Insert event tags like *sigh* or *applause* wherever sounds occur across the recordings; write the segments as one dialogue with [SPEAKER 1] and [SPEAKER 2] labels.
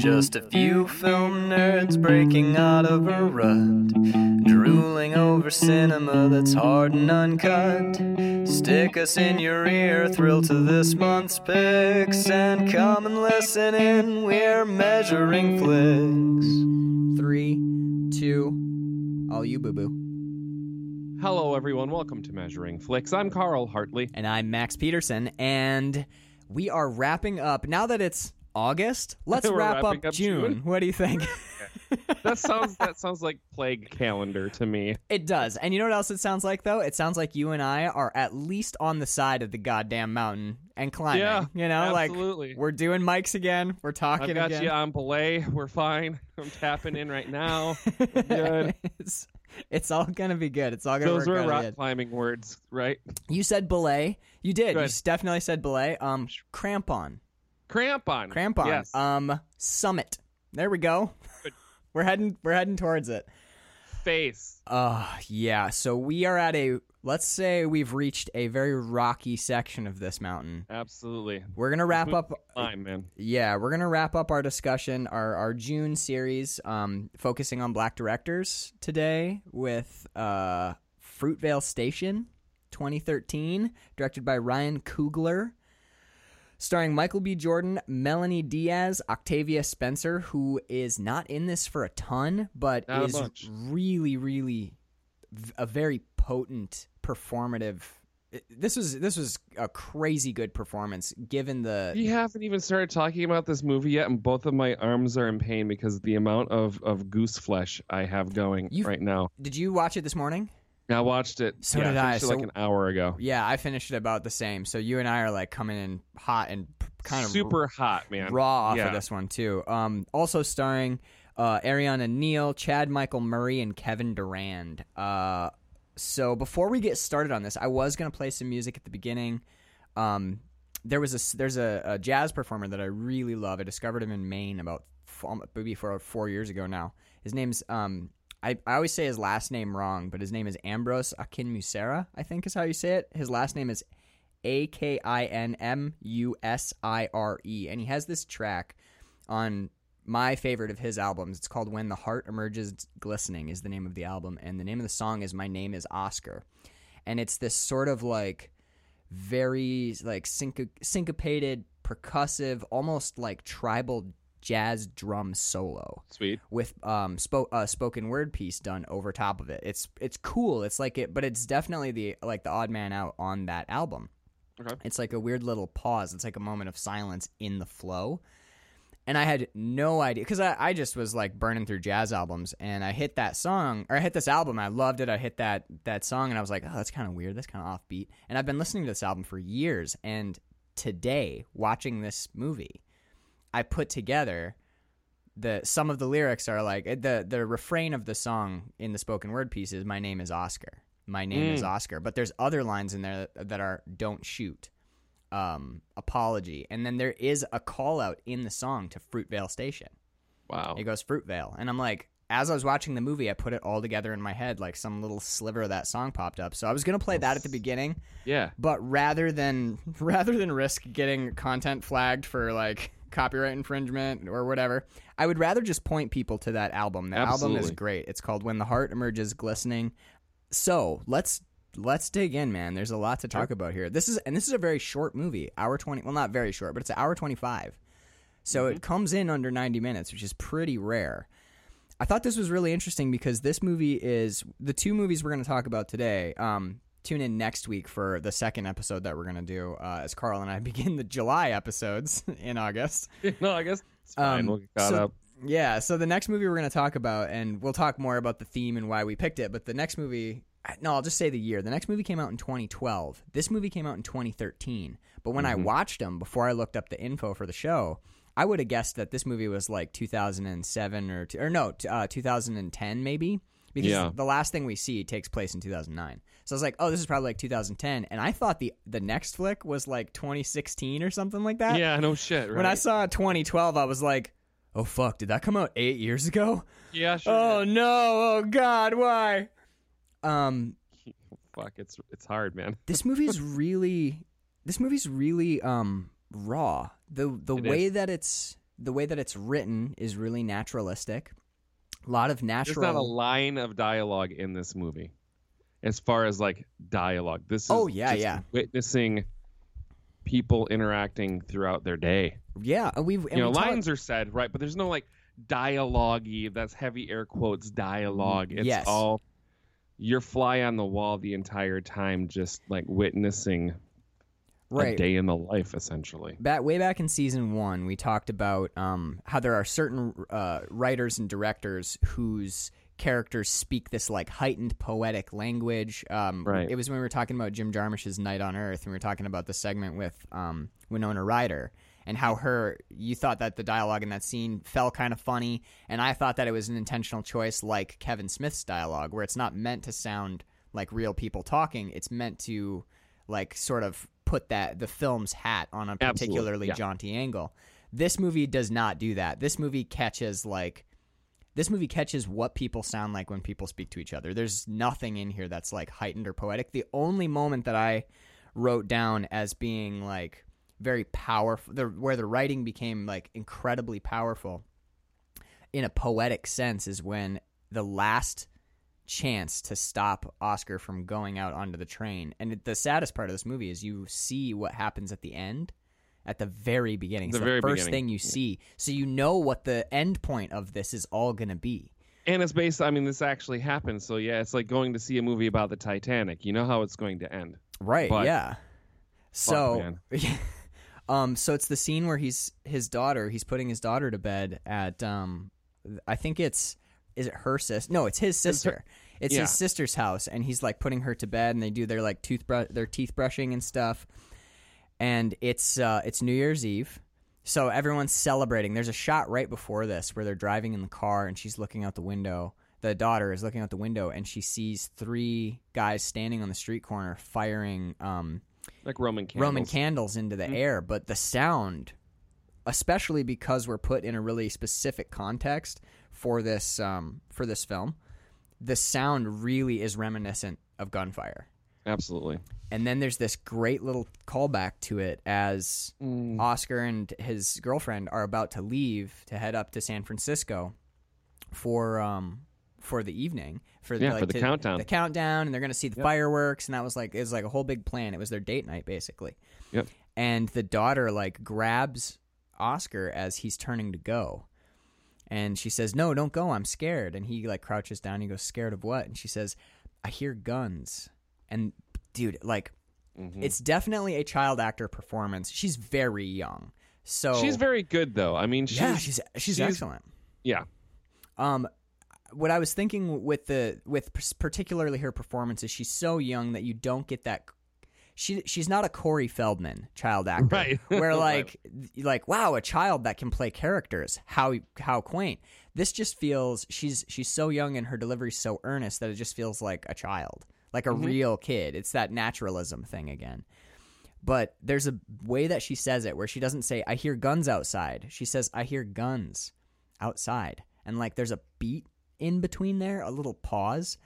[SPEAKER 1] Just a few film nerds breaking out of a rut, drooling over cinema that's hard and uncut. Stick us in your ear, thrill to this month's picks, and come and listen in. We're measuring flicks.
[SPEAKER 2] Three, two, all you boo boo.
[SPEAKER 3] Hello, everyone. Welcome to Measuring Flicks. I'm Carl Hartley.
[SPEAKER 2] And I'm Max Peterson, and we are wrapping up. Now that it's August, *laughs* let's wrap up,
[SPEAKER 3] up
[SPEAKER 2] June.
[SPEAKER 3] June.
[SPEAKER 2] What do you think? *laughs*
[SPEAKER 3] That sounds that sounds like plague calendar to me.
[SPEAKER 2] it does. And you know what else it sounds like, though? It sounds like you and I are at least on the side of the goddamn mountain and climbing.
[SPEAKER 3] Yeah,
[SPEAKER 2] you know,
[SPEAKER 3] absolutely.
[SPEAKER 2] like we're doing mics again. We're talking
[SPEAKER 3] I've got
[SPEAKER 2] again.
[SPEAKER 3] you on belay. We're fine. I'm tapping in right now. *laughs* We're good.
[SPEAKER 2] it's, it's all gonna be good. It's all gonna
[SPEAKER 3] Those
[SPEAKER 2] work
[SPEAKER 3] were rock
[SPEAKER 2] good.
[SPEAKER 3] climbing words, right?
[SPEAKER 2] You said belay. You did. You
[SPEAKER 3] Good.
[SPEAKER 2] definitely said belay. Um, crampon.
[SPEAKER 3] Crampon.
[SPEAKER 2] Crampon.
[SPEAKER 3] Yes.
[SPEAKER 2] Um, summit. There we go. *laughs* We're heading. We're heading towards it.
[SPEAKER 3] Face.
[SPEAKER 2] Uh, yeah. So we are at a. Let's say we've reached a very rocky section of this mountain.
[SPEAKER 3] Absolutely.
[SPEAKER 2] We're gonna wrap up.
[SPEAKER 3] Fine, man.
[SPEAKER 2] Yeah, we're gonna wrap up our discussion, our our June series, um, focusing on black directors today with uh, Fruitvale Station, 2013, directed by Ryan Coogler, starring Michael B. Jordan, Melanie Diaz, Octavia Spencer, who is not in this for a ton, but
[SPEAKER 3] Not
[SPEAKER 2] is really, really a very potent performative. This was this was a crazy good performance given the
[SPEAKER 3] We haven't even started talking about this movie yet, and both of my arms are in pain because the amount of, of goose flesh I have going
[SPEAKER 2] You've-
[SPEAKER 3] right now.
[SPEAKER 2] Did you watch it this morning?
[SPEAKER 3] I watched it.
[SPEAKER 2] So
[SPEAKER 3] yeah,
[SPEAKER 2] did I, so-
[SPEAKER 3] like an hour ago.
[SPEAKER 2] Yeah, I finished it about the same. So you and I are like coming in hot and kind of
[SPEAKER 3] super hot, man.
[SPEAKER 2] raw off
[SPEAKER 3] yeah.
[SPEAKER 2] of this one too. Um, also starring uh, Ariana Neal, Chad Michael Murray, and Kevin Durand. Uh, so before we get started on this, I was gonna play some music at the beginning. Um, there was a there's a, a jazz performer that I really love. I discovered him in Maine about maybe for four years ago now. His name's um. I, I always say his last name wrong, but his name is Ambrose Akinmusera, I think is how you say it. His last name is A K I N M U S I R E. And he has this track on my favorite of his albums. It's called When the Heart Emerges Glistening, is the name of the album. And the name of the song is My Name is Oscar. And it's this sort of like very like synco- syncopated, percussive, almost like tribal jazz drum solo
[SPEAKER 3] Sweet.
[SPEAKER 2] with um spo- uh, spoken word piece done over top of it. It's it's cool. It's like it, but it's definitely the like the odd man out on that album.
[SPEAKER 3] Okay.
[SPEAKER 2] It's like a weird little pause. It's like a moment of silence in the flow. And I had no idea because I, I just was like burning through jazz albums, and I hit that song or I hit this album. I loved it. I hit that that song, and I was like, oh, that's kind of weird. That's kind of offbeat. And I've been listening to this album for years. And today, watching this movie, I put together the some of the lyrics are like the the refrain of the song in the spoken word piece is "My name is Oscar." My name is
[SPEAKER 3] Mm.
[SPEAKER 2] Oscar, but there's other lines in there that, that are "Don't shoot," um, apology, and then there is a call out in the song to Fruitvale Station.
[SPEAKER 3] Wow.
[SPEAKER 2] It goes Fruitvale, and I'm like, as I was watching the movie, I put it all together in my head, like some little sliver of that song popped up. So I was gonna play that at the beginning,
[SPEAKER 3] Yeah.
[SPEAKER 2] but rather than *laughs* rather than risk getting content flagged for like copyright infringement or whatever, I would rather just point people to that album. The album is great. It's called When the Heart Emerges Glistening. So let's let's dig in, man. There's a lot to talk
[SPEAKER 3] Sure.
[SPEAKER 2] about here. This is and this is a very short movie, hour twenty. Well, not very short, but it's an hour twenty five. So
[SPEAKER 3] Mm-hmm.
[SPEAKER 2] it comes in under ninety minutes, which is pretty rare. I thought this was really interesting because this movie is the two movies we're going to talk about today. Um, tune in next week for the second episode that we're going to do uh, as Carl and I *laughs* begin the July episodes *laughs* in August.
[SPEAKER 3] no, I guess it's fine.
[SPEAKER 2] Um,
[SPEAKER 3] we'll get caught
[SPEAKER 2] so-
[SPEAKER 3] up.
[SPEAKER 2] Yeah, so the next movie we're going to talk about, and we'll talk more about the theme and why we picked it, but the next movie, no, I'll just say the year. The next movie came out in 2012. This movie came out in 2013. But when I
[SPEAKER 3] Mhm.
[SPEAKER 2] watched them before I looked up the info for the show, I would have guessed that this movie was like 2007 or, or no, uh, 2010 maybe. Because
[SPEAKER 3] Yeah.
[SPEAKER 2] the last thing we see takes place in 2009. So I was like, oh, this is probably like 2010. And I thought the, the next flick was like 2016 or something like that.
[SPEAKER 3] Yeah, no shit. Right?
[SPEAKER 2] When I saw 2012, I was like, oh, fuck, did that come out eight years ago?
[SPEAKER 3] yeah, sure.
[SPEAKER 2] Oh, no. Oh, God, why? Um, *laughs*
[SPEAKER 3] Fuck, it's it's hard, man. *laughs*
[SPEAKER 2] this movie is really, this movie's really um raw. The the
[SPEAKER 3] It
[SPEAKER 2] way that it's the way that it's written is really naturalistic. A lot of natural.
[SPEAKER 3] There's not a line of dialogue in this movie, as far as like dialogue. This is
[SPEAKER 2] Oh, yeah,
[SPEAKER 3] just
[SPEAKER 2] yeah.
[SPEAKER 3] witnessing people interacting throughout their day.
[SPEAKER 2] yeah, and we've and
[SPEAKER 3] you know,
[SPEAKER 2] we talk-
[SPEAKER 3] lines are said right, but there's no like dialogue That's heavy air quotes dialogue. It's
[SPEAKER 2] Yes.
[SPEAKER 3] all you're fly on the wall the entire time, just like witnessing a
[SPEAKER 2] right.
[SPEAKER 3] day in the life, essentially.
[SPEAKER 2] back way back in season one, we talked about um, how there are certain uh, writers and directors whose characters speak this like heightened poetic language. Um,
[SPEAKER 3] Right.
[SPEAKER 2] It was when we were talking about Jim Jarmusch's Night on Earth, and we were talking about the segment with um, Winona Ryder and how her you thought that the dialogue in that scene fell kind of funny, and I thought that it was an intentional choice, like Kevin Smith's dialogue, where it's not meant to sound like real people talking. It's meant to like sort of put that the film's hat on a particularly
[SPEAKER 3] yeah.
[SPEAKER 2] jaunty angle. This movie does not do that. This movie catches like this movie catches what people sound like when people speak to each other. There's nothing in here that's like heightened or poetic. The only moment that I wrote down as being like very powerful, the, where the writing became like incredibly powerful in a poetic sense, is when the last chance to stop Oscar from going out onto the train. And the saddest part of this movie is you see what happens at the end. At the very beginning,
[SPEAKER 3] The
[SPEAKER 2] it's
[SPEAKER 3] very
[SPEAKER 2] the first
[SPEAKER 3] beginning.
[SPEAKER 2] thing you see, so you know what the end point of this is all going to be.
[SPEAKER 3] And it's based. I mean, this actually happened. So yeah, it's like going to see a movie about the Titanic. You know how it's going to end.
[SPEAKER 2] Right.
[SPEAKER 3] But-
[SPEAKER 2] yeah. So, *laughs* um, so it's the scene where he's his daughter. He's putting his daughter to bed at um, I think it's is it her sister? No, it's his sister. It's
[SPEAKER 3] yeah.
[SPEAKER 2] his sister's house, and he's like putting her to bed, and they do their like toothbrush, their teeth brushing and stuff. And it's uh, it's New Year's Eve, so everyone's celebrating. There's a shot right before this where they're driving in the car, and she's looking out the window. The daughter is looking out the window, and she sees three guys standing on the street corner firing um,
[SPEAKER 3] Like Roman candles.
[SPEAKER 2] Roman candles into the air, but the sound, especially because we're put in a really specific context for this um, for this film, the sound really is reminiscent of gunfire.
[SPEAKER 3] Absolutely.
[SPEAKER 2] And then there's this great little callback to it as
[SPEAKER 3] Mm.
[SPEAKER 2] Oscar and his girlfriend are about to leave to head up to San Francisco for um for the evening for
[SPEAKER 3] Yeah,
[SPEAKER 2] like
[SPEAKER 3] for the
[SPEAKER 2] to-
[SPEAKER 3] countdown.
[SPEAKER 2] the countdown and they're gonna see the fireworks and that was like it was like a whole big plan. It was their date night basically.
[SPEAKER 3] Yep.
[SPEAKER 2] And the daughter like grabs Oscar as he's turning to go. And she says, "No, don't go. I'm scared." And he like crouches down. He goes, "Scared of what?" And she says, "I hear guns." And dude, like
[SPEAKER 3] Mhm.
[SPEAKER 2] it's definitely a child actor performance. She's very young. So
[SPEAKER 3] She's very good though. I mean, she's,
[SPEAKER 2] yeah, she's she's,
[SPEAKER 3] she's-
[SPEAKER 2] excellent.
[SPEAKER 3] yeah.
[SPEAKER 2] Um, what I was thinking with the with particularly her performance is she's so young that you don't get that. She she's not a Corey Feldman child actor, *laughs*
[SPEAKER 3] Right.
[SPEAKER 2] Where *laughs*
[SPEAKER 3] Right.
[SPEAKER 2] like like wow, a child that can play characters. How how quaint. This just feels she's she's so young and her delivery's so earnest that it just feels like a child, like a mm-hmm. real kid. It's that naturalism thing again. But there's a way that she says it where she doesn't say "I hear guns outside." She says "I hear guns outside," and like there's a beat in between there, a little pause,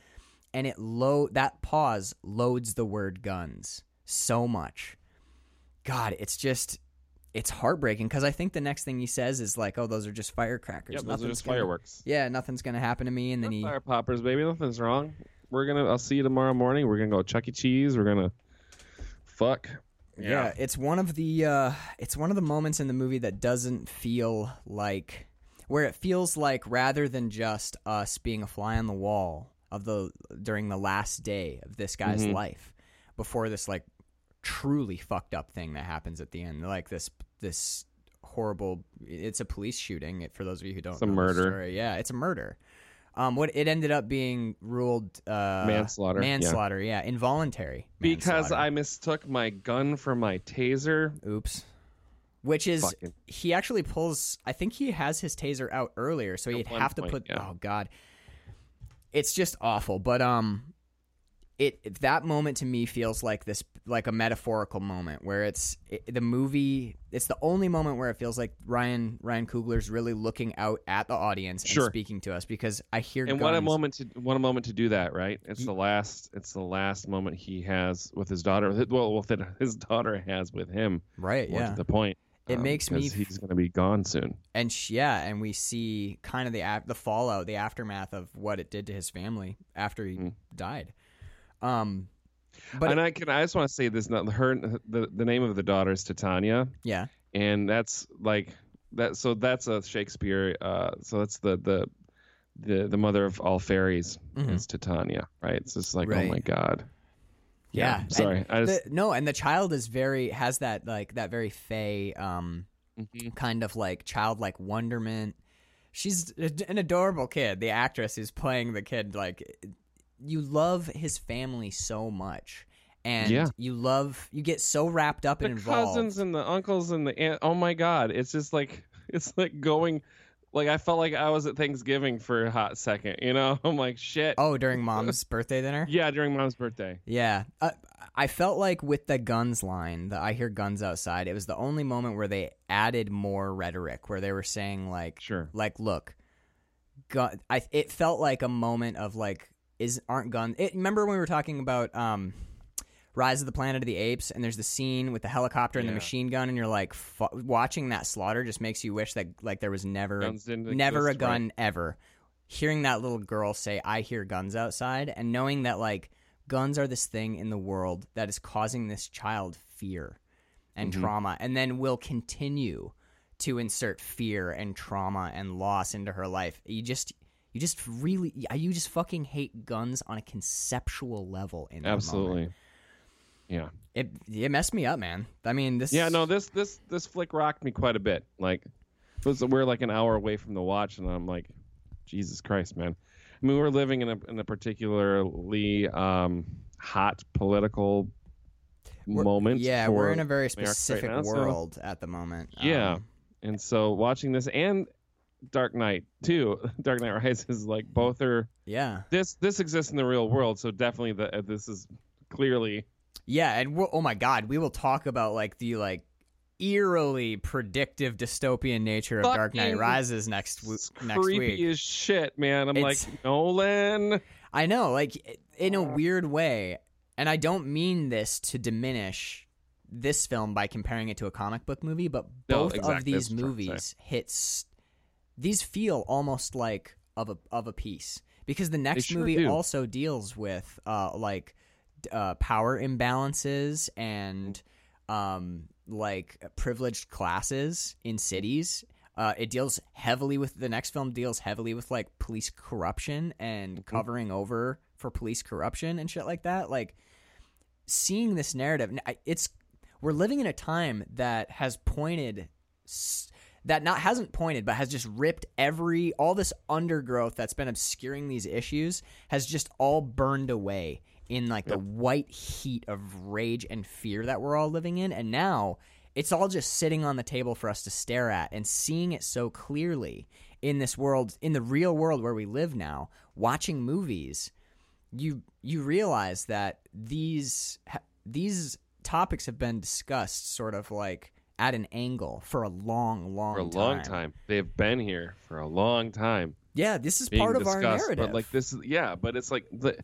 [SPEAKER 2] and it load that pause loads the word guns so much. God, it's just it's heartbreaking because I think the next thing he says is like, "Oh, those are just firecrackers.
[SPEAKER 3] Yep, those are just
[SPEAKER 2] gonna-
[SPEAKER 3] fireworks.
[SPEAKER 2] Yeah, nothing's gonna happen to me." And then he
[SPEAKER 3] Fire poppers, baby. Nothing's wrong. We're gonna. I'll see you tomorrow morning. We're gonna go Chuck E. Cheese. We're gonna fuck.
[SPEAKER 2] Yeah. it's one of the uh, it's one of the moments in the movie that doesn't feel like where it feels like rather than just us being a fly on the wall of the during the last day of this guy's
[SPEAKER 3] Mhm.
[SPEAKER 2] life before this like truly fucked up thing that happens at the end like this this horrible it's a police shooting for those of you who don't
[SPEAKER 3] It's a
[SPEAKER 2] know the
[SPEAKER 3] murder.
[SPEAKER 2] story. yeah it's a murder um what it ended up being ruled uh
[SPEAKER 3] Manslaughter,
[SPEAKER 2] manslaughter yeah, involuntary
[SPEAKER 3] Because. I mistook my gun for my taser.
[SPEAKER 2] Oops. Which is
[SPEAKER 3] Fucking-
[SPEAKER 2] he actually pulls I think he has his taser out earlier, so
[SPEAKER 3] At
[SPEAKER 2] he'd
[SPEAKER 3] one
[SPEAKER 2] have to
[SPEAKER 3] point,
[SPEAKER 2] put
[SPEAKER 3] yeah.
[SPEAKER 2] oh god. It's just awful, but um it that moment to me feels like this like a metaphorical moment where it's it, the movie it's the only moment where it feels like Ryan Ryan Coogler's really looking out at the audience and
[SPEAKER 3] Sure.
[SPEAKER 2] speaking to us because I hear
[SPEAKER 3] And what a moment to what a moment to do that, right? It's the last. It's the last moment he has with his daughter. Well, with it, *laughs* his daughter has with him.
[SPEAKER 2] right yeah
[SPEAKER 3] to the point.
[SPEAKER 2] It makes me
[SPEAKER 3] he's going to be gone soon.
[SPEAKER 2] and sh- yeah, and we see kind of the the fallout, the aftermath of what it did to his family after he
[SPEAKER 3] Mm.
[SPEAKER 2] died. Um, but
[SPEAKER 3] and I can I just want to say this not her the, the name of the daughter is Titania
[SPEAKER 2] yeah,
[SPEAKER 3] and that's like that so that's a Shakespeare uh so that's the the the, the mother of all fairies
[SPEAKER 2] Mhm.
[SPEAKER 3] is Titania, right? It's just like, oh my god.
[SPEAKER 2] yeah. And
[SPEAKER 3] Sorry. I just
[SPEAKER 2] the- no, and the child is very has that like that very fey um
[SPEAKER 3] Mhm.
[SPEAKER 2] kind of like childlike wonderment. She's an adorable kid. The actress who's playing the kid, like you love his family so much, and
[SPEAKER 3] Yeah.
[SPEAKER 2] you love you get so wrapped up
[SPEAKER 3] the
[SPEAKER 2] and involved.
[SPEAKER 3] cousins and the uncles and the aunt. Oh my god, it's just like *laughs* it's like going like I felt like I was at Thanksgiving for a hot second. You know, *laughs* I'm like shit.
[SPEAKER 2] oh, during *laughs* mom's birthday dinner.
[SPEAKER 3] Yeah, during mom's birthday.
[SPEAKER 2] Yeah. Uh, I felt like with the guns line, the I hear guns outside, it was the only moment where they added more rhetoric where they were saying like
[SPEAKER 3] Sure.
[SPEAKER 2] like look, gun I it felt like a moment of like is aren't guns it, remember when we were talking about um Rise of the Planet of the Apes and there's the scene with the helicopter and the
[SPEAKER 3] Yeah.
[SPEAKER 2] machine gun and you're like watching that slaughter just makes you wish that like there was never a
[SPEAKER 3] Guns didn't
[SPEAKER 2] never a
[SPEAKER 3] exist,
[SPEAKER 2] gun ever. Hearing that little girl say, I hear guns outside, and knowing that, like, guns are this thing in the world that is causing this child fear and
[SPEAKER 3] Mhm.
[SPEAKER 2] trauma, and then will continue to insert fear and trauma and loss into her life. You just. You just really, you just fucking hate guns on a conceptual level. In that moment.
[SPEAKER 3] Absolutely. Yeah.
[SPEAKER 2] it it messed me up, man. I mean, this.
[SPEAKER 3] Yeah, no, this this this flick rocked me quite a bit. Like, was, we're like an hour away from the watch, and I'm like, Jesus Christ, man. I mean, we're living in a in a particularly um, hot political
[SPEAKER 2] We're-
[SPEAKER 3] moment.
[SPEAKER 2] Yeah, we're in a very
[SPEAKER 3] America right
[SPEAKER 2] specific
[SPEAKER 3] now, so-
[SPEAKER 2] world at the moment.
[SPEAKER 3] Yeah.
[SPEAKER 2] Um,
[SPEAKER 3] and so watching this and Dark Knight too, *laughs* Dark Knight Rises, like both are
[SPEAKER 2] yeah.
[SPEAKER 3] this this exists in the real world, so definitely the uh, this is clearly
[SPEAKER 2] Yeah, and we'll, oh my god, we will talk about like the like eerily predictive dystopian nature of Dark Knight Rises next w- next
[SPEAKER 3] creepy
[SPEAKER 2] week.
[SPEAKER 3] as shit, man. I'm
[SPEAKER 2] It's-
[SPEAKER 3] like Nolan.
[SPEAKER 2] I know, like in a weird way, and I don't mean this to diminish this film by comparing it to a comic book movie, but
[SPEAKER 3] No,
[SPEAKER 2] both of these
[SPEAKER 3] that's what I'm
[SPEAKER 2] movies hits these feel almost like of a of a piece because the next
[SPEAKER 3] sure
[SPEAKER 2] movie
[SPEAKER 3] do.
[SPEAKER 2] also deals with uh like uh, power imbalances and um like privileged classes in cities uh, it deals heavily with the next film deals heavily with like police corruption and
[SPEAKER 3] Mm-hmm.
[SPEAKER 2] covering over for police corruption and shit like that like seeing this narrative it's we're living in a time that has pointed s- that not hasn't pointed but has just ripped every all this undergrowth that's been obscuring these issues has just all burned away in like the white heat of rage and fear that we're all living in. And now it's all just sitting on the table for us to stare at and seeing it so clearly in this world in the real world where we live now watching movies you you realize that these these topics have been discussed sort of like at an angle for a long long
[SPEAKER 3] for a long time. They've been here for a long time.
[SPEAKER 2] yeah this is part of our narrative
[SPEAKER 3] But like this is yeah, but it's like the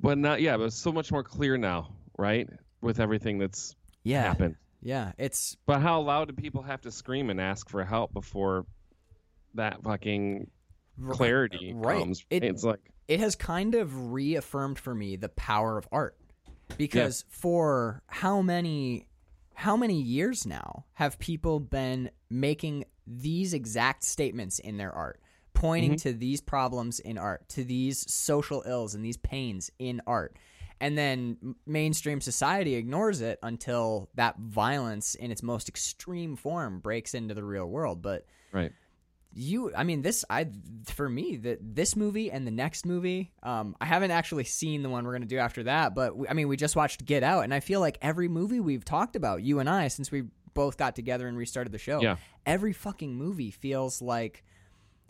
[SPEAKER 3] but not yeah, but it's so much more clear now, right? With everything that's
[SPEAKER 2] yeah
[SPEAKER 3] happened.
[SPEAKER 2] yeah it's
[SPEAKER 3] But how loud do people have to scream and ask for help before that fucking clarity
[SPEAKER 2] right.
[SPEAKER 3] comes?
[SPEAKER 2] It-
[SPEAKER 3] it's like
[SPEAKER 2] it has kind of reaffirmed for me the power of art because for how many how many years now have people been making these exact statements in their art pointing mm-hmm. to these problems in art to these social ills and these pains in art? And then mainstream society ignores it until that violence in its most extreme form breaks into the real world. But
[SPEAKER 3] right.
[SPEAKER 2] You i mean this i for me that this movie and the next movie um i haven't actually seen the one we're going to do after that but we, i mean we just watched get out and i feel like every movie we've talked about you and i since we both got together and restarted the show
[SPEAKER 3] Yeah.
[SPEAKER 2] every fucking movie feels like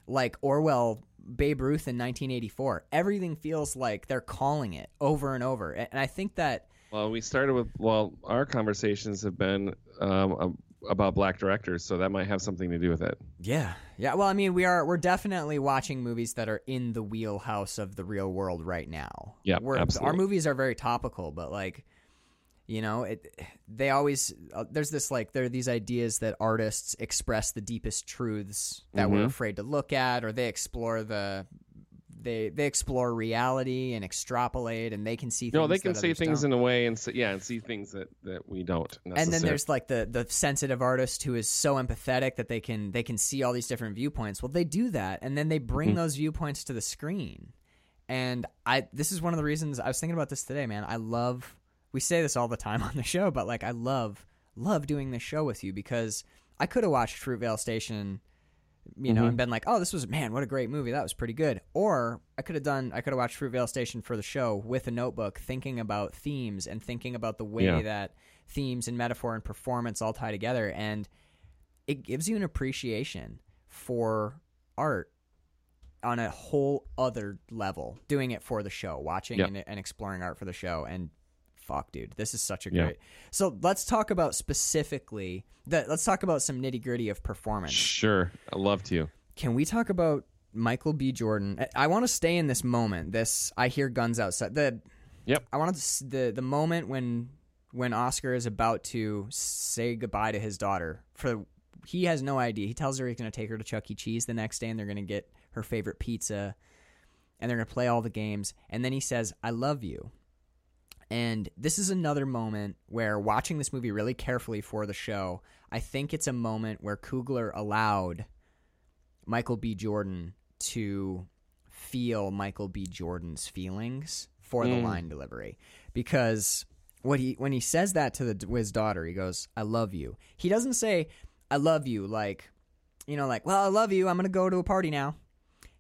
[SPEAKER 2] like orwell babe ruth in 1984 everything feels like they're calling it over and over and and i think that
[SPEAKER 3] Well, we started with well, our conversations have been um, about black directors, so that might have something to do with it.
[SPEAKER 2] Yeah, yeah. Well, I mean, we are we're definitely watching movies that are in the wheelhouse of the real world right now.
[SPEAKER 3] Yeah,
[SPEAKER 2] we're, our movies are very topical, but like, You know, it. They always uh, there's this like there are these ideas that artists express the deepest truths that we're
[SPEAKER 3] Mhm.
[SPEAKER 2] afraid to look at, or they explore the they they explore reality and extrapolate, and they can see.
[SPEAKER 3] No, they can say things
[SPEAKER 2] don't.
[SPEAKER 3] in a way and yeah, and see things that that we don't.
[SPEAKER 2] and then there's like the the sensitive artist who is so empathetic that they can they can see all these different viewpoints. Well, they do that, and then they bring
[SPEAKER 3] Mhm.
[SPEAKER 2] those viewpoints to the screen. And I this is one of the reasons I was thinking about this today, man. I love we say this all the time *laughs* on the show, but like I love love doing this show with you because I could have watched Fruitvale Station, you know,
[SPEAKER 3] Mhm.
[SPEAKER 2] and been like, "Oh, this was man, what a great movie. That was pretty good." Or I could have done I could have watched Fruitvale Station for the show with a notebook, thinking about themes and thinking about the way
[SPEAKER 3] Yeah.
[SPEAKER 2] that themes and metaphor and performance all tie together and it gives you an appreciation for art on a whole other level doing it for the show watching and, and exploring art for the show and fuck dude. This is such a
[SPEAKER 3] Yeah.
[SPEAKER 2] great so let's talk about specifically that let's talk about some nitty gritty of performance.
[SPEAKER 3] Sure, I love to.
[SPEAKER 2] can we talk about michael b. Jordan? I, I want to stay in this moment this i hear guns outside the
[SPEAKER 3] Yep.
[SPEAKER 2] i want to the the moment when when oscar is about to say goodbye to his daughter for he has no idea. He tells her he's going to take her to chuck e. Cheese the next day and they're going to get her favorite pizza and they're going to play all the games. And then he says i love you and this is another moment where watching this movie really carefully for the show i think it's a moment where Coogler allowed michael b jordan to feel michael b jordan's feelings for the
[SPEAKER 3] Mm.
[SPEAKER 2] line delivery because what he when he says that to the, his daughter he goes i love you he doesn't say i love you like you know like well i love you i'm gonna go to a party now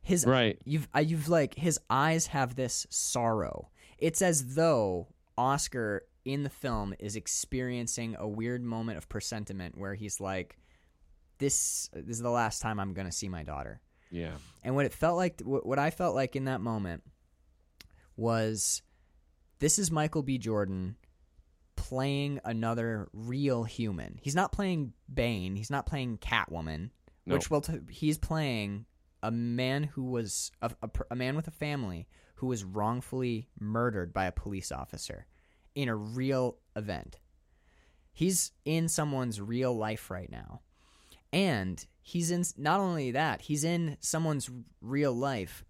[SPEAKER 2] his
[SPEAKER 3] Right.
[SPEAKER 2] you've uh, you've like his eyes have this sorrow. It's as though Oscar in the film is experiencing a weird moment of presentiment where he's like, "This this is the last time I'm gonna see my daughter."
[SPEAKER 3] Yeah.
[SPEAKER 2] And what it felt like, what what I felt like in that moment was, this is Michael B. Jordan playing another real human. He's not playing Bane. He's not playing Catwoman
[SPEAKER 3] No.
[SPEAKER 2] which will t- he's playing a man who was a, a, a man with a family who was wrongfully murdered by a police officer in a real event. He's in someone's real life right now. And he's in not only that, he's in someone's real life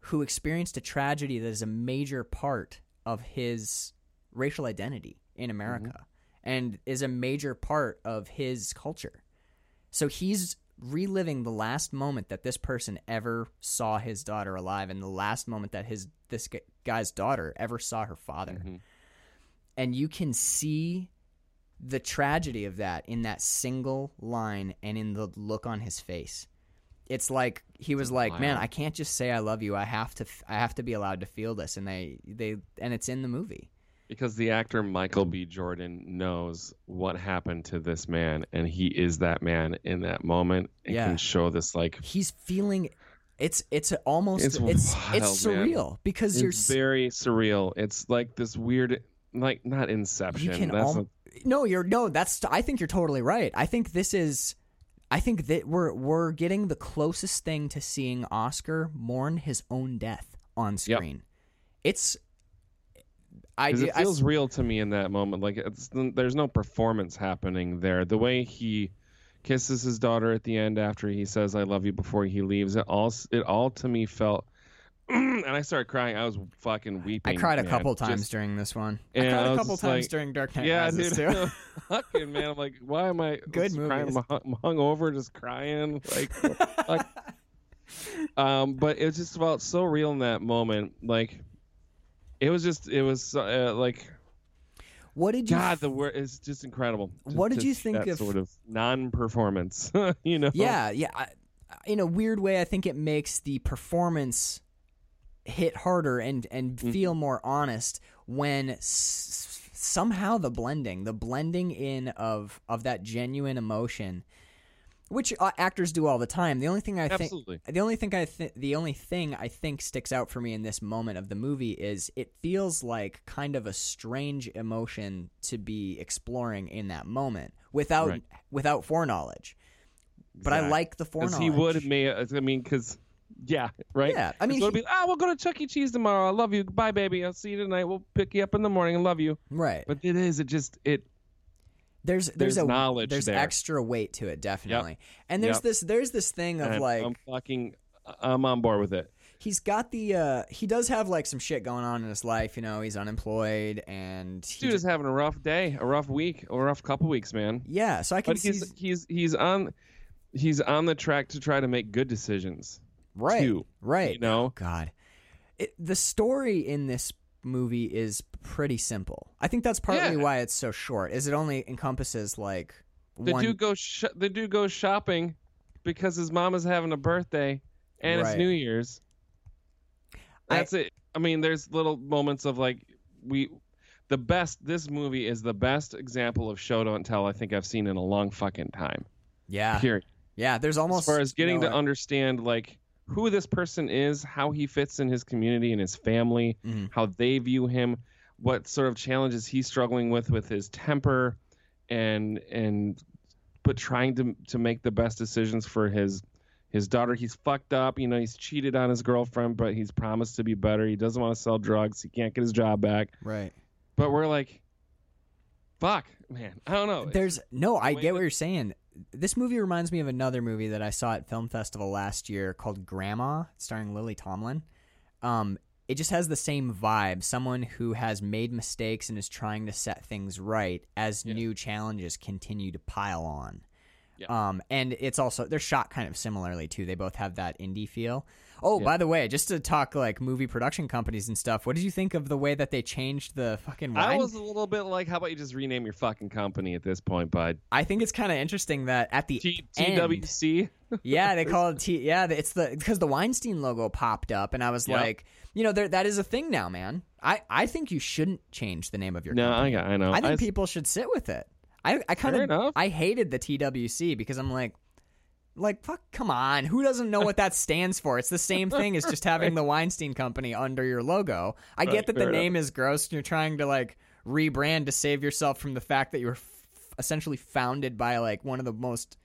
[SPEAKER 2] who experienced a tragedy that is a major part of his racial identity in America mm-hmm. and is a major part of his culture. So he's reliving the last moment that this person ever saw his daughter alive and the last moment that his this guy's daughter ever saw her father.
[SPEAKER 3] Mhm.
[SPEAKER 2] And you can see the tragedy of that in that single line and in the look on his face. It's like he was like, "Man, I can't just say I love you. I have to f- I have to be allowed to feel this." And they they and it's in the movie.
[SPEAKER 3] Because the actor Michael B. Jordan knows what happened to this man, and he is that man in that moment, and
[SPEAKER 2] Yeah.
[SPEAKER 3] can show this like
[SPEAKER 2] He's feeling it's it's almost
[SPEAKER 3] It's
[SPEAKER 2] it's it's,
[SPEAKER 3] wild, man.
[SPEAKER 2] surreal because you're
[SPEAKER 3] very surreal. It's like this weird, like not Inception.
[SPEAKER 2] you
[SPEAKER 3] That's
[SPEAKER 2] al-
[SPEAKER 3] a-
[SPEAKER 2] no you're no that's i think you're totally right i think this is i think that we're we're getting the closest thing to seeing oscar mourn his own death on screen it's i, do-
[SPEAKER 3] it
[SPEAKER 2] I
[SPEAKER 3] feels real to me in that moment. Like it's there's no performance happening there. The way he kisses his daughter at the end after he says "I love you" before he leaves, it all it all to me felt. *clears throat* and I started crying. I was fucking weeping.
[SPEAKER 2] I cried a couple times
[SPEAKER 3] Just-
[SPEAKER 2] during this one i cried
[SPEAKER 3] I
[SPEAKER 2] a couple times
[SPEAKER 3] like,
[SPEAKER 2] during dark knight
[SPEAKER 3] yeah,
[SPEAKER 2] rises
[SPEAKER 3] dude.
[SPEAKER 2] too *laughs*
[SPEAKER 3] fucking man, I'm like, why am I *laughs*
[SPEAKER 2] Good movies.
[SPEAKER 3] I'm hung- hungover, just crying. Like, fuck? *laughs* um, but it just felt so real in that moment. Like, it was just, it was uh, like,
[SPEAKER 2] what did you
[SPEAKER 3] God, the word is just incredible.
[SPEAKER 2] What did you think
[SPEAKER 3] that
[SPEAKER 2] of-
[SPEAKER 3] sort of non-performance? *laughs* you know?
[SPEAKER 2] Yeah, yeah. I, in a weird way, I think it makes the performance hit harder and and
[SPEAKER 3] Mm-hmm.
[SPEAKER 2] feel more honest when s- somehow the blending, the blending in of of that genuine emotion, which uh, actors do all the time. The only thing I think the only thing I think the only thing I think sticks out for me in this moment of the movie is it feels like kind of a strange emotion to be exploring in that moment without
[SPEAKER 3] Right.
[SPEAKER 2] without foreknowledge. But I like the foreknowledge.
[SPEAKER 3] he would may. I mean, because yeah, right.
[SPEAKER 2] Yeah, I mean,
[SPEAKER 3] so
[SPEAKER 2] he-
[SPEAKER 3] be ah, we'll go to Chuck E. Cheese tomorrow. I love you. Bye, baby. I'll see you tonight. We'll pick you up in the morning. I love you.
[SPEAKER 2] right.
[SPEAKER 3] But it is. It just it.
[SPEAKER 2] There's there's,
[SPEAKER 3] there's
[SPEAKER 2] a
[SPEAKER 3] knowledge
[SPEAKER 2] there's
[SPEAKER 3] there.
[SPEAKER 2] extra weight to it definitely. And there's
[SPEAKER 3] Yep.
[SPEAKER 2] this there's this thing of
[SPEAKER 3] and
[SPEAKER 2] like
[SPEAKER 3] I'm fucking. I'm on board with it.
[SPEAKER 2] he's got the uh he does have like some shit going on in his life, you know, he's unemployed and he
[SPEAKER 3] Dude
[SPEAKER 2] just-
[SPEAKER 3] is having a rough day, a rough week, a rough couple weeks, man.
[SPEAKER 2] yeah, so I can
[SPEAKER 3] But
[SPEAKER 2] see
[SPEAKER 3] he's he's he's on he's on the track to try to make good decisions.
[SPEAKER 2] right.
[SPEAKER 3] too,
[SPEAKER 2] right.
[SPEAKER 3] you know?
[SPEAKER 2] Oh, god. It, the story in this movie is pretty simple. I think that's partly
[SPEAKER 3] Yeah.
[SPEAKER 2] why it's so short. Is it only encompasses like
[SPEAKER 3] The
[SPEAKER 2] one
[SPEAKER 3] dude goes sh- the dude goes shopping because his mom is having a birthday and
[SPEAKER 2] Right.
[SPEAKER 3] it's New Year's.
[SPEAKER 2] I-
[SPEAKER 3] That's it. I mean, there's little moments of like we the best this movie is the best example of show don't tell I think I've seen in a long fucking time.
[SPEAKER 2] Yeah.
[SPEAKER 3] Period.
[SPEAKER 2] Yeah, there's almost
[SPEAKER 3] as far as getting
[SPEAKER 2] no,
[SPEAKER 3] to understand like who this person is, how he fits in his community and his family,
[SPEAKER 2] Mhm.
[SPEAKER 3] how they view him, what sort of challenges he's struggling with with his temper, and and but trying to to make the best decisions for his his daughter. He's fucked up, you know. He's cheated on his girlfriend, but he's promised to be better. He doesn't want to sell drugs. He can't get his job back.
[SPEAKER 2] right.
[SPEAKER 3] But we're like, fuck, man. I don't know.
[SPEAKER 2] There's no, I get what you're saying. This movie reminds me of another movie that I saw at Film Festival last year called Grandma, starring Lily Tomlin. Um, it just has the same vibe. Someone who has made mistakes and is trying to set things right as
[SPEAKER 3] Yeah.
[SPEAKER 2] new challenges continue to pile on.
[SPEAKER 3] Yeah.
[SPEAKER 2] Um, and it's also they're shot kind of similarly too. They both have that indie feel. Oh,
[SPEAKER 3] Yeah.
[SPEAKER 2] by the way, just to talk like movie production companies and stuff, what did you think of the way that they changed the fucking wine?
[SPEAKER 3] I was a little bit like, how about you just rename your fucking company at this point, bud?
[SPEAKER 2] I think it's kind of interesting that at the
[SPEAKER 3] T-
[SPEAKER 2] end,
[SPEAKER 3] TWC. *laughs*
[SPEAKER 2] yeah, they call it *laughs* T. Yeah, it's the because the Weinstein logo popped up, and I was
[SPEAKER 3] Yep.
[SPEAKER 2] like, you know, there that is a thing now, man. I I think you shouldn't change the name of your.
[SPEAKER 3] No, I
[SPEAKER 2] company.
[SPEAKER 3] got, I know.
[SPEAKER 2] I think
[SPEAKER 3] s-
[SPEAKER 2] people should sit with it. I I kind of. I hated the TWC because I'm like. Like fuck, come on! Who doesn't know what that stands for? It's the same thing as just having the *laughs* Weinstein Company under your logo. I
[SPEAKER 3] Right,
[SPEAKER 2] get that the
[SPEAKER 3] fair enough.
[SPEAKER 2] name is gross, and you're trying to like rebrand to save yourself from the fact that you were f- essentially founded by like one of the most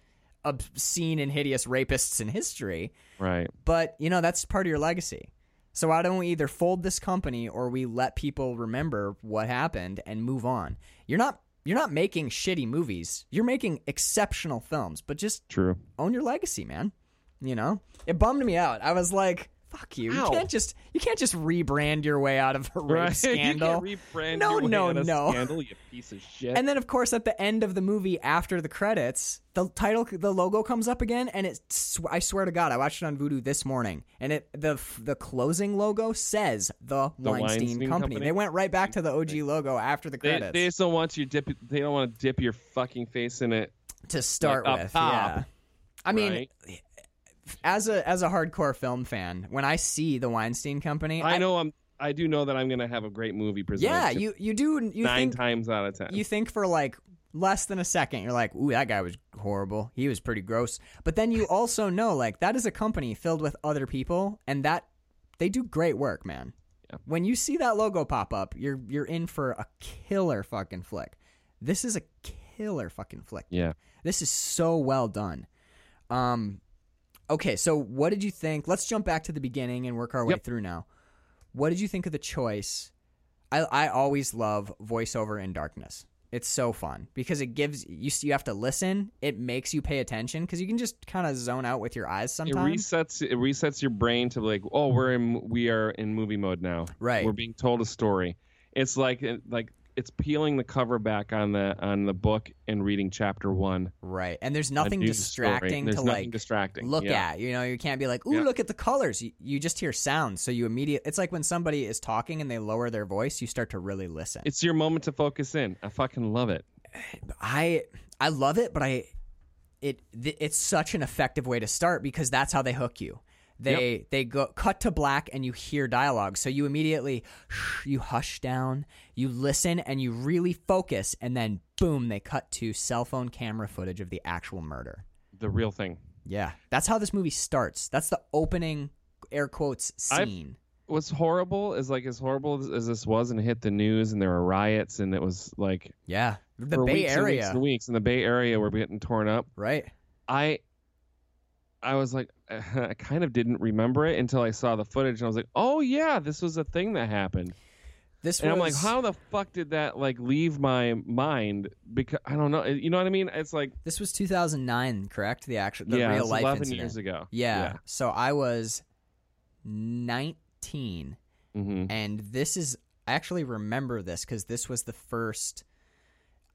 [SPEAKER 2] obscene and hideous rapists in history.
[SPEAKER 3] right.
[SPEAKER 2] But, you know, that's part of your legacy. So why don't we either fold this company or we let people remember what happened and move on? You're not you're not making shitty movies. You're making exceptional films, but just
[SPEAKER 3] True.
[SPEAKER 2] own your legacy, man. You know? It bummed me out. I was like, fuck you.
[SPEAKER 3] Ow.
[SPEAKER 2] You can't just you can't just rebrand your way out of a rape
[SPEAKER 3] Right.
[SPEAKER 2] scandal. *laughs*
[SPEAKER 3] you can't rebrand
[SPEAKER 2] No,
[SPEAKER 3] your way
[SPEAKER 2] no,
[SPEAKER 3] out of
[SPEAKER 2] no.
[SPEAKER 3] Scandal, you piece of shit.
[SPEAKER 2] And then, of course, at the end of the movie, after the credits, the title, the logo comes up again, and it. sw- I swear to God, I watched it on Vudu this morning, and it the the closing logo says the,
[SPEAKER 3] The
[SPEAKER 2] Weinstein,
[SPEAKER 3] Weinstein
[SPEAKER 2] Company.
[SPEAKER 3] Company?
[SPEAKER 2] They went right back to the OG logo after the credits
[SPEAKER 3] they just don't want you dip. They don't want to dip your fucking face in it.
[SPEAKER 2] to start
[SPEAKER 3] like, up
[SPEAKER 2] with.
[SPEAKER 3] top,
[SPEAKER 2] yeah, I mean,
[SPEAKER 3] right?
[SPEAKER 2] As a as a hardcore film fan, when I see the Weinstein Company,
[SPEAKER 3] I know I'm. I do know that I'm gonna have a great movie presented.
[SPEAKER 2] Yeah, you you do you
[SPEAKER 3] nine
[SPEAKER 2] think
[SPEAKER 3] times out of ten.
[SPEAKER 2] you think for like less than a second you're like ooh that guy was horrible he was pretty gross but then you also know like that is a company filled with other people and that they do great work man
[SPEAKER 3] Yeah.
[SPEAKER 2] when you see that logo pop up you're you're in for a killer fucking flick this is a killer fucking flick
[SPEAKER 3] yeah.
[SPEAKER 2] this is so well done um okay so what did you think let's jump back to the beginning and work our way
[SPEAKER 3] Yep.
[SPEAKER 2] through now what did you think of the choice I, I always love voiceover in darkness. It's so fun because it gives you you have to listen. It makes you pay attention because you can just kind of zone out with your eyes sometimes.
[SPEAKER 3] It resets. It resets your brain to like, oh, we're in. We are in movie mode now.
[SPEAKER 2] Right.
[SPEAKER 3] We're being told a story. It's like like it's peeling the cover back on the on the book and reading chapter one.
[SPEAKER 2] right, and there's nothing distracting
[SPEAKER 3] There's
[SPEAKER 2] to
[SPEAKER 3] nothing
[SPEAKER 2] like
[SPEAKER 3] distracting.
[SPEAKER 2] look
[SPEAKER 3] yeah.
[SPEAKER 2] at. You know, you can't be like, "Ooh,
[SPEAKER 3] Yeah.
[SPEAKER 2] look at the colors." You, you just hear sounds, so you immediate. It's like when somebody is talking and they lower their voice, you start to really listen.
[SPEAKER 3] It's your moment to focus in. I fucking love it.
[SPEAKER 2] I I love it, but I it th- it's such an effective way to start because that's how they hook you. They they go cut to black and you hear dialogue, so you immediately you hush down, you listen, and you really focus, and then boom, they cut to cell phone camera footage of the actual murder.
[SPEAKER 3] The real thing.
[SPEAKER 2] Yeah, that's how this movie starts. That's the opening air quotes scene.
[SPEAKER 3] What's horrible is like as horrible as, as this was, and it hit the news, and there were riots, and it was like
[SPEAKER 2] yeah, the Bay
[SPEAKER 3] weeks and weeks
[SPEAKER 2] Area,
[SPEAKER 3] and weeks, and the Bay Area were getting torn up.
[SPEAKER 2] right?
[SPEAKER 3] I I was like, *laughs* I kind of didn't remember it until I saw the footage, and I was like, oh yeah, this was a thing that happened.
[SPEAKER 2] This
[SPEAKER 3] And
[SPEAKER 2] was
[SPEAKER 3] I'm like, how the fuck did that like leave my mind? Because I don't know. You know what I mean? It's like,
[SPEAKER 2] this was 2009, correct? The actual the
[SPEAKER 3] yeah,
[SPEAKER 2] real life
[SPEAKER 3] 11
[SPEAKER 2] incident.
[SPEAKER 3] years ago.
[SPEAKER 2] Yeah. So I was 19
[SPEAKER 3] hmm
[SPEAKER 2] and this is I actually remember this cuz this was the first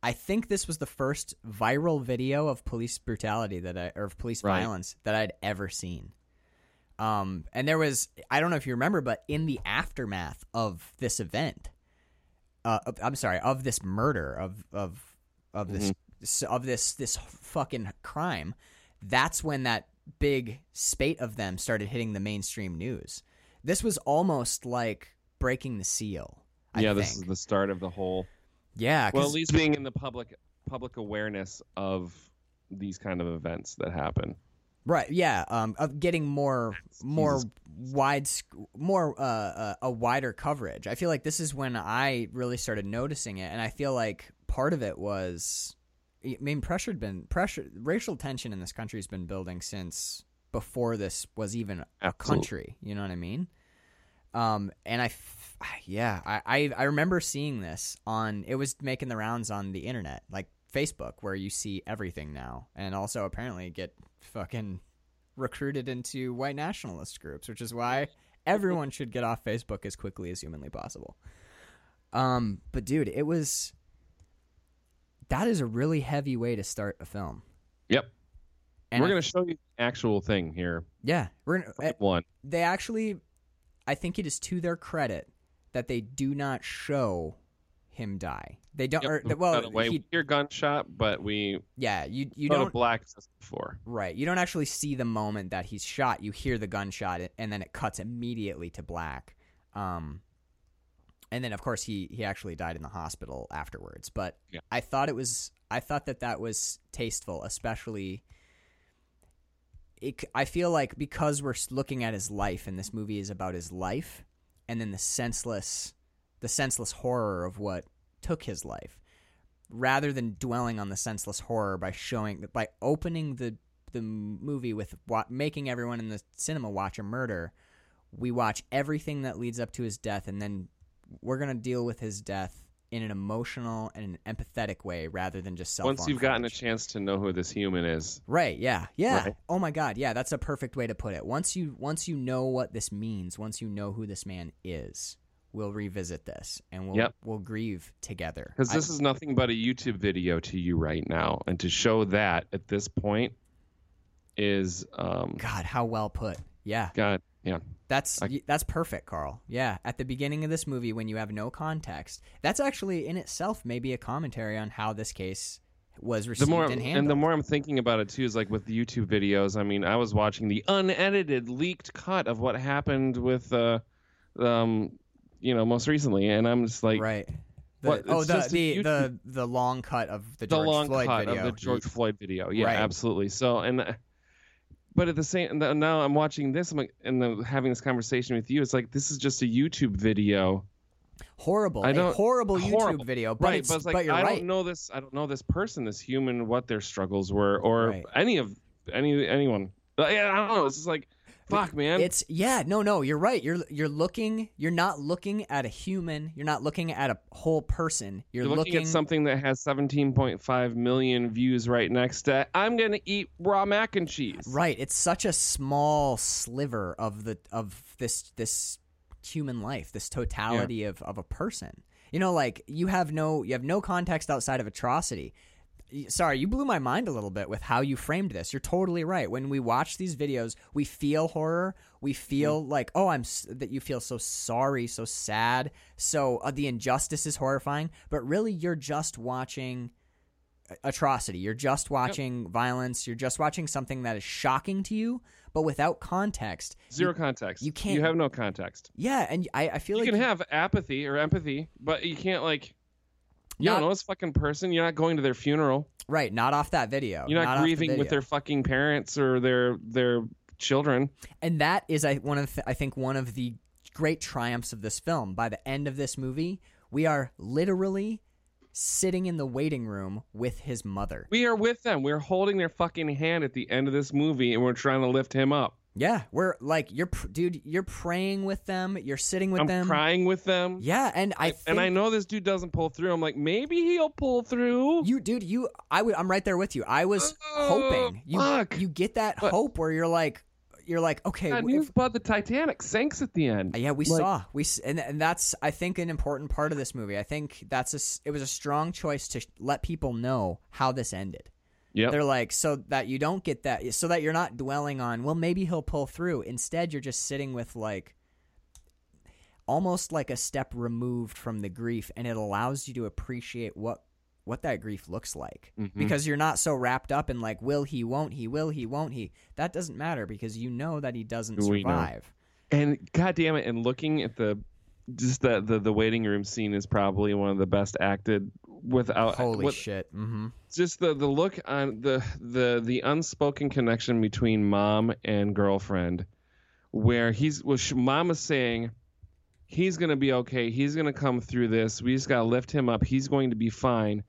[SPEAKER 2] I think this was the first viral video of police brutality that I or of police
[SPEAKER 3] Right.
[SPEAKER 2] violence that I'd ever seen. Um and there was I don't know if you remember but in the aftermath of this event uh of- I'm sorry, of this murder of of of this of this this fucking crime, that's when that big spate of them started hitting the mainstream news. This was almost like breaking the seal. I
[SPEAKER 3] yeah,
[SPEAKER 2] think.
[SPEAKER 3] this is the start of the whole.
[SPEAKER 2] yeah.
[SPEAKER 3] well, at least being in the public public awareness of these kind of events that happen.
[SPEAKER 2] Right. Yeah. Um, of getting more more wide, more uh, uh, a wider coverage. I feel like this is when I really started noticing it, and I feel like part of it was, I mean, pressure had been pressure. Racial tension in this country has been building since before this was even a country. You know what I mean? Um, and I, f- *sighs* yeah, I, I, I remember seeing this on. It was making the rounds on the internet, like Facebook, where you see everything now, and also apparently get fucking recruited into white nationalist groups, which is why everyone should get off Facebook as quickly as humanly possible. Um, but dude, it was. That is a really heavy way to start a film.
[SPEAKER 3] Yep.
[SPEAKER 2] And
[SPEAKER 3] We're gonna show you the actual thing here.
[SPEAKER 2] yeah, we're gonna, eh,
[SPEAKER 3] One.
[SPEAKER 2] they actually I think it is to their credit that they do not show him die. They don't
[SPEAKER 3] Yep.
[SPEAKER 2] or,
[SPEAKER 3] By
[SPEAKER 2] well
[SPEAKER 3] the way,
[SPEAKER 2] he,
[SPEAKER 3] we hear gunshot, but we
[SPEAKER 2] yeah, you you don't
[SPEAKER 3] black just before.
[SPEAKER 2] right. You don't actually see the moment that he's shot. You hear the gunshot and then it cuts immediately to black. Um and then of course he he actually died in the hospital afterwards, but
[SPEAKER 3] Yeah.
[SPEAKER 2] I thought it was I thought that that was tasteful, especially it, I feel like because we're looking at his life and this movie is about his life and then the senseless the senseless horror of what took his life rather than dwelling on the senseless horror by showing by opening the the movie with wa- making everyone in the cinema watch a murder we watch everything that leads up to his death and then we're going to deal with his death in an emotional and an empathetic way rather than just self
[SPEAKER 3] Once you've gotten a chance to know who this human is,
[SPEAKER 2] Right, yeah. Yeah.
[SPEAKER 3] Right.
[SPEAKER 2] Oh my god, yeah, that's a perfect way to put it. Once you once you know what this means, once you know who this man is, we'll revisit this and we'll
[SPEAKER 3] Yep.
[SPEAKER 2] we'll grieve together.
[SPEAKER 3] because this is nothing but a YouTube video to you right now, and to show that at this point is, um,
[SPEAKER 2] God, how well put. Yeah.
[SPEAKER 3] God, yeah,
[SPEAKER 2] That's
[SPEAKER 3] I-
[SPEAKER 2] that's perfect, Carl. Yeah, at the beginning of this movie when you have no context. That's actually in itself maybe a commentary on how this case was
[SPEAKER 3] the
[SPEAKER 2] received
[SPEAKER 3] more
[SPEAKER 2] and handled.
[SPEAKER 3] and the more I'm thinking about it too is like with the YouTube videos. I mean, I was watching the unedited, leaked cut of what happened with, uh, um, you know, most recently, and I'm just like,
[SPEAKER 2] right. The,
[SPEAKER 3] What,
[SPEAKER 2] oh, the the,
[SPEAKER 3] YouTube-
[SPEAKER 2] the the long cut of the
[SPEAKER 3] the
[SPEAKER 2] George
[SPEAKER 3] long
[SPEAKER 2] Floyd
[SPEAKER 3] cut
[SPEAKER 2] video.
[SPEAKER 3] of the George Floyd video. Yeah,
[SPEAKER 2] Right.
[SPEAKER 3] absolutely. So and. uh, But at the same, now I'm watching this, I'm like, and then having this conversation with you. It's like this is just a YouTube video,
[SPEAKER 2] horrible,
[SPEAKER 3] I
[SPEAKER 2] a
[SPEAKER 3] don't-
[SPEAKER 2] horrible,
[SPEAKER 3] horrible.
[SPEAKER 2] YouTube video. But
[SPEAKER 3] right?
[SPEAKER 2] it's,
[SPEAKER 3] but it's like
[SPEAKER 2] but
[SPEAKER 3] I
[SPEAKER 2] right.
[SPEAKER 3] don't know this. I don't know this person, this human, what their struggles were, or
[SPEAKER 2] Right.
[SPEAKER 3] any of any anyone. Yeah, I don't know. It's just like, fuck, man.
[SPEAKER 2] It's yeah, no, no, you're right. You're you're looking. You're not looking at a human. You're not looking at a whole person. You're,
[SPEAKER 3] You're looking, at something that has 17.5 million views right next to. I'm gonna eat raw mac and cheese.
[SPEAKER 2] Right. It's such a small sliver of the of this this human life, this totality of, of a person. You know, like you have no you have no context outside of atrocity. Sorry, you blew my mind a little bit with how you framed this. You're totally right. When we watch these videos, we feel horror. We feel like, oh, I'm s- that you feel so sorry, so sad, so uh, the injustice is horrifying. But really, you're just watching atrocity. You're just watching violence. You're just watching something that is shocking to you, but without context.
[SPEAKER 3] Zero
[SPEAKER 2] You-
[SPEAKER 3] context.
[SPEAKER 2] you can't-
[SPEAKER 3] You have no context.
[SPEAKER 2] yeah, and I, I feel
[SPEAKER 3] You
[SPEAKER 2] like
[SPEAKER 3] can have apathy or empathy, but you can't like. You
[SPEAKER 2] Not-
[SPEAKER 3] don't know this fucking person. You're not going to their funeral.
[SPEAKER 2] right, not off that video.
[SPEAKER 3] You're not,
[SPEAKER 2] the
[SPEAKER 3] grieving with their fucking parents or their their children.
[SPEAKER 2] and that is I one of the, I think one of the great triumphs of this film. By the end of this movie, we are literally sitting in the waiting room with his mother.
[SPEAKER 3] We are with them. We're holding their fucking hand at the end of this movie, and we're trying to lift him up.
[SPEAKER 2] Yeah, we're like you're pr- dude, you're praying with them, you're sitting with
[SPEAKER 3] I'm
[SPEAKER 2] them.
[SPEAKER 3] crying with them.
[SPEAKER 2] Yeah, and I think
[SPEAKER 3] and I know this dude doesn't pull through. I'm like, maybe he'll pull through.
[SPEAKER 2] you dude, you I would I'm right there with you. I was
[SPEAKER 3] Oh,
[SPEAKER 2] hoping. You
[SPEAKER 3] fuck.
[SPEAKER 2] you get that
[SPEAKER 3] But-
[SPEAKER 2] hope where you're like you're like, okay,
[SPEAKER 3] God, news about the Titanic sinks at the end.
[SPEAKER 2] Yeah, we
[SPEAKER 3] Like-
[SPEAKER 2] saw we and and that's I think an important part of this movie. I think that's a it was a strong choice to sh- let people know how this ended.
[SPEAKER 3] Yep.
[SPEAKER 2] They're like so that you don't get that so that you're not dwelling on well maybe he'll pull through. Instead, you're just sitting with like almost like a step removed from the grief and it allows you to appreciate what what that grief looks like
[SPEAKER 3] Mm-hmm.
[SPEAKER 2] because you're not so wrapped up in like will he won't he will he won't he that doesn't matter because you know that he doesn't
[SPEAKER 3] We know.
[SPEAKER 2] survive
[SPEAKER 3] And god damn it, and looking at the just the, the the waiting room scene is probably one of the best acted without
[SPEAKER 2] holy
[SPEAKER 3] with-
[SPEAKER 2] shit. Mhm
[SPEAKER 3] just the the look on the the the unspoken connection between mom and girlfriend where he's well sh- mom is saying he's to be okay. He's to come through this. We just got to lift him up. He's going to be fine.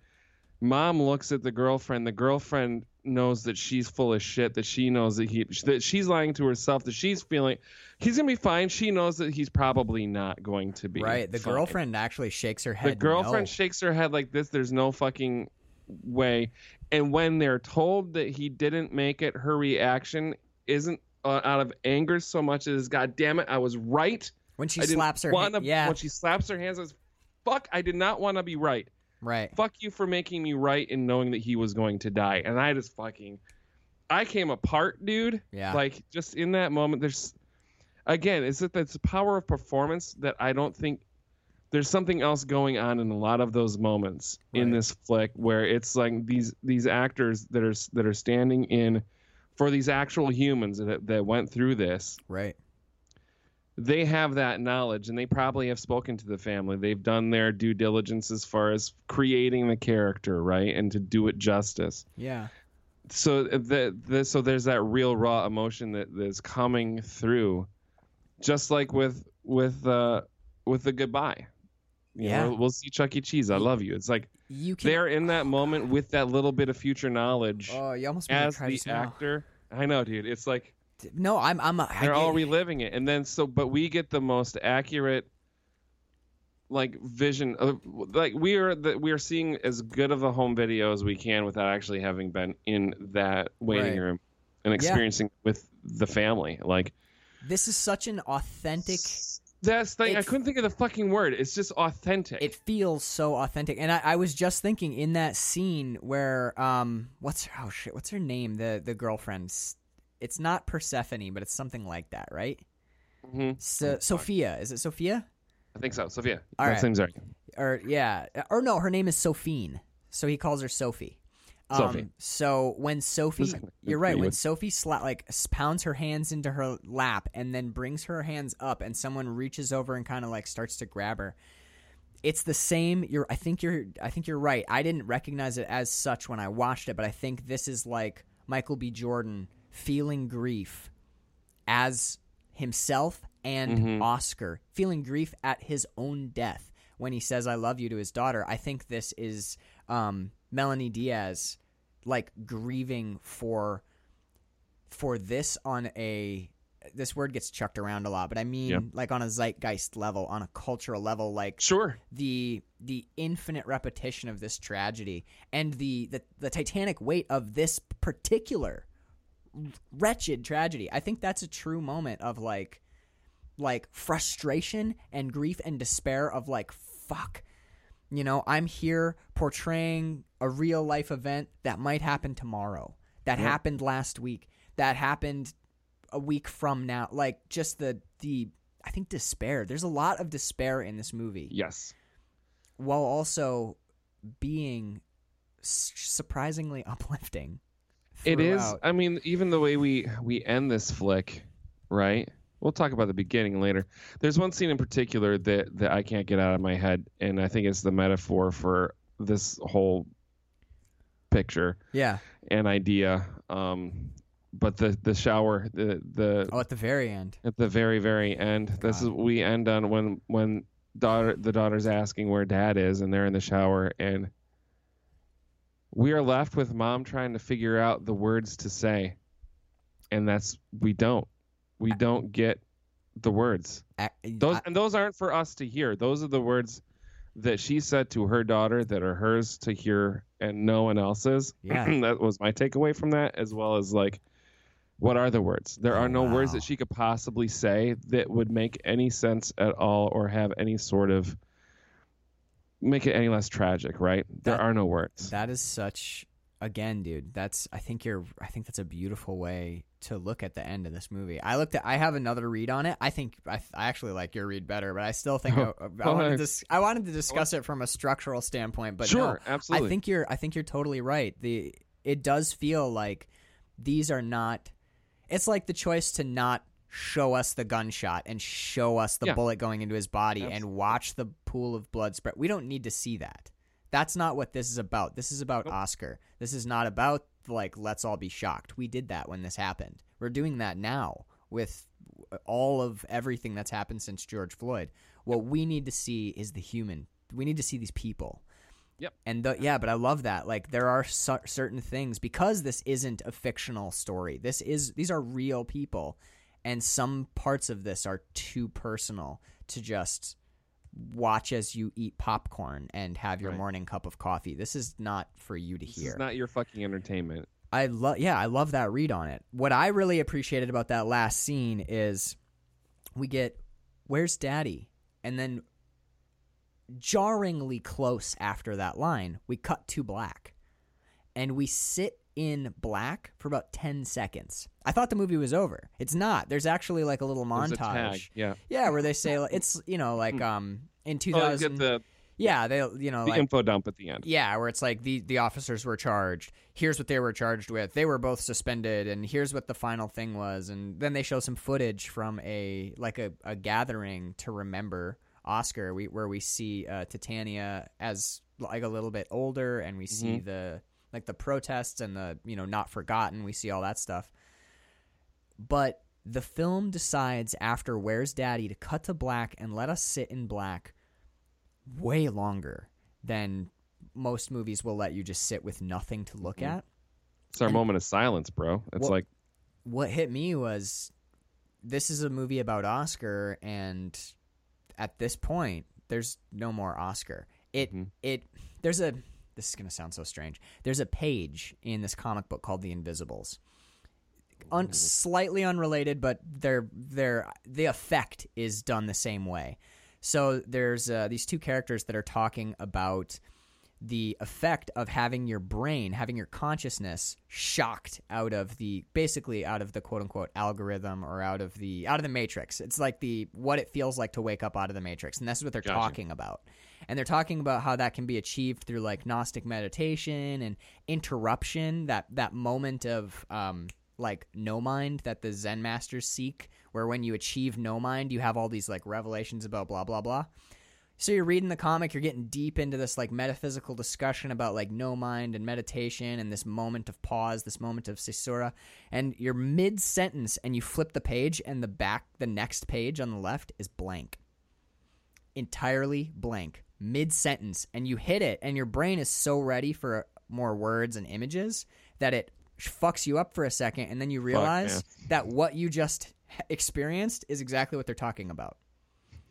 [SPEAKER 3] Mom looks at the girlfriend. The girlfriend knows that she's full of shit that she knows that he that she's lying to herself that she's feeling he's going to be fine she knows that he's probably not going to be
[SPEAKER 2] Right. The
[SPEAKER 3] fine.
[SPEAKER 2] girlfriend actually shakes her head.
[SPEAKER 3] The girlfriend
[SPEAKER 2] no.
[SPEAKER 3] shakes her head like this. There's no fucking way. And when they're told that he didn't make it, her reaction isn't uh, out of anger so much as "God damn it, I was right."
[SPEAKER 2] when she
[SPEAKER 3] I
[SPEAKER 2] slaps her.
[SPEAKER 3] wanna-
[SPEAKER 2] hand, yeah.
[SPEAKER 3] When she slaps her hands, says, "Fuck, I did not want to be right.
[SPEAKER 2] Right.
[SPEAKER 3] Fuck you for making me right and knowing that he was going to die." And I just fucking, I came apart, dude.
[SPEAKER 2] Yeah.
[SPEAKER 3] Like just in that moment, there's, again, it's that it's the power of performance that I don't think there's something else going on in a lot of those moments in this flick where it's like these these actors that are that are standing in for these actual humans that that went through this
[SPEAKER 2] Right.
[SPEAKER 3] They have that knowledge and they probably have spoken to the family. They've done their due diligence as far as creating the character right and to do it justice.
[SPEAKER 2] Yeah.
[SPEAKER 3] so the, the so there's that real raw emotion that that's coming through just like with with uh with the goodbye. You
[SPEAKER 2] Yeah.
[SPEAKER 3] know, we'll see chuck e. Cheese. I love you. It's like
[SPEAKER 2] You can.
[SPEAKER 3] they're in that moment with that little bit of future knowledge
[SPEAKER 2] Oh, you almost
[SPEAKER 3] as the actor. I know dude. It's like
[SPEAKER 2] No, I'm. I'm. I
[SPEAKER 3] they're all reliving it and then so but we get the most accurate like vision of like we are the, we are seeing as good of a home video as we can without actually having been in that waiting
[SPEAKER 2] Right.
[SPEAKER 3] room and experiencing with the family like
[SPEAKER 2] This is such an authentic.
[SPEAKER 3] that's the thing i couldn't think of the fucking word it's just authentic
[SPEAKER 2] It feels so authentic, and I, I was just thinking in that scene where um, what's her, oh shit, what's her name? The the girlfriend's. It's not Persephone, but it's something like that, right?
[SPEAKER 3] Mhm.
[SPEAKER 2] So, Sophia, is it Sophia?
[SPEAKER 3] i think so sophia
[SPEAKER 2] All right.
[SPEAKER 3] seems right
[SPEAKER 2] or yeah, or no, her name is Sophine, so he calls her Sophie. Um,
[SPEAKER 3] Sophie.
[SPEAKER 2] So when Sophie, you're right. When Sophie sla- like pounds her hands into her lap and then brings her hands up, and someone reaches over and kind of like starts to grab her. It's the same. You're. I think you're. I think you're right. I didn't recognize it as such when I watched it, but I think this is like Michael B. Jordan feeling grief as himself and
[SPEAKER 3] Mm-hmm.
[SPEAKER 2] Oscar, feeling grief at his own death when he says "I love you" to his daughter. I think this is um, Melonie Diaz like grieving for for this on a this word gets chucked around a lot, but I mean
[SPEAKER 3] Yeah.
[SPEAKER 2] like on a zeitgeist level, on a cultural level, like
[SPEAKER 3] sure
[SPEAKER 2] the the infinite repetition of this tragedy and the the, the titanic weight of this particular wretched tragedy. I think that's a true moment of like like frustration and grief and despair of like fuck you know i'm here portraying a real life event that might happen tomorrow. That happened last week. That happened a week from now. Like just the the i think despair. There's a lot of despair in this movie.
[SPEAKER 3] Yes.
[SPEAKER 2] While also being surprisingly *laughs* uplifting.
[SPEAKER 3] It is. I mean, even the way we we end this flick, right? We'll talk about the beginning later. There's one scene in particular that that I can't get out of my head, and I think it's the metaphor for this whole picture
[SPEAKER 2] Yeah.
[SPEAKER 3] and idea. Um, but the the shower, the the
[SPEAKER 2] Oh, at the very end.
[SPEAKER 3] at the very very end. This is we end on when when daughter the daughter's asking where dad is, and they're in the shower, and we are left with mom trying to figure out the words to say, and that's we don't. We don't get the words. Those and those aren't for us to hear. Those are the words that she said to her daughter that are hers to hear and no one else's. *clears throat*
[SPEAKER 2] Yeah.
[SPEAKER 3] that was my takeaway from that, as well as like, what are the words? There are no words that she could possibly say that would make any sense at all or have any sort of make it any less tragic, right? There
[SPEAKER 2] That-
[SPEAKER 3] are no words.
[SPEAKER 2] That is such again, dude. That's I think you're I think that's a beautiful way to look at the end of this movie. I looked at I have another read on it. I think I, I actually like your read better, but I still think *laughs* I, I
[SPEAKER 3] Go
[SPEAKER 2] wanted to I wanted to discuss it from a structural standpoint, but
[SPEAKER 3] sure,
[SPEAKER 2] no,
[SPEAKER 3] absolutely.
[SPEAKER 2] I think you're I think you're totally right. The it does feel like these are not it's like the choice to not show us the gunshot and show us the
[SPEAKER 3] Yeah.
[SPEAKER 2] bullet going into his body and watch the pool of blood spread. We don't need to see that. That's not what this is about. This is about
[SPEAKER 3] Nope.
[SPEAKER 2] Oscar. This is not about like let's all be shocked. We did that when this happened. We're doing that now with all of everything that's happened since George Floyd. What we need to see is the human. We need to see these people.
[SPEAKER 3] Yep.
[SPEAKER 2] And the, yeah, but I love that. Like there are cer- certain things because this isn't a fictional story. This is these are real people, and some parts of this are too personal to just watch as you eat popcorn and have your
[SPEAKER 3] Right.
[SPEAKER 2] morning cup of coffee. This is not for you to
[SPEAKER 3] this
[SPEAKER 2] hear.
[SPEAKER 3] is not your fucking entertainment.
[SPEAKER 2] I love yeah, I love that read on it. What I really appreciated about that last scene is we get where's daddy? And then jarringly close after that line, we cut to black. And we sit in black for about 10 seconds. I thought the movie was over. It's not. There's actually like a little montage.
[SPEAKER 3] a. Yeah.
[SPEAKER 2] Yeah, where they say like, it's, you know, like um in
[SPEAKER 3] Oh,
[SPEAKER 2] 2000
[SPEAKER 3] get the,
[SPEAKER 2] Yeah, they you know
[SPEAKER 3] the
[SPEAKER 2] like
[SPEAKER 3] info dump at the end.
[SPEAKER 2] yeah, where it's like the the officers were charged. Here's what they were charged with. They were both suspended, and here's what the final thing was. And then they show some footage from a like a, a gathering to remember Oscar, we, where we see uh, Titania as like a little bit older, and we see the like the protests and the you know not forgotten. We see all that stuff, but the film decides after Where's Daddy to cut to black and let us sit in black way longer than most movies will let you just sit with nothing to look at.
[SPEAKER 3] It's our moment of silence, bro. It's
[SPEAKER 2] Well-
[SPEAKER 3] like
[SPEAKER 2] What hit me was this is a movie about Oscar and at this point there's no more Oscar. It
[SPEAKER 3] Mhm.
[SPEAKER 2] it there's a this is going to sound so strange. There's a page in this comic book called The Invisibles. Un, slightly unrelated, but they're they're the effect is done the same way. So there's uh, these two characters that are talking about the effect of having your brain, having your consciousness shocked out of the basically out of the quote unquote algorithm or out of the out of the matrix. It's like the what it feels like to wake up out of the matrix, and that's what they're
[SPEAKER 3] Gotcha.
[SPEAKER 2] talking about. And they're talking about how that can be achieved through like Gnostic meditation and interruption, that that moment of um like no mind that the Zen masters seek, where when you achieve no mind, you have all these like revelations about blah blah blah. So you're reading the comic, you're getting deep into this like metaphysical discussion about like no mind and meditation and this moment of pause, this moment of caesura, and you're mid sentence and you flip the page and the back the next page on the left is blank. Entirely blank. Mid sentence and you hit it and your brain is so ready for more words and images that it fucks you up for a second and then you realize that what you just experienced is exactly what they're talking about.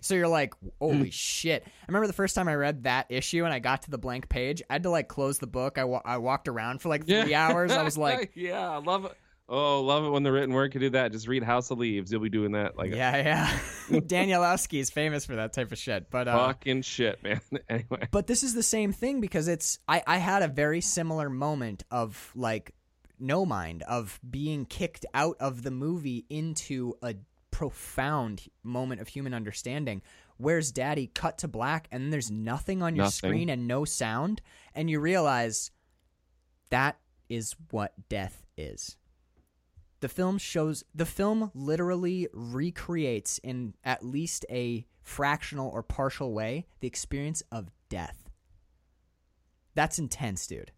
[SPEAKER 2] So you're like, holy shit. I remember the first time I read that issue and I got to the blank page, I had to like close the book. I, wa- I walked around for like three hours. I was *laughs* like,
[SPEAKER 3] yeah, I love it. Oh, love it when the written word can do that. Just read House of Leaves. You'll be doing that like
[SPEAKER 2] yeah, yeah. *laughs* Danielewski is famous for that type of shit. But, uh,
[SPEAKER 3] fucking shit, man. *laughs* anyway,
[SPEAKER 2] but this is the same thing because it's, I, I had a very similar moment of like no mind, of being kicked out of the movie into a profound moment of human understanding. Where's daddy cut to black and then there's nothing on your
[SPEAKER 3] Nothing.
[SPEAKER 2] screen and no sound and you realize that is what death is. The film shows the film literally recreates in at least a fractional or partial way the experience of death. That's intense, dude.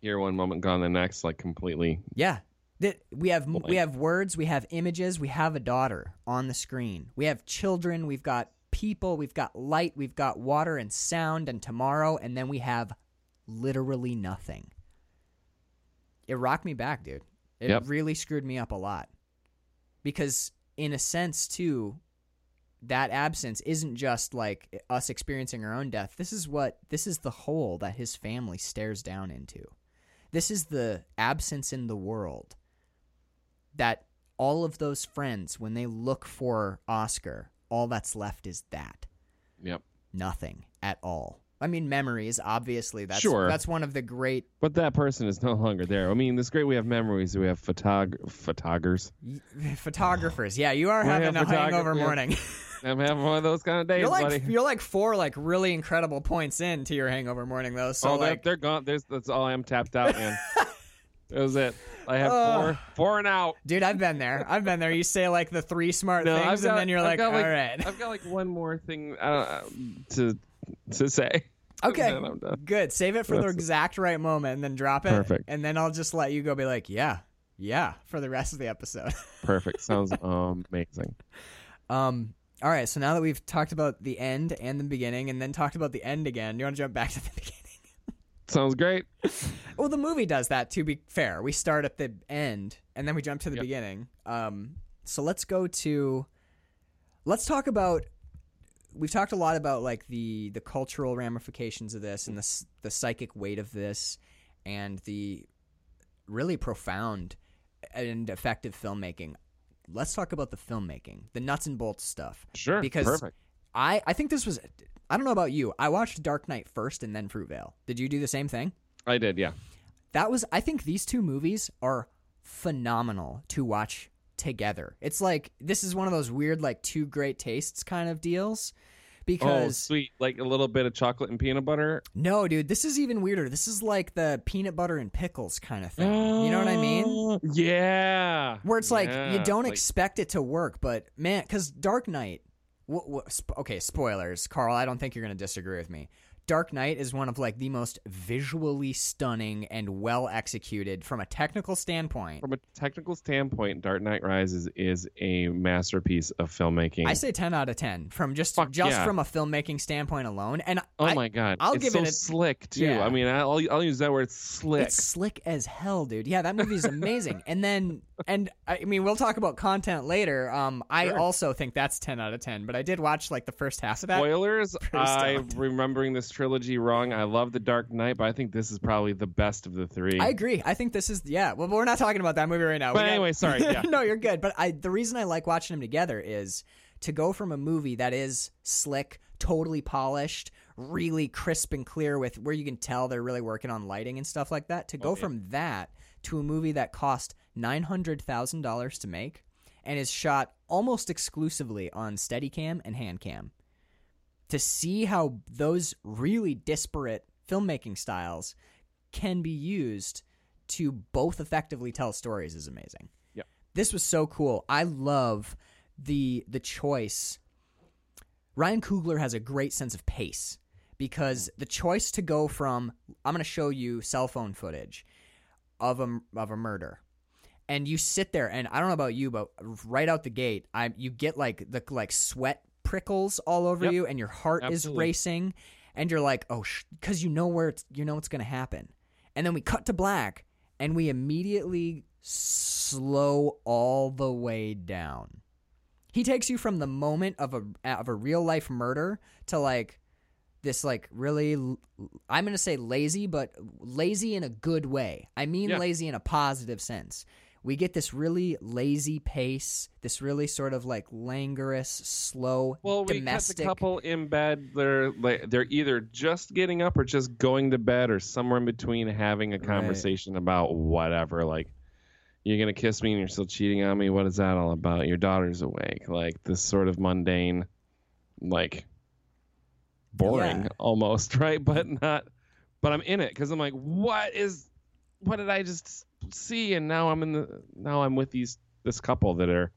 [SPEAKER 3] here one moment, gone the next, like completely.
[SPEAKER 2] Yeah. That we have we have words, we have images, we have a daughter on the screen. We have children, we've got people, we've got light, we've got water and sound and tomorrow and then we have literally nothing. it rocked me back, dude. It
[SPEAKER 3] Yep.
[SPEAKER 2] really screwed me up a lot. Because in a sense too, that absence isn't just like us experiencing our own death. This is what this is the hole that his family stares down into. This is the absence in the world that all of those friends when they look for Oscar, all that's left is that.
[SPEAKER 3] Yep.
[SPEAKER 2] Nothing at all. I mean memories, obviously. That's
[SPEAKER 3] Sure.
[SPEAKER 2] that's one of the great
[SPEAKER 3] But that person is no longer there. I mean, it's great we have memories. We have photog photographers.
[SPEAKER 2] Photographers, yeah, you are
[SPEAKER 3] We
[SPEAKER 2] having a hangover morning. *laughs*
[SPEAKER 3] I'm having one of those kind of days,
[SPEAKER 2] you're like
[SPEAKER 3] buddy.
[SPEAKER 2] you're like four like really incredible points into your hangover morning though. So
[SPEAKER 3] oh, they're, they're gone. There's, that's all I'm tapped out, man. *laughs* that was it. I have
[SPEAKER 2] Ugh.
[SPEAKER 3] four, four and out.
[SPEAKER 2] dude, I've been there. I've been there. You say like the three smart
[SPEAKER 3] No,
[SPEAKER 2] things,
[SPEAKER 3] got,
[SPEAKER 2] and then you're like,
[SPEAKER 3] like,
[SPEAKER 2] right,
[SPEAKER 3] I've got like one more thing uh, to to say. *laughs*
[SPEAKER 2] okay,
[SPEAKER 3] and then I'm done.
[SPEAKER 2] good. Save it for the
[SPEAKER 3] That's-
[SPEAKER 2] exact right moment, and then drop it.
[SPEAKER 3] Perfect.
[SPEAKER 2] And then I'll just let you go. Be like, yeah, yeah, for the rest of the episode. *laughs*
[SPEAKER 3] Perfect. Sounds amazing.
[SPEAKER 2] Um. All right. So now that we've talked about the end and the beginning, and then talked about the end again, you want to jump back to the beginning?
[SPEAKER 3] Sounds great.
[SPEAKER 2] Well, the movie does that. To be fair, we start at the end and then we jump to the
[SPEAKER 3] Yep.
[SPEAKER 2] beginning. Um. So let's go to. Let's talk about. We've talked a lot about like the the cultural ramifications of this and the the psychic weight of this, and the really profound and effective filmmaking. Let's talk about the filmmaking, the nuts and bolts stuff.
[SPEAKER 3] Sure.
[SPEAKER 2] Because
[SPEAKER 3] Perfect.
[SPEAKER 2] I I think this was I don't know about you. I watched Dark Knight first and then Fruitvale. Did you do the same thing?
[SPEAKER 3] I did. Yeah.
[SPEAKER 2] That was I think these two movies are phenomenal to watch together. It's like this is one of those weird like two great tastes kind of deals
[SPEAKER 3] Oh,
[SPEAKER 2] because
[SPEAKER 3] sweet. Like a little bit of chocolate and peanut butter.
[SPEAKER 2] no, dude, this is even weirder. This is like the peanut butter and pickles kind of thing. You know what I mean?
[SPEAKER 3] Oh, *gasps* Yeah.
[SPEAKER 2] Where it's like you don't
[SPEAKER 3] Like,
[SPEAKER 2] expect it to work, but man, because Dark Knight. Wh- wh- sp- okay, spoilers, Carl. I don't think you're going to disagree with me. Dark Knight is one of like the most visually stunning and well executed from a technical standpoint.
[SPEAKER 3] From a technical standpoint, Dark Knight Rises is a masterpiece of filmmaking.
[SPEAKER 2] I say ten out of ten from just
[SPEAKER 3] Fuck
[SPEAKER 2] just
[SPEAKER 3] yeah.
[SPEAKER 2] from a filmmaking standpoint alone. And
[SPEAKER 3] oh
[SPEAKER 2] I-
[SPEAKER 3] my god,
[SPEAKER 2] I'll
[SPEAKER 3] it's
[SPEAKER 2] give
[SPEAKER 3] so
[SPEAKER 2] it a-
[SPEAKER 3] slick too.
[SPEAKER 2] Yeah.
[SPEAKER 3] I mean, I'll I'll use that word slick.
[SPEAKER 2] It's slick as hell, dude. Yeah, that movie is amazing. and then, and I mean, we'll talk about content later. Um, I
[SPEAKER 3] Sure.
[SPEAKER 2] also think that's ten out of ten. But I did watch like the first half of that.
[SPEAKER 3] Spoilers. I'm remembering this trilogy wrong. I love the Dark Knight, but I think this is probably the best of the three.
[SPEAKER 2] I agree. I think this is yeah. Well, we're not talking about that movie right now. We
[SPEAKER 3] But
[SPEAKER 2] got-
[SPEAKER 3] anyway, sorry, *laughs* yeah.
[SPEAKER 2] no, you're good. But I the reason I like watching them together is to go from a movie that is slick, totally polished, really crisp and clear with where you can tell they're really working on lighting and stuff like that. To go
[SPEAKER 3] Oh, yeah.
[SPEAKER 2] from that to a movie that cost nine hundred thousand dollars to make and is shot almost exclusively on Steadicam and Handcam. To see how those really disparate filmmaking styles can be used to both effectively tell stories is amazing.
[SPEAKER 3] Yep.
[SPEAKER 2] This was so cool. I love the the choice. Ryan Coogler has a great sense of pace because the choice to go from I'm going to show you cell phone footage of a of a murder. And you sit there and I don't know about you but right out the gate I you get like the like sweat prickles all over
[SPEAKER 3] Yep.
[SPEAKER 2] you and your heart is racing and you're like oh cuz you know where it's you know what's going to happen. And then we cut to black and we immediately slow all the way down. He takes you from the moment of a of a real life murder to like this like really I'm going to say lazy but lazy in a good way. I mean
[SPEAKER 3] Yeah.
[SPEAKER 2] lazy in a positive sense. We get this really lazy pace, this really sort of like languorous, slow,
[SPEAKER 3] Well, we
[SPEAKER 2] domestic.
[SPEAKER 3] catch a couple in bed. They're like they're either just getting up or just going to bed, or somewhere in between, having a conversation about whatever. Like, you're gonna kiss me and you're still cheating on me. What is that all about? Your daughter's awake. Like this sort of mundane, like boring
[SPEAKER 2] Yeah.
[SPEAKER 3] almost, *laughs* right? But not. But I'm in it because I'm like, what is? What did I just see? And now I'm in the. Now I'm with these this couple that are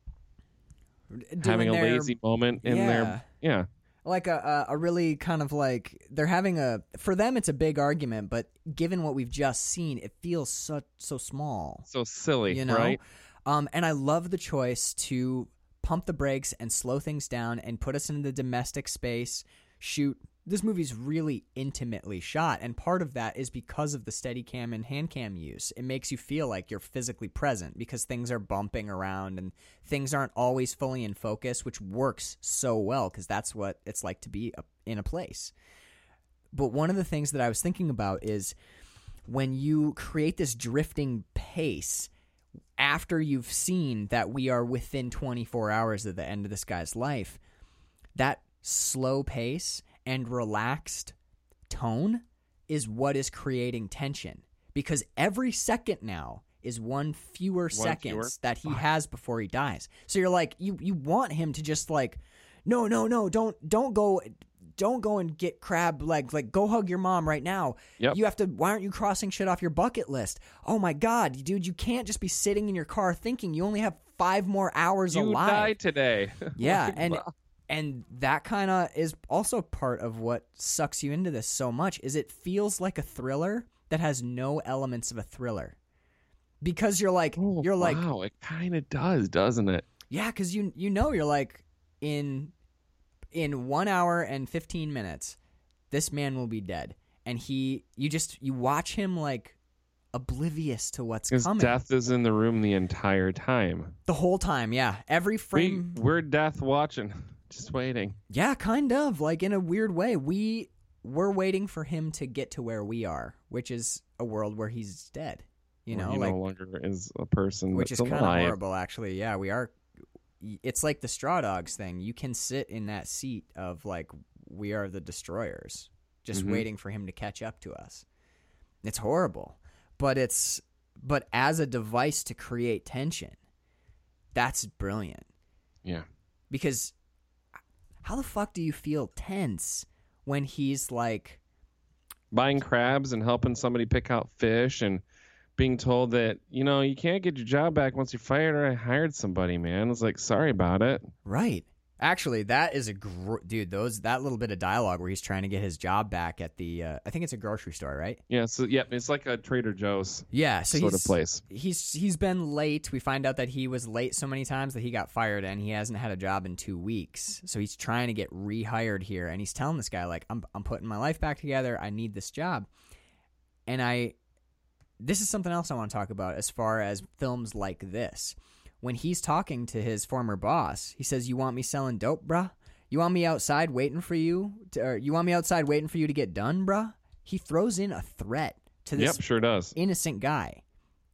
[SPEAKER 2] doing
[SPEAKER 3] having a
[SPEAKER 2] their-
[SPEAKER 3] lazy moment in
[SPEAKER 2] yeah.
[SPEAKER 3] their yeah.
[SPEAKER 2] like a, a a really kind of like they're having a for them it's a big argument but given what we've just seen it feels so so small
[SPEAKER 3] so silly,
[SPEAKER 2] you know
[SPEAKER 3] right?
[SPEAKER 2] um and i love the choice to pump the brakes and slow things down and put us in the domestic space shoot this movie's really intimately shot, and part of that is because of the Steadicam and handcam use. It makes you feel like you're physically present because things are bumping around and things aren't always fully in focus, which works so well because that's what it's like to be in a place. But one of the things that I was thinking about is when you create this drifting pace after you've seen that we are within 24 hours of the end of this guy's life, that slow pace and relaxed tone is what is creating tension because every second now is one fewer seconds
[SPEAKER 3] fewer?
[SPEAKER 2] that he has before he dies. So you're like you you want him to just like no no no don't don't go don't go and get crab legs like go hug your mom right now.
[SPEAKER 3] Yep.
[SPEAKER 2] You have to why aren't you crossing shit off your bucket list? Oh my god, dude, you can't just be sitting in your car thinking you only have 5 more hours
[SPEAKER 3] You
[SPEAKER 2] alive.
[SPEAKER 3] die today. *laughs*
[SPEAKER 2] Yeah, and. And that kind of is also part of what sucks you into this so much is it feels like a thriller that has no elements of a thriller. Because you're like
[SPEAKER 3] Oh,
[SPEAKER 2] you're like
[SPEAKER 3] wow, it kind of does, doesn't it?
[SPEAKER 2] yeah, cuz you you know you're like in in 1 hour and 15 minutes this man will be dead. And he you just you watch him like oblivious to what's
[SPEAKER 3] Because
[SPEAKER 2] coming
[SPEAKER 3] death is in the room the entire time.
[SPEAKER 2] the whole time. Yeah, every
[SPEAKER 3] We,
[SPEAKER 2] frame
[SPEAKER 3] we're death watching, just waiting.
[SPEAKER 2] Yeah, kind of. Like in a weird way. We we're waiting for him to get to where we are, which is a world where he's dead. You
[SPEAKER 3] where
[SPEAKER 2] know,
[SPEAKER 3] he
[SPEAKER 2] like
[SPEAKER 3] no longer is a person
[SPEAKER 2] which is kind of horrible actually. Yeah, we are it's like the straw dogs thing. You can sit in that seat of like we are the destroyers, just
[SPEAKER 3] Mhm.
[SPEAKER 2] waiting for him to catch up to us. It's horrible. But it's but as a device to create tension, that's brilliant
[SPEAKER 3] Yeah.
[SPEAKER 2] because how the fuck do you feel tense when he's like
[SPEAKER 3] Buying crabs and helping somebody pick out fish and being told that, you know, you can't get your job back once you're fired or I hired somebody, man. It's like, sorry about it.
[SPEAKER 2] right actually that is a gr- dude those that little bit of dialogue where he's trying to get his job back at the uh, i think it's a grocery store right?
[SPEAKER 3] Yeah, so yeah, it's like a Trader Joe's
[SPEAKER 2] yeah so
[SPEAKER 3] sort
[SPEAKER 2] he's
[SPEAKER 3] of place.
[SPEAKER 2] he's he's been late. We find out that he was late so many times that he got fired and he hasn't had a job in two weeks. So he's trying to get rehired here and he's telling this guy like i'm, I'm putting my life back together. I need this job. And i this is something else i want to talk about as far as films like this when he's talking to his former boss he says you want me selling dope bruh you want me outside waiting for you to, or you want me outside waiting for you to get done bruh he throws in a threat to this
[SPEAKER 3] Yep, sure does.
[SPEAKER 2] innocent guy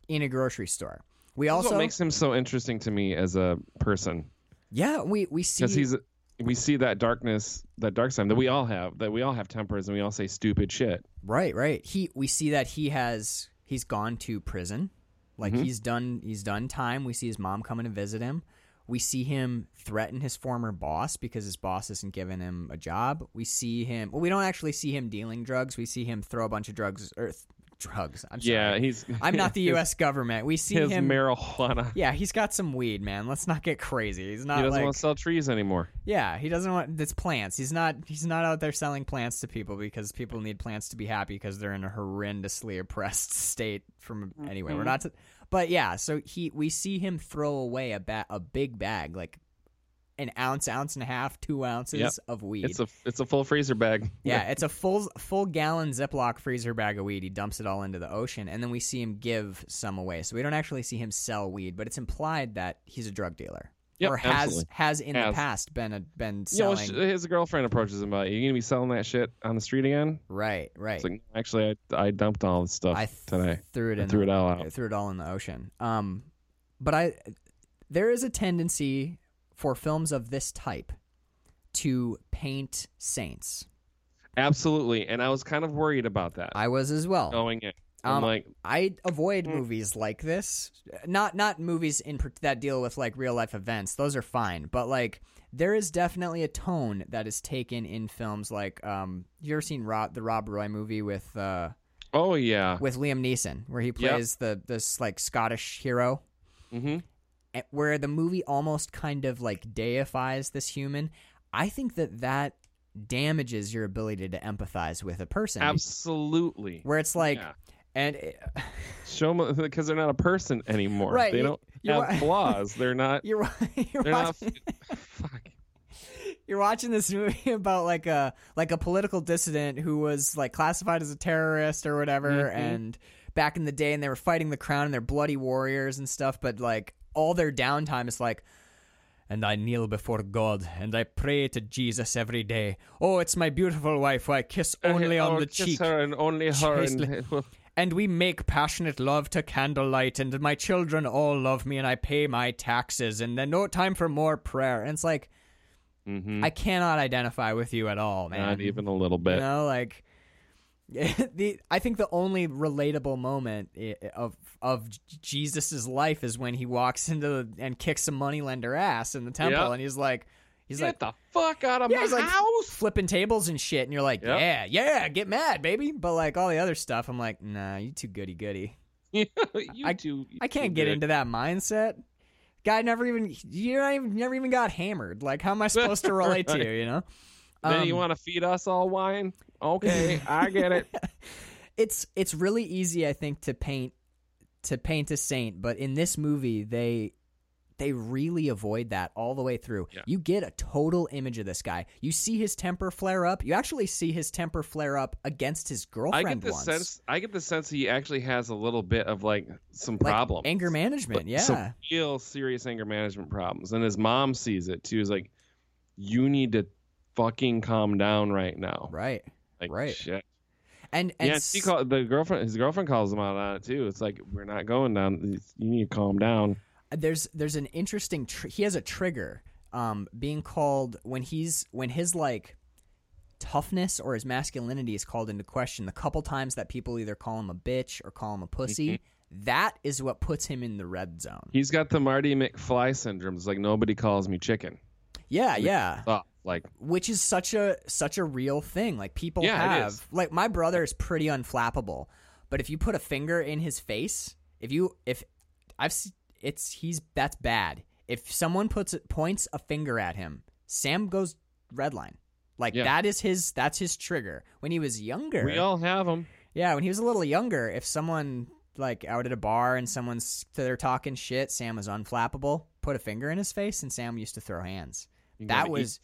[SPEAKER 2] in a grocery store. We
[SPEAKER 3] That's
[SPEAKER 2] also
[SPEAKER 3] makes him so interesting to me as a person
[SPEAKER 2] yeah we we see
[SPEAKER 3] because he's we see that darkness, that dark side that we all have, that we all have tempers and we all say stupid shit.
[SPEAKER 2] right right he we see that he has he's gone to prison like
[SPEAKER 3] Mhm.
[SPEAKER 2] he's done he's done time. We see his mom coming to visit him. We see him threaten his former boss because his boss isn't giving him a job. We see him. Well, we don't actually see him dealing drugs. We see him throw a bunch of drugs or th- drugs. I'm sorry.
[SPEAKER 3] Yeah, he's. *laughs*
[SPEAKER 2] I'm not the
[SPEAKER 3] his-
[SPEAKER 2] U.S. government. We see
[SPEAKER 3] His
[SPEAKER 2] him.
[SPEAKER 3] marijuana.
[SPEAKER 2] yeah, he's got some weed, man. Let's not get crazy. He's not.
[SPEAKER 3] He doesn't
[SPEAKER 2] like
[SPEAKER 3] want to sell trees anymore.
[SPEAKER 2] Yeah, he doesn't want it's plants. He's not he's not out there selling plants to people because people need plants to be happy because they're in a horrendously oppressed *laughs* state from anyway. We're mm-hmm. not to, but yeah, so he we see him throw away a ba- a big bag like an ounce, ounce and a half, 2 ounces
[SPEAKER 3] Yep.
[SPEAKER 2] of weed.
[SPEAKER 3] It's a it's a full freezer bag.
[SPEAKER 2] yeah, it's a full full gallon Ziploc freezer bag of weed. He dumps it all into the ocean, and then we see him give some away. So we don't actually see him sell weed, but it's implied that he's a drug dealer,
[SPEAKER 3] Yep,
[SPEAKER 2] or has
[SPEAKER 3] absolutely.
[SPEAKER 2] has in the past been a, been
[SPEAKER 3] You know,
[SPEAKER 2] selling.
[SPEAKER 3] his girlfriend approaches him about, "You gonna be selling that shit on the street again?"
[SPEAKER 2] right, right.
[SPEAKER 3] It's like, actually, I, I dumped all this stuff
[SPEAKER 2] I th-
[SPEAKER 3] today.
[SPEAKER 2] threw it
[SPEAKER 3] I
[SPEAKER 2] in.
[SPEAKER 3] threw
[SPEAKER 2] the-
[SPEAKER 3] it all out.
[SPEAKER 2] threw it all in the ocean. Um, but I, there is a tendency for films of this type to paint saints.
[SPEAKER 3] Absolutely, and I was kind of worried about that
[SPEAKER 2] I was as well.
[SPEAKER 3] going in. I'm
[SPEAKER 2] Um,
[SPEAKER 3] like,
[SPEAKER 2] I avoid
[SPEAKER 3] Mm.
[SPEAKER 2] movies like this. Not not movies in that deal with like real life events. Those are fine, but like there is definitely a tone that is taken in films like um you ever seen Rob, the Rob Roy movie with uh
[SPEAKER 3] oh yeah,
[SPEAKER 2] with Liam Neeson where he
[SPEAKER 3] Yep.
[SPEAKER 2] plays the this like Scottish hero
[SPEAKER 3] hmm
[SPEAKER 2] eh, where the movie almost kind of like deifies this human. I think that that damages your ability to empathize with a person
[SPEAKER 3] absolutely.
[SPEAKER 2] where it's like
[SPEAKER 3] Yeah.
[SPEAKER 2] and it,
[SPEAKER 3] Show them *laughs* because they're not a person anymore.
[SPEAKER 2] Right,
[SPEAKER 3] They don't have
[SPEAKER 2] right.
[SPEAKER 3] flaws. They're *laughs* not.
[SPEAKER 2] you're right *laughs* you're
[SPEAKER 3] They're not.
[SPEAKER 2] watching-
[SPEAKER 3] Fuck.
[SPEAKER 2] you're watching this movie about like a like a political dissident who was like classified as a terrorist or whatever
[SPEAKER 3] Mhm.
[SPEAKER 2] and back in the day and they were fighting the crown and they're bloody warriors and stuff but like all their downtime is like and I kneel before God and I pray to Jesus every day. Oh, it's my beautiful wife who I kiss only on
[SPEAKER 3] Oh,
[SPEAKER 2] the
[SPEAKER 3] kiss
[SPEAKER 2] cheek.
[SPEAKER 3] her and only her. And, *laughs*
[SPEAKER 2] And we make passionate love to candlelight, and my children all love me, and I pay my taxes, and then no time for more prayer. And it's like,
[SPEAKER 3] Mhm.
[SPEAKER 2] I cannot identify with you at all, man.
[SPEAKER 3] Not even a little bit.
[SPEAKER 2] You know, like *laughs* the I think the only relatable moment of of Jesus's life is when he walks *laughs* into the, and kicks a moneylender ass in the temple,
[SPEAKER 3] Yep.
[SPEAKER 2] and he's like, he's
[SPEAKER 3] Get
[SPEAKER 2] like
[SPEAKER 3] the fuck out of
[SPEAKER 2] Yeah,
[SPEAKER 3] my
[SPEAKER 2] he's like- flipping tables and shit, and you're like,
[SPEAKER 3] Yep.
[SPEAKER 2] yeah, yeah, get mad, baby. But like all the other stuff, I'm like, nah, you too goody goody. *laughs*
[SPEAKER 3] you
[SPEAKER 2] I-
[SPEAKER 3] too, you
[SPEAKER 2] I can't
[SPEAKER 3] too
[SPEAKER 2] get
[SPEAKER 3] good.
[SPEAKER 2] into that mindset. Guy never even you not even never even got hammered. Like how am I supposed to *laughs* relate to you? You know.
[SPEAKER 3] Then you
[SPEAKER 2] Um,
[SPEAKER 3] want to feed us all wine? Okay, I get it.
[SPEAKER 2] it's it's really easy, I think, to paint to paint a saint, but in this movie they they really avoid that all the way through.
[SPEAKER 3] Yeah.
[SPEAKER 2] You get a total image of this guy. You see his temper flare up. You actually see his temper flare up against his girlfriend.
[SPEAKER 3] I get the
[SPEAKER 2] once.
[SPEAKER 3] sense. I get the sense he actually has a little bit of like some
[SPEAKER 2] like
[SPEAKER 3] problems,
[SPEAKER 2] anger management. Yeah.
[SPEAKER 3] some real serious anger management problems, and his mom sees it too. Is like, you need to fucking calm down right now.
[SPEAKER 2] right.
[SPEAKER 3] Like,
[SPEAKER 2] right.
[SPEAKER 3] Shit.
[SPEAKER 2] And and
[SPEAKER 3] yeah, she called the girlfriend. His girlfriend calls him out on it too. It's like we're not going down. You need to calm down.
[SPEAKER 2] there's there's an interesting tr- he has a trigger um being called when he's when his like toughness or his masculinity is called into question the couple times that people either call him a bitch or call him a pussy that is what puts him in the red zone
[SPEAKER 3] He's got the Marty McFly syndrome. It's like nobody calls me chicken.
[SPEAKER 2] yeah yeah
[SPEAKER 3] Oh, like
[SPEAKER 2] which is such a such a real thing. Like people
[SPEAKER 3] Yeah,
[SPEAKER 2] have like my brother is pretty unflappable but if you put a finger in his face if you if i've it's he's that's bad. If someone puts points a finger at him sam goes red line like
[SPEAKER 3] Yeah.
[SPEAKER 2] that is his that's his trigger. When he was younger
[SPEAKER 3] we all have them.
[SPEAKER 2] yeah when he was a little younger if someone like out at a bar and someone's they're talking shit sam was unflappable put a finger in his face and sam used to throw hands. That was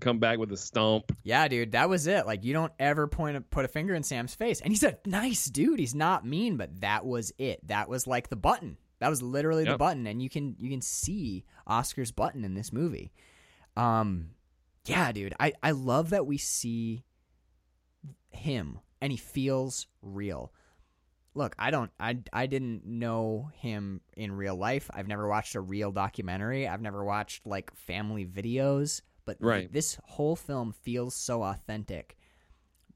[SPEAKER 3] come back with a stomp.
[SPEAKER 2] yeah, dude, that was it. Like, you don't ever point a, put a finger in Sam's face, and he's a nice dude. He's not mean, but that was it. That was like the button. That was literally the button, and you can you can see Oscar's button in this movie. Um, yeah, dude, I I love that we see him, and he feels real. Look, I don't, I, I didn't know him in real life. I've never watched a real documentary. I've never watched like family videos. But
[SPEAKER 3] Right.
[SPEAKER 2] this whole film feels so authentic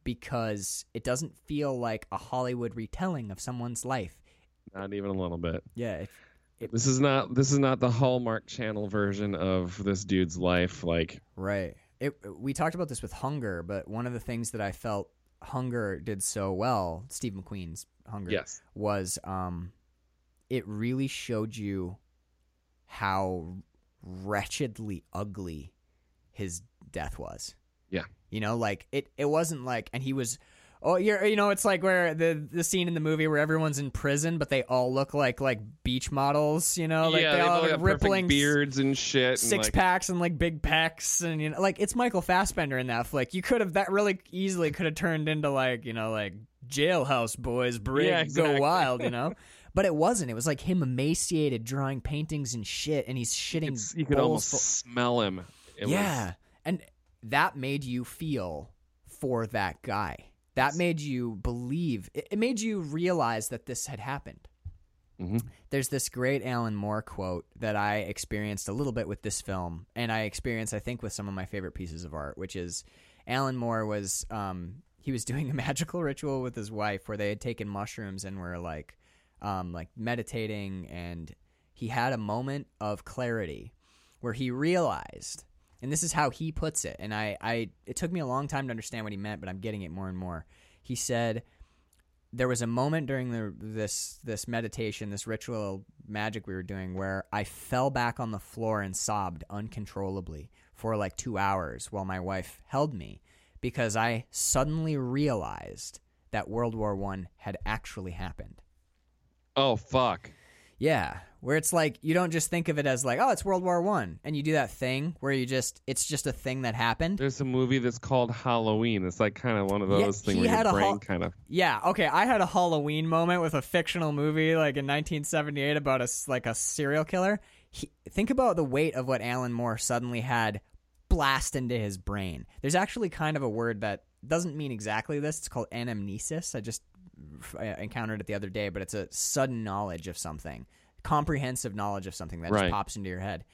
[SPEAKER 2] because it doesn't feel like a Hollywood retelling of someone's life.
[SPEAKER 3] Not even a little bit.
[SPEAKER 2] Yeah, it,
[SPEAKER 3] This is not this is not the Hallmark Channel version of this dude's life. Like
[SPEAKER 2] Right. It, we talked about this with Hunger, but one of the things that I felt Hunger did so well, Steve McQueen's Hunger,
[SPEAKER 3] yes,
[SPEAKER 2] was um, it really showed you how wretchedly ugly his death was.
[SPEAKER 3] Yeah.
[SPEAKER 2] You know, like it, it wasn't like, and he was, oh, you're, you know, it's like where the the scene in the movie where everyone's in prison, but they all look like like beach models. You know, like
[SPEAKER 3] yeah,
[SPEAKER 2] they all
[SPEAKER 3] all
[SPEAKER 2] have rippling
[SPEAKER 3] beards and shit. and,
[SPEAKER 2] six
[SPEAKER 3] like,
[SPEAKER 2] packs and like big pecs and you know like it's Michael Fassbender in that flick. You could have that really easily could have turned into like, you know, like jailhouse boys break
[SPEAKER 3] Yeah, exactly.
[SPEAKER 2] go wild, you *laughs* know? But it wasn't. It was like him emaciated drawing paintings and shit and he's shitting
[SPEAKER 3] It's, you could almost
[SPEAKER 2] full-
[SPEAKER 3] smell him. It
[SPEAKER 2] yeah. And that made you feel for that guy. That made you believe. It, it made you realize that this had happened.
[SPEAKER 3] Mhm.
[SPEAKER 2] There's this great Alan Moore quote that I experienced a little bit with this film, and I experienced, I think, with some of my favorite pieces of art, which is Alan Moore was um, he was *laughs* doing a magical ritual with his wife where they had taken mushrooms and were like um, like meditating, and he had a moment of clarity where he realized and this is how he puts it. And I, I it took me a long time to understand what he meant but i'm getting it more and more. He said there was a moment during the, this this meditation this ritual magic we were doing where i fell back on the floor and sobbed uncontrollably for like two hours while my wife held me because i suddenly realized that world war one had actually happened.
[SPEAKER 3] Oh fuck.
[SPEAKER 2] yeah, where it's like you don't just think of it as like, oh, it's World War One, and you do that thing where you just it's just a thing that happened.
[SPEAKER 3] There's a movie that's called Halloween. It's like kind of one of
[SPEAKER 2] Yeah,
[SPEAKER 3] those things
[SPEAKER 2] he
[SPEAKER 3] where
[SPEAKER 2] had
[SPEAKER 3] your brain
[SPEAKER 2] hol-
[SPEAKER 3] kind of.
[SPEAKER 2] Yeah, okay. I had a Halloween moment with a fictional movie like in 1978 about a like a serial killer. He, think about the weight of what Alan Moore suddenly had blast into his brain. There's actually kind of a word that doesn't mean exactly this. It's called anamnesis. I just I encountered it the other day, but it's a sudden knowledge of something, comprehensive knowledge of something that
[SPEAKER 3] Right.
[SPEAKER 2] just pops into your head.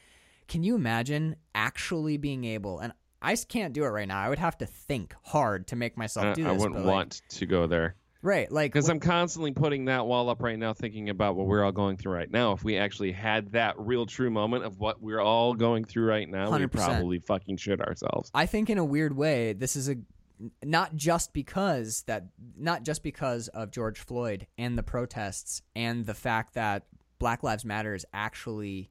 [SPEAKER 2] Can you imagine actually being able and I can't do it right now. I would have to think hard to make myself do this.
[SPEAKER 3] I
[SPEAKER 2] wouldn't like-
[SPEAKER 3] want to go there
[SPEAKER 2] right? Like
[SPEAKER 3] because I'm constantly putting that wall up right now, thinking about what we're all going through right now. If we actually had that real, true moment of what we're all going through right now, we'd
[SPEAKER 2] 100%.
[SPEAKER 3] probably fucking shit ourselves.
[SPEAKER 2] I think in a weird way, this is a not just because that not just because of George Floyd and the protests and the fact that Black Lives Matter is actually,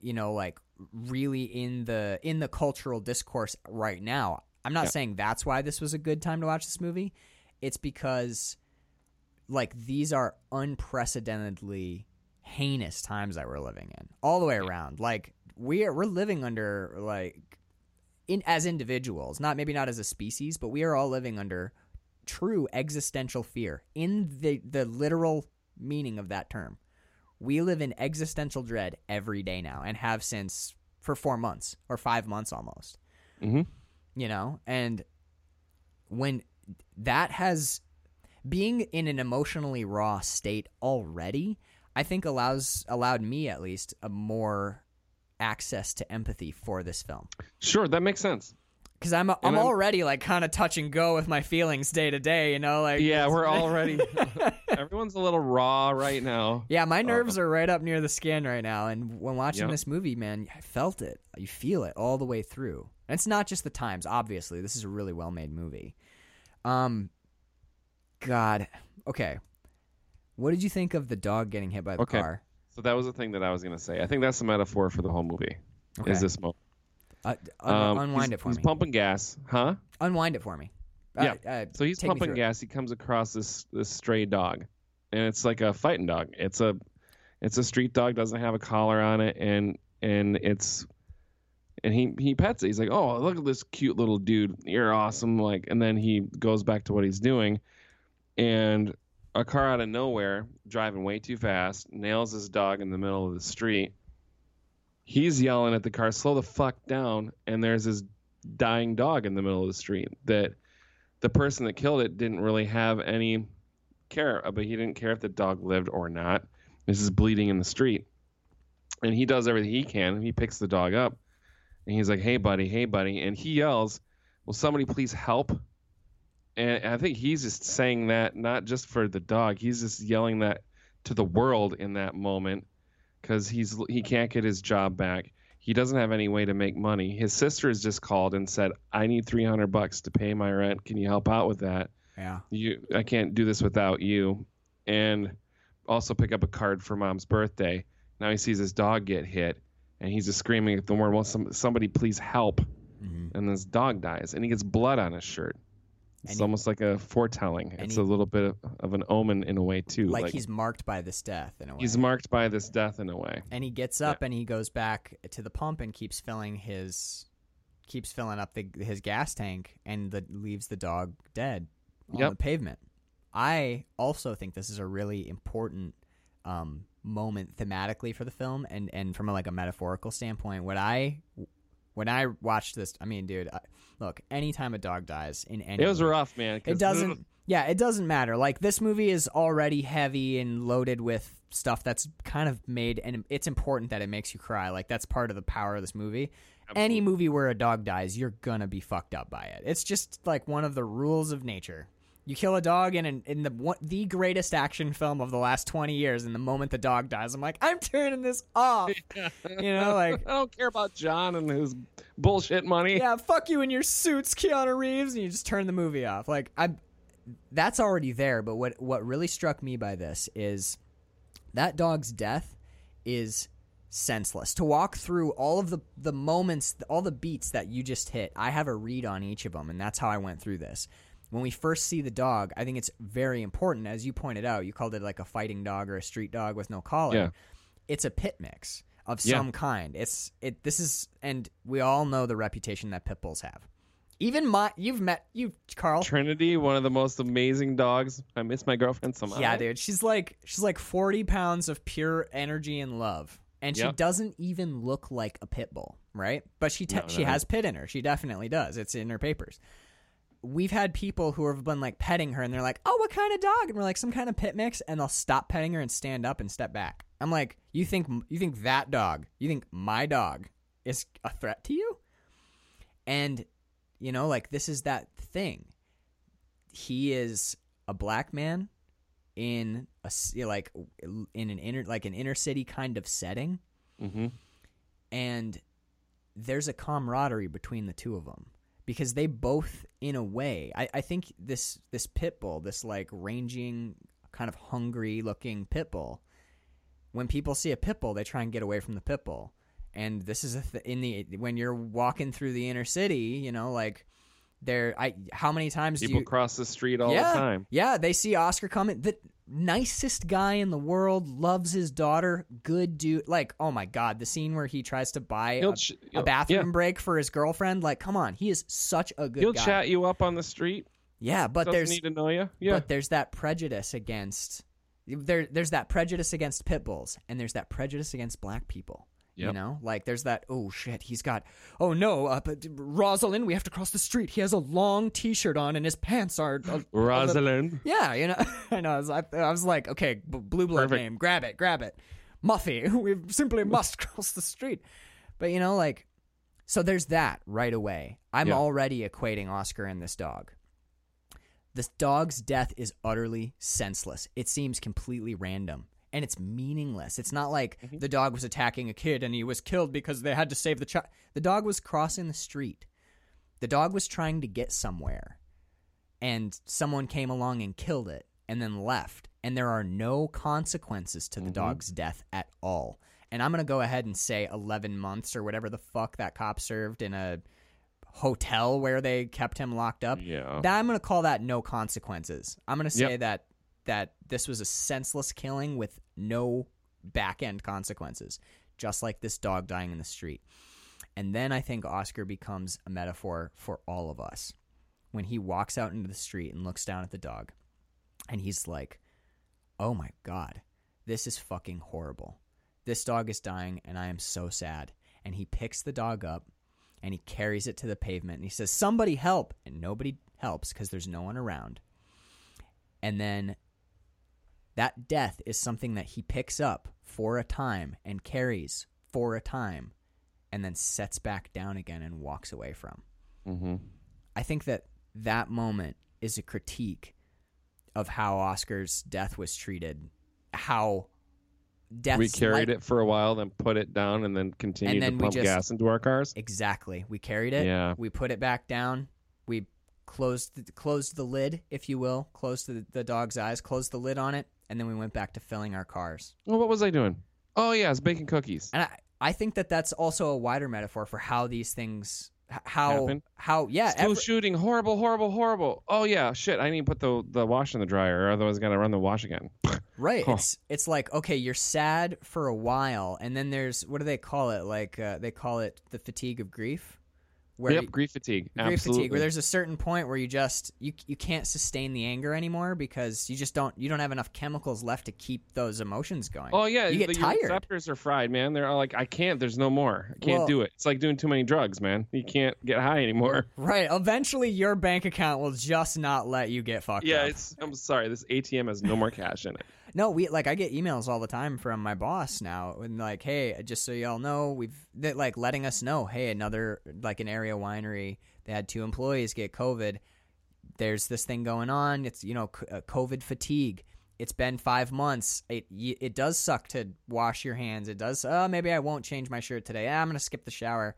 [SPEAKER 2] you know, like really in the in the cultural discourse right now. I'm not
[SPEAKER 3] Yeah.
[SPEAKER 2] saying that's why this was a good time to watch this movie. It's because like these are unprecedentedly heinous times that we're living in all the way around like we are we're living under like in as individuals not maybe not as a species but we are all living under true existential fear in the the literal meaning of that term we live in existential dread every day now and have since for 4 months or 5 months almost.
[SPEAKER 3] Hmm
[SPEAKER 2] you know? And when that has being in an emotionally raw state already i think allows allowed me at least a more access to empathy for this film.
[SPEAKER 3] Sure, that makes sense.
[SPEAKER 2] Because i'm i'm
[SPEAKER 3] I'm-
[SPEAKER 2] already like kind of touch and go with my feelings day to day you know like
[SPEAKER 3] Yeah, we're already. *laughs* everyone's a little raw right now.
[SPEAKER 2] yeah my nerves are right up near the skin right now and when watching this movie man i felt it you feel it all the way through and it's not just the times obviously this is a really well made movie um god okay what did you think of the dog getting hit by the
[SPEAKER 3] Okay.
[SPEAKER 2] car
[SPEAKER 3] So that was the thing that I was gonna say. I think that's the metaphor for the whole movie.
[SPEAKER 2] okay
[SPEAKER 3] Is this moment?
[SPEAKER 2] Uh, un-
[SPEAKER 3] Um,
[SPEAKER 2] unwind it for
[SPEAKER 3] he's
[SPEAKER 2] me He's
[SPEAKER 3] pumping gas, huh?
[SPEAKER 2] unwind it for me
[SPEAKER 3] Yeah.
[SPEAKER 2] uh, uh,
[SPEAKER 3] So he's pumping gas. He comes across this this stray dog, and it's like a fighting dog. It's a it's a street dog. Doesn't have a collar on it, and and it's and he he pets it. He's like, oh, look at this cute little dude. You're awesome. Like, and then he goes back to what he's doing, and a car out of nowhere, driving way too fast, nails his dog in the middle of the street. He's yelling at the car, slow the fuck down, and there's this dying dog in the middle of the street that the person that killed it didn't really have any care, uh, but he didn't care if the dog lived or not. This is bleeding in the street. And he does everything he can. He picks the dog up and he's like, hey, buddy, hey, buddy. And he yells, will somebody please help? And I think he's just saying that not just for the dog, he's just yelling that to the world in that moment because he's he can't get his job back. He doesn't have any way to make money. His sister has just called and said, "I need 300 bucks to pay my rent. Can you help out with that?
[SPEAKER 2] yeah
[SPEAKER 3] You I can't do this without you." And also pick up a card for mom's birthday. Now he sees his dog get hit and he's just screaming at the world, "Well, some, somebody please help."
[SPEAKER 2] Mhm.
[SPEAKER 3] And this dog dies and he gets blood on his shirt. It's
[SPEAKER 2] he-
[SPEAKER 3] almost like a foretelling. It's
[SPEAKER 2] he-
[SPEAKER 3] a little bit of, of an omen in a way too.
[SPEAKER 2] like, he's marked by this death in a way
[SPEAKER 3] he's marked by this death in a way.
[SPEAKER 2] and he gets up and he goes back to the pump and keeps filling his keeps filling up the, his gas tank and the, leaves the dog dead on
[SPEAKER 3] Yep.
[SPEAKER 2] the pavement. I also think this is a really important um, moment thematically for the film and and from a, like a metaphorical standpoint. What I when I watched this, I mean, dude, I, look, anytime a dog dies in any
[SPEAKER 3] It was
[SPEAKER 2] movie-
[SPEAKER 3] rough, man.
[SPEAKER 2] it doesn't. *laughs* Yeah, it doesn't matter. Like this movie is already heavy and loaded with stuff that's kind of made, and it's important that it makes you cry. Like that's part of the power of this movie. Any movie where a dog dies, you're gonna be fucked up by it. It's just like one of the rules of nature. You kill a dog in an, in the one, the greatest action film of the last twenty years, and the moment the dog dies, I'm like, I'm turning this off. *laughs* you know, like
[SPEAKER 3] I don't care about John and his bullshit money.
[SPEAKER 2] yeah, fuck you in your suits, Keanu Reeves, and you just turn the movie off. Like I, that's already there. But what what really struck me by this is that dog's death is senseless. To walk through all of the the moments, all the beats that you just hit, I have a read on each of them, and that's how I went through this. When we first see the dog, I think it's very important, as you pointed out. You called it like a fighting dog or a street dog with no collar.
[SPEAKER 3] Yeah.
[SPEAKER 2] it's a pit mix of
[SPEAKER 3] Yeah.
[SPEAKER 2] some kind. It's it. This is, and we all know the reputation that pit bulls have. Even my, you've met you, Carl.
[SPEAKER 3] Trinity, one of the most amazing dogs. I miss my girlfriend so much.
[SPEAKER 2] Yeah, dude. She's like she's like forty pounds of pure energy and love, and she
[SPEAKER 3] Yep.
[SPEAKER 2] doesn't even look like a pit bull, right? But she te-
[SPEAKER 3] No,
[SPEAKER 2] she
[SPEAKER 3] no.
[SPEAKER 2] has pit in her. She definitely does. It's in her papers. We've had people who have been like petting her, and they're like, "Oh, what kind of dog?" And we're like, "Some kind of pit mix," and they'll stop petting her and stand up and step back. I'm like, "You think you think that dog? You think my dog is a threat to you?" And you know, like this is that thing. He is a black man in a like in an inner like an inner city kind of setting
[SPEAKER 3] hmm
[SPEAKER 2] and there's a camaraderie between the two of them because they both in a way I, I think this this pit bull this like ranging kind of hungry looking pit bull when people see a pit bull they try and get away from the pit bull. And this is a th- in the when you're walking through the inner city you know like there i how many times do
[SPEAKER 3] People
[SPEAKER 2] you
[SPEAKER 3] cross the street all
[SPEAKER 2] yeah,
[SPEAKER 3] the time.
[SPEAKER 2] Yeah, they see Oscar coming. The nicest guy in the world, loves his daughter, good dude. Like, oh my god, the scene where he tries to buy a,
[SPEAKER 3] ch-
[SPEAKER 2] a bathroom
[SPEAKER 3] yeah.
[SPEAKER 2] break for his girlfriend. Like, come on, he is such a good
[SPEAKER 3] He'll
[SPEAKER 2] guy.
[SPEAKER 3] chat you up on the street.
[SPEAKER 2] yeah, but
[SPEAKER 3] Doesn't
[SPEAKER 2] there's
[SPEAKER 3] need to know you. Yeah.
[SPEAKER 2] but there's that prejudice against there. There's that prejudice against pit bulls, and there's that prejudice against black people. You know, like there's that. Oh shit, he's got. Oh no, uh, but Rosalind, we have to cross the street. He has a long T-shirt on, and his pants are. A *gasps*
[SPEAKER 3] Rosalind.
[SPEAKER 2] yeah, you know, *laughs* I know. I was, I, I was like, okay, b- blue blood
[SPEAKER 3] Perfect.
[SPEAKER 2] name, grab it, grab it, Muffy. *laughs* We simply *laughs* must cross the street. But you know, like, so there's that right away. I'm
[SPEAKER 3] Yeah.
[SPEAKER 2] already equating Oscar and this dog. This dog's death is utterly senseless. It seems completely random. And it's meaningless. It's not like
[SPEAKER 3] Mm-hmm.
[SPEAKER 2] the dog was attacking a kid and he was killed because they had to save the child. The dog was crossing the street. The dog was trying to get somewhere and someone came along and killed it and then left and there are no consequences to the dog's death at all and i'm going to go ahead and say 11 months or whatever the fuck that cop served in a hotel where they kept him locked up
[SPEAKER 3] Yeah.
[SPEAKER 2] that i'm going to call that no consequences i'm going to say
[SPEAKER 3] Yep.
[SPEAKER 2] that that this was a senseless killing with no back end consequences just like this dog dying in the street. And then i think oscar becomes a metaphor for all of us. When he walks out into the street and looks down at the dog and he's like oh my god this is fucking horrible. This dog is dying and i am so sad. And he picks the dog up and he carries it to the pavement and he says somebody help. And nobody helps because there's no one around. And then that death is something that he picks up for a time and carries for a time and then sets back down again and walks away from
[SPEAKER 3] hmm
[SPEAKER 2] I think that that moment is a critique of how Oscar's death was treated, how death
[SPEAKER 3] We carried it for a while, then put it down, and then continued and
[SPEAKER 2] then
[SPEAKER 3] to pump
[SPEAKER 2] just-
[SPEAKER 3] gas into our cars.
[SPEAKER 2] exactly. We carried it.
[SPEAKER 3] Yeah.
[SPEAKER 2] We put it back down. We closed closed the lid, if you will, closed the, the dog's eyes, closed the lid on it, and then we went back to filling our cars.
[SPEAKER 3] Well, what was I doing? Oh yeah, I was baking cookies.
[SPEAKER 2] And I I think that that's also a wider metaphor for how these things how
[SPEAKER 3] Happen?
[SPEAKER 2] how yeah
[SPEAKER 3] School
[SPEAKER 2] every-
[SPEAKER 3] shooting, horrible, horrible, horrible. Oh yeah, shit. I need to put the the wash in the dryer, or otherwise I gotta run the wash again. *laughs*
[SPEAKER 2] Right.
[SPEAKER 3] Huh.
[SPEAKER 2] It's it's like okay, you're sad for a while, and then there's what do they call it? Like uh, they call it the fatigue of grief, where
[SPEAKER 3] yep,
[SPEAKER 2] you-
[SPEAKER 3] grief fatigue.
[SPEAKER 2] grief
[SPEAKER 3] Absolutely.
[SPEAKER 2] fatigue, where there's a certain point where you just you you can't sustain the anger anymore because you just don't you don't have enough chemicals left to keep those emotions going.
[SPEAKER 3] Oh yeah,
[SPEAKER 2] you get
[SPEAKER 3] the,
[SPEAKER 2] tired.
[SPEAKER 3] Your receptors are fried, man. They're all like, I can't. There's no more. I can't
[SPEAKER 2] Well-
[SPEAKER 3] do it. It's like doing too many drugs, man. You can't get high anymore. *laughs*
[SPEAKER 2] Right. Eventually, your bank account will just not let you get fucked
[SPEAKER 3] Yeah,
[SPEAKER 2] up.
[SPEAKER 3] it's. I'm sorry. This ATM has no more cash in it.
[SPEAKER 2] No, we like I get emails all the time from my boss now, and like, hey, just so y'all know, we've that like letting us know, hey, another like an area winery, they had two employees get COVID. There's this thing going on. It's you know uh, COVID fatigue. It's been five months. It it does suck to wash your hands. It does. Uh, maybe I won't change my shirt today. Ah, I'm gonna skip the shower.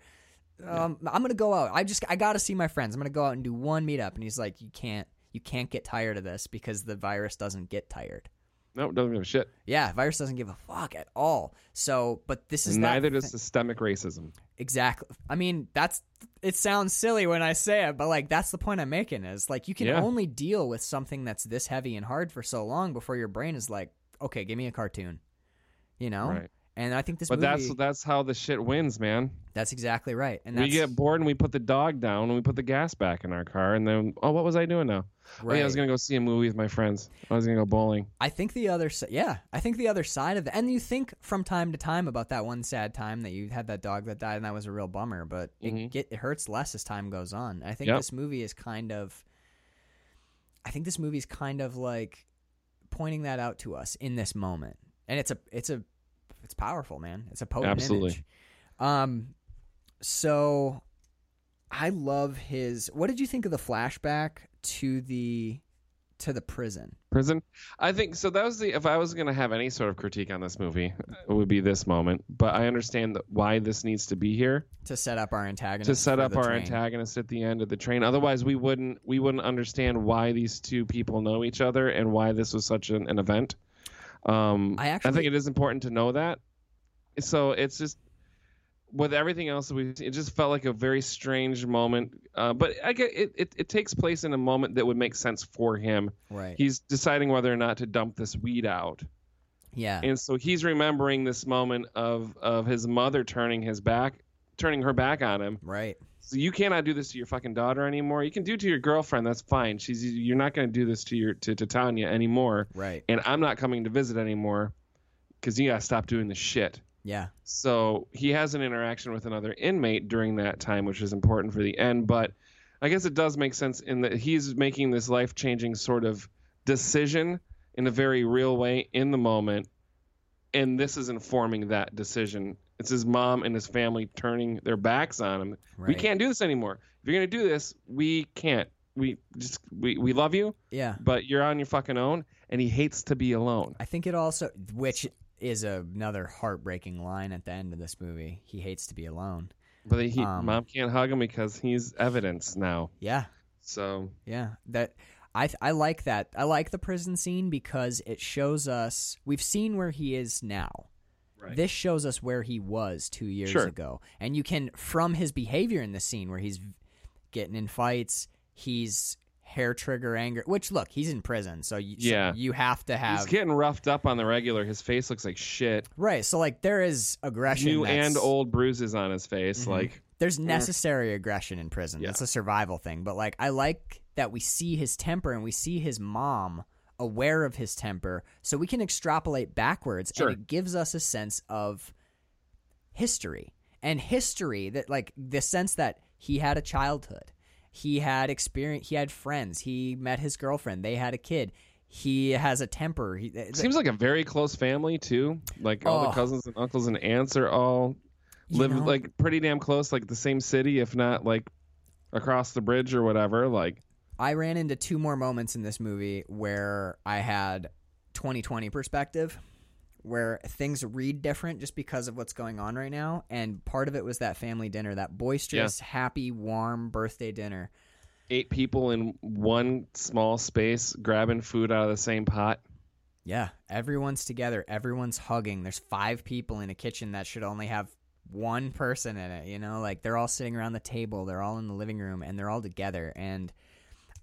[SPEAKER 2] Um, I'm gonna go out. I just I gotta see my friends. I'm gonna go out and do one meetup. And he's like, you can't you can't get tired of this because the virus doesn't get tired.
[SPEAKER 3] Nope, doesn't give a shit.
[SPEAKER 2] Yeah, virus doesn't give a fuck at all. So, but this is
[SPEAKER 3] neither does systemic racism.
[SPEAKER 2] exactly. I mean, that's it. Sounds silly when I say it, but like that's the point I'm making. Is like you can
[SPEAKER 3] Yeah.
[SPEAKER 2] only deal with something that's this heavy and hard for so long before your brain is like, okay, give me a cartoon, you know.
[SPEAKER 3] Right.
[SPEAKER 2] And I think this
[SPEAKER 3] But
[SPEAKER 2] movie.
[SPEAKER 3] that's that's how the shit wins, man.
[SPEAKER 2] that's exactly right. And
[SPEAKER 3] we get bored and we put the dog down and we put the gas back in our car and then oh what was I doing now? Oh yeah, I was gonna go see a movie with my friends. I was gonna go bowling.
[SPEAKER 2] I think the other yeah, I think the other side of that, and you think from time to time about that one sad time that you had that dog that died, and that was a real bummer. But it
[SPEAKER 3] Mhm.
[SPEAKER 2] get it hurts less as time goes on. I think
[SPEAKER 3] Yep.
[SPEAKER 2] this movie is kind of, I think this movie is kind of like pointing that out to us in this moment, and it's a it's a it's powerful, man. It's a potent
[SPEAKER 3] Absolutely.
[SPEAKER 2] image. Um, so I love his. What did you think of the flashback to the to the prison?
[SPEAKER 3] Prison. I think so. That was the. If I was gonna have any sort of critique on this movie, it would be this moment. But I understand that why this needs to be here
[SPEAKER 2] to set up our antagonist
[SPEAKER 3] to set up our
[SPEAKER 2] train.
[SPEAKER 3] antagonist at the end of the train. Otherwise, we wouldn't we wouldn't understand why these two people know each other and why this was such an, an event. Um,
[SPEAKER 2] I
[SPEAKER 3] I think it is important to know that. So it's just with everything else that we it just felt like a very strange moment. Uh, but I get it, it. It takes place in a moment that would make sense for him.
[SPEAKER 2] right
[SPEAKER 3] He's deciding whether or not to dump this weed out,
[SPEAKER 2] yeah
[SPEAKER 3] and so he's remembering this moment of of his mother turning his back, turning her back on him.
[SPEAKER 2] right
[SPEAKER 3] So you cannot do this to your fucking daughter anymore. You can do it to your girlfriend. That's fine. She's you're not going to do this to your to, to Tanya anymore.
[SPEAKER 2] right
[SPEAKER 3] And I'm not coming to visit anymore because you got to stop doing the shit.
[SPEAKER 2] yeah
[SPEAKER 3] So he has an interaction with another inmate during that time, which is important for the end. But I guess it does make sense in that he's making this life changing sort of decision in a very real way in the moment. And this is informing that decision. It's his mom and his family turning their backs on him. We can't do this anymore. If you're going to do this, we can't. We just, we, we love you,
[SPEAKER 2] yeah
[SPEAKER 3] but you're on your fucking own. And he hates to be alone.
[SPEAKER 2] i think it also which is another heartbreaking line at the end of this movie he hates to be alone
[SPEAKER 3] But he,
[SPEAKER 2] Um,
[SPEAKER 3] mom can't hug him because he's evidence now.
[SPEAKER 2] yeah
[SPEAKER 3] So
[SPEAKER 2] yeah that I, I like that. I like the prison scene because it shows us we've seen where he is now.
[SPEAKER 3] Right.
[SPEAKER 2] This shows us where he was two years
[SPEAKER 3] Sure.
[SPEAKER 2] ago, and you can from his behavior in the scene where he's getting in fights, he's hair trigger anger. Which look, he's in prison, so you, so
[SPEAKER 3] Yeah.
[SPEAKER 2] you have to have
[SPEAKER 3] he's getting roughed up on the regular. His face looks like shit.
[SPEAKER 2] right. So like there is aggression,
[SPEAKER 3] New
[SPEAKER 2] that's-
[SPEAKER 3] and old bruises on his face.
[SPEAKER 2] Mhm.
[SPEAKER 3] Like
[SPEAKER 2] There's necessary aggression in prison.
[SPEAKER 3] Yeah.
[SPEAKER 2] It's a survival thing. But like I like that we see his temper and we see his mom aware of his temper so we can extrapolate backwards
[SPEAKER 3] Sure.
[SPEAKER 2] and it gives us a sense of history. And history that like the sense that he had a childhood. He had experience he had friends. He met his girlfriend. They had a kid. He has a temper. He, uh,
[SPEAKER 3] seems like a very close family too. Like all
[SPEAKER 2] Oh.
[SPEAKER 3] the cousins and uncles and aunts are all
[SPEAKER 2] You
[SPEAKER 3] live
[SPEAKER 2] know-
[SPEAKER 3] like pretty damn close, like the same city, if not like across the bridge or whatever. Like
[SPEAKER 2] I ran into two more moments in this movie where I had 2020 perspective, where things read different just because of what's going on right now. And part of it was that family dinner, that boisterous, happy, warm birthday dinner.
[SPEAKER 3] eight people in one small space grabbing food out of the same pot.
[SPEAKER 2] Yeah, everyone's together, everyone's hugging. There's five people in a kitchen that should only have one person in it, you know? Like they're all sitting around the table, they're all in the living room, and they're all together. And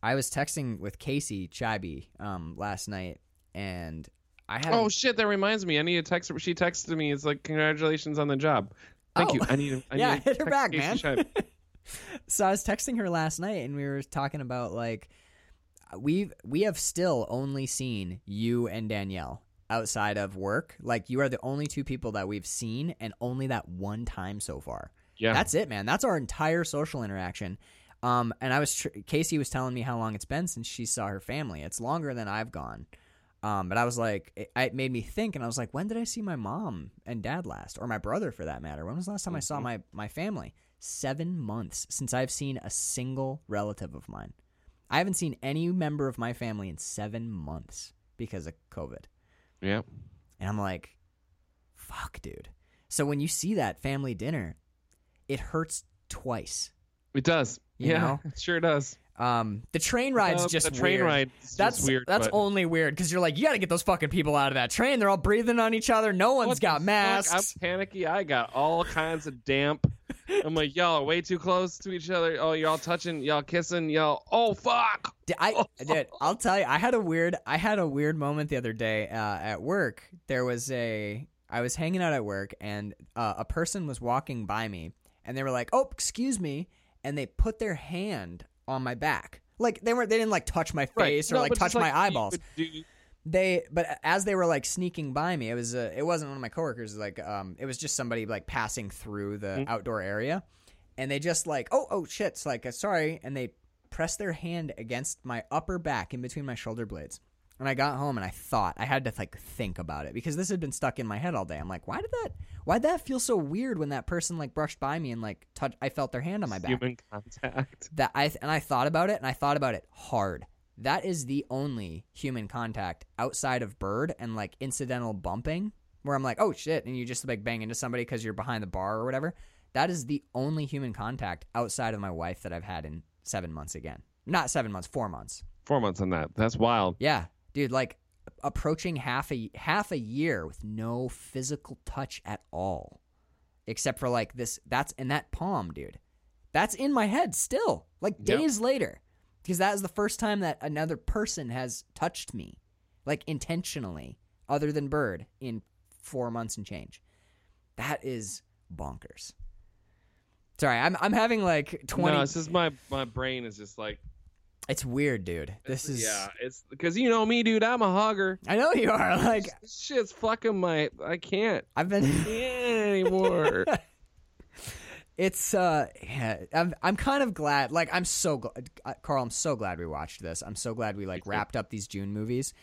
[SPEAKER 2] I was texting with Casey Chibi um, last night, and I had
[SPEAKER 3] Oh shit! That reminds me. I need a text. her. She texted me. It's like congratulations on the job. Thank
[SPEAKER 2] Oh.
[SPEAKER 3] you. I need. I *laughs*
[SPEAKER 2] yeah,
[SPEAKER 3] need to
[SPEAKER 2] hit her back,
[SPEAKER 3] Casey
[SPEAKER 2] man. *laughs* So I was texting her last night, and we were talking about like we've we have still only seen you and Danielle outside of work. Like you are the only two people that we've seen, and only that one time so far.
[SPEAKER 3] Yeah.
[SPEAKER 2] That's it, man. That's our entire social interaction. Um, and I was tr- Casey was telling me how long it's been since she saw her family. It's longer than I've gone. Um, but I was like, it, it made me think, and I was like, when did I see my mom and dad last, or my brother for that matter? When was the last time I saw my my family? Seven months since I've seen a single relative of mine. I haven't seen any member of my family in seven months because of COVID.
[SPEAKER 3] yeah.
[SPEAKER 2] And I'm like, fuck, dude. So when you see that family dinner, it hurts twice.
[SPEAKER 3] It does.
[SPEAKER 2] You
[SPEAKER 3] yeah.
[SPEAKER 2] know? *laughs*
[SPEAKER 3] It sure does.
[SPEAKER 2] Um, the train ride's
[SPEAKER 3] Uh,
[SPEAKER 2] just
[SPEAKER 3] the train
[SPEAKER 2] weird.
[SPEAKER 3] ride.
[SPEAKER 2] That's
[SPEAKER 3] just weird.
[SPEAKER 2] that's
[SPEAKER 3] but
[SPEAKER 2] only weird because you're like, you got to get those fucking people out of that train. They're all breathing on each other. No one's
[SPEAKER 3] What
[SPEAKER 2] got
[SPEAKER 3] fuck?
[SPEAKER 2] masks.
[SPEAKER 3] I'm panicky. I got all kinds of damp. *laughs* I'm like, y'all are way too close to each other. Oh, y'all touching, y'all kissing, y'all. Oh, fuck.
[SPEAKER 2] Did I *laughs* did. I'll tell you. I had a weird. I had a weird moment the other day uh, at work. There was a. I was hanging out at work, and uh, a person was walking by me, and they were like, "Oh, excuse me," and they put their hand on my back. Like they were, they didn't like touch my face or
[SPEAKER 3] No,
[SPEAKER 2] like touch my
[SPEAKER 3] like
[SPEAKER 2] eyeballs.
[SPEAKER 3] do-
[SPEAKER 2] They, but as they were like sneaking by me, it was uh, it wasn't one of my coworkers. Like, um, it was just somebody like passing through the
[SPEAKER 3] Mm-hmm.
[SPEAKER 2] outdoor area, and they just like, oh, oh shit, it's like, uh, sorry, and they pressed their hand against my upper back in between my shoulder blades. And I got home and I thought I had to like think about it because this had been stuck in my head all day. I'm like, why did that? Why did that feel so weird when that person like brushed by me and like touch? I felt their hand on my back
[SPEAKER 3] human contact.
[SPEAKER 2] that I and I thought about it and I thought about it hard. That is the only human contact outside of bird and like incidental bumping where I'm like, "Oh shit," and you just like bang into somebody cuz you're behind the bar or whatever. That is the only human contact outside of my wife that I've had in 7 months again. Not 7 months, 4 months.
[SPEAKER 3] Four months on that. That's wild.
[SPEAKER 2] Yeah, dude, like approaching half a half a year with no physical touch at all, except for like this. That's in that palm, dude. That's in my head still, like
[SPEAKER 3] Yep.
[SPEAKER 2] days later, because that is the first time that another person has touched me, like intentionally, other than Bird, in four months and change. That is bonkers. Sorry, I'm I'm having like twenty.
[SPEAKER 3] No, it's just my my brain is just like
[SPEAKER 2] it's weird, dude. This is
[SPEAKER 3] yeah. It's because you know me, dude. I'm a hugger.
[SPEAKER 2] I know you are like
[SPEAKER 3] This shit's fucking my. I can't.
[SPEAKER 2] I've been. *laughs*
[SPEAKER 3] anymore. *laughs*
[SPEAKER 2] It's uh, yeah, I'm I'm kind of glad. Like I'm so glad, Carl. I'm so glad we watched this. I'm so glad we like wrapped up these June movies.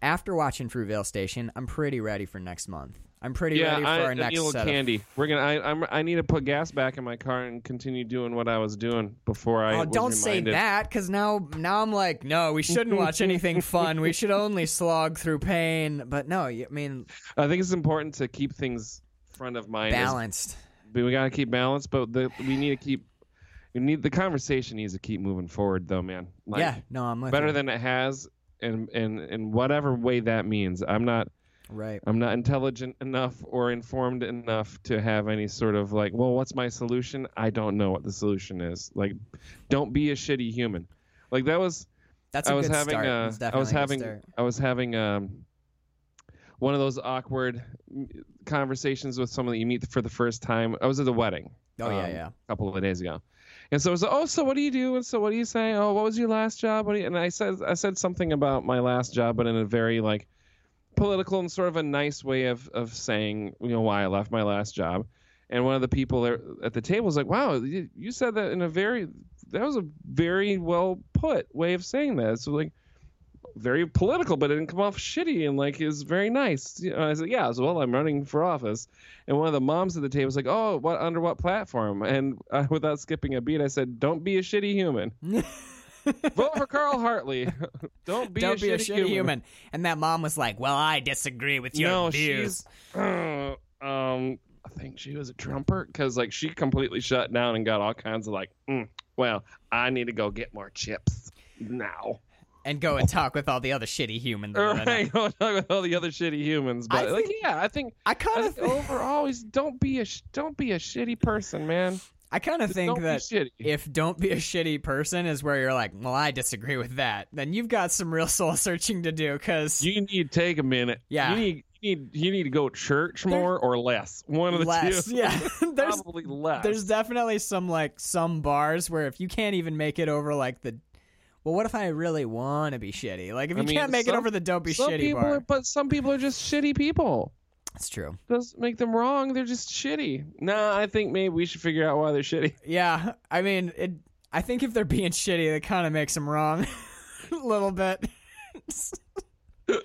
[SPEAKER 2] After watching Fruitvale Station, I'm pretty ready for next month. I'm pretty
[SPEAKER 3] yeah,
[SPEAKER 2] ready for
[SPEAKER 3] I,
[SPEAKER 2] our
[SPEAKER 3] I
[SPEAKER 2] next
[SPEAKER 3] need a little
[SPEAKER 2] set. Of,
[SPEAKER 3] candy. We're gonna. I, I'm. I need to put gas back in my car and continue doing what I was doing before I.
[SPEAKER 2] oh, don't say that, because now now I'm like, no, we shouldn't *laughs* watch anything fun. We should only slog through pain. But no, I mean
[SPEAKER 3] I think it's important to keep things front of mind.
[SPEAKER 2] balanced.
[SPEAKER 3] but we gotta keep balance. But the, we need to keep. We need the conversation needs to keep moving forward, though, man. Like,
[SPEAKER 2] yeah, no, I'm
[SPEAKER 3] better
[SPEAKER 2] you.
[SPEAKER 3] than it has, and and in whatever way that means. I'm not.
[SPEAKER 2] right.
[SPEAKER 3] I'm not intelligent enough or informed enough to have any sort of like, well, what's my solution? I don't know what the solution is. Like, don't be a shitty human. Like that was
[SPEAKER 2] That's a
[SPEAKER 3] I was
[SPEAKER 2] good
[SPEAKER 3] having
[SPEAKER 2] start. It's
[SPEAKER 3] I was
[SPEAKER 2] a
[SPEAKER 3] having
[SPEAKER 2] start.
[SPEAKER 3] I was having um one of those awkward conversations with someone that you meet for the first time. I was at a wedding.
[SPEAKER 2] Oh yeah,
[SPEAKER 3] um,
[SPEAKER 2] yeah.
[SPEAKER 3] A couple of days ago. And so it was oh so what do you do? And so what do you say? Oh what was your last job? What do you, and I said I said something about my last job but in a very like political and sort of a nice way of of saying you know why I left my last job. And one of the people there at the table was like wow you, you said that in a very that was a very well put way of saying that. So like very political but it didn't come off shitty and like it was very nice. You know, I said yeah so well I'm running for office. And one of the moms at the table was like oh what under what platform? And uh, *laughs* without skipping a beat I said don't be a shitty human. *laughs* Vote for Carl Hartley. *laughs* Don't be,
[SPEAKER 2] Don't
[SPEAKER 3] a,
[SPEAKER 2] be a
[SPEAKER 3] shitty
[SPEAKER 2] shitty human. And that mom was like, "Well, I disagree with your
[SPEAKER 3] no,
[SPEAKER 2] views."
[SPEAKER 3] she's uh, um I think she was a trumper because like she completely shut down and got all kinds of like mm, well I need to go get more chips now
[SPEAKER 2] And go and talk with all the other shitty humans.
[SPEAKER 3] right go talk with all the other shitty humans
[SPEAKER 2] I
[SPEAKER 3] but like
[SPEAKER 2] think-
[SPEAKER 3] yeah I think
[SPEAKER 2] I
[SPEAKER 3] I
[SPEAKER 2] kind of,
[SPEAKER 3] overall is don't be a don't be a shitty person man
[SPEAKER 2] I kind of think that if "don't be a shitty person" is where you're like, "Well, I disagree with that," then you've got some real *laughs* soul searching to do. Because
[SPEAKER 3] you need to take a minute
[SPEAKER 2] Yeah.
[SPEAKER 3] you need you need you need to go to church more or less one of the
[SPEAKER 2] less,
[SPEAKER 3] two
[SPEAKER 2] yeah, *laughs* *laughs* there's
[SPEAKER 3] probably less
[SPEAKER 2] there's definitely some like some bars where if you can't even make it over like the well, what if I really want to be shitty? Like if
[SPEAKER 3] I
[SPEAKER 2] you
[SPEAKER 3] mean,
[SPEAKER 2] can't make it over the don't be
[SPEAKER 3] some
[SPEAKER 2] shitty
[SPEAKER 3] people
[SPEAKER 2] bar.
[SPEAKER 3] are, but some people are just shitty people
[SPEAKER 2] That's true.
[SPEAKER 3] doesn't make them wrong. They're just shitty. No, I think maybe we should figure out why they're shitty. *laughs*
[SPEAKER 2] Yeah, I mean, it. I think if they're being shitty, that kind of makes them wrong *laughs* a little bit. *laughs*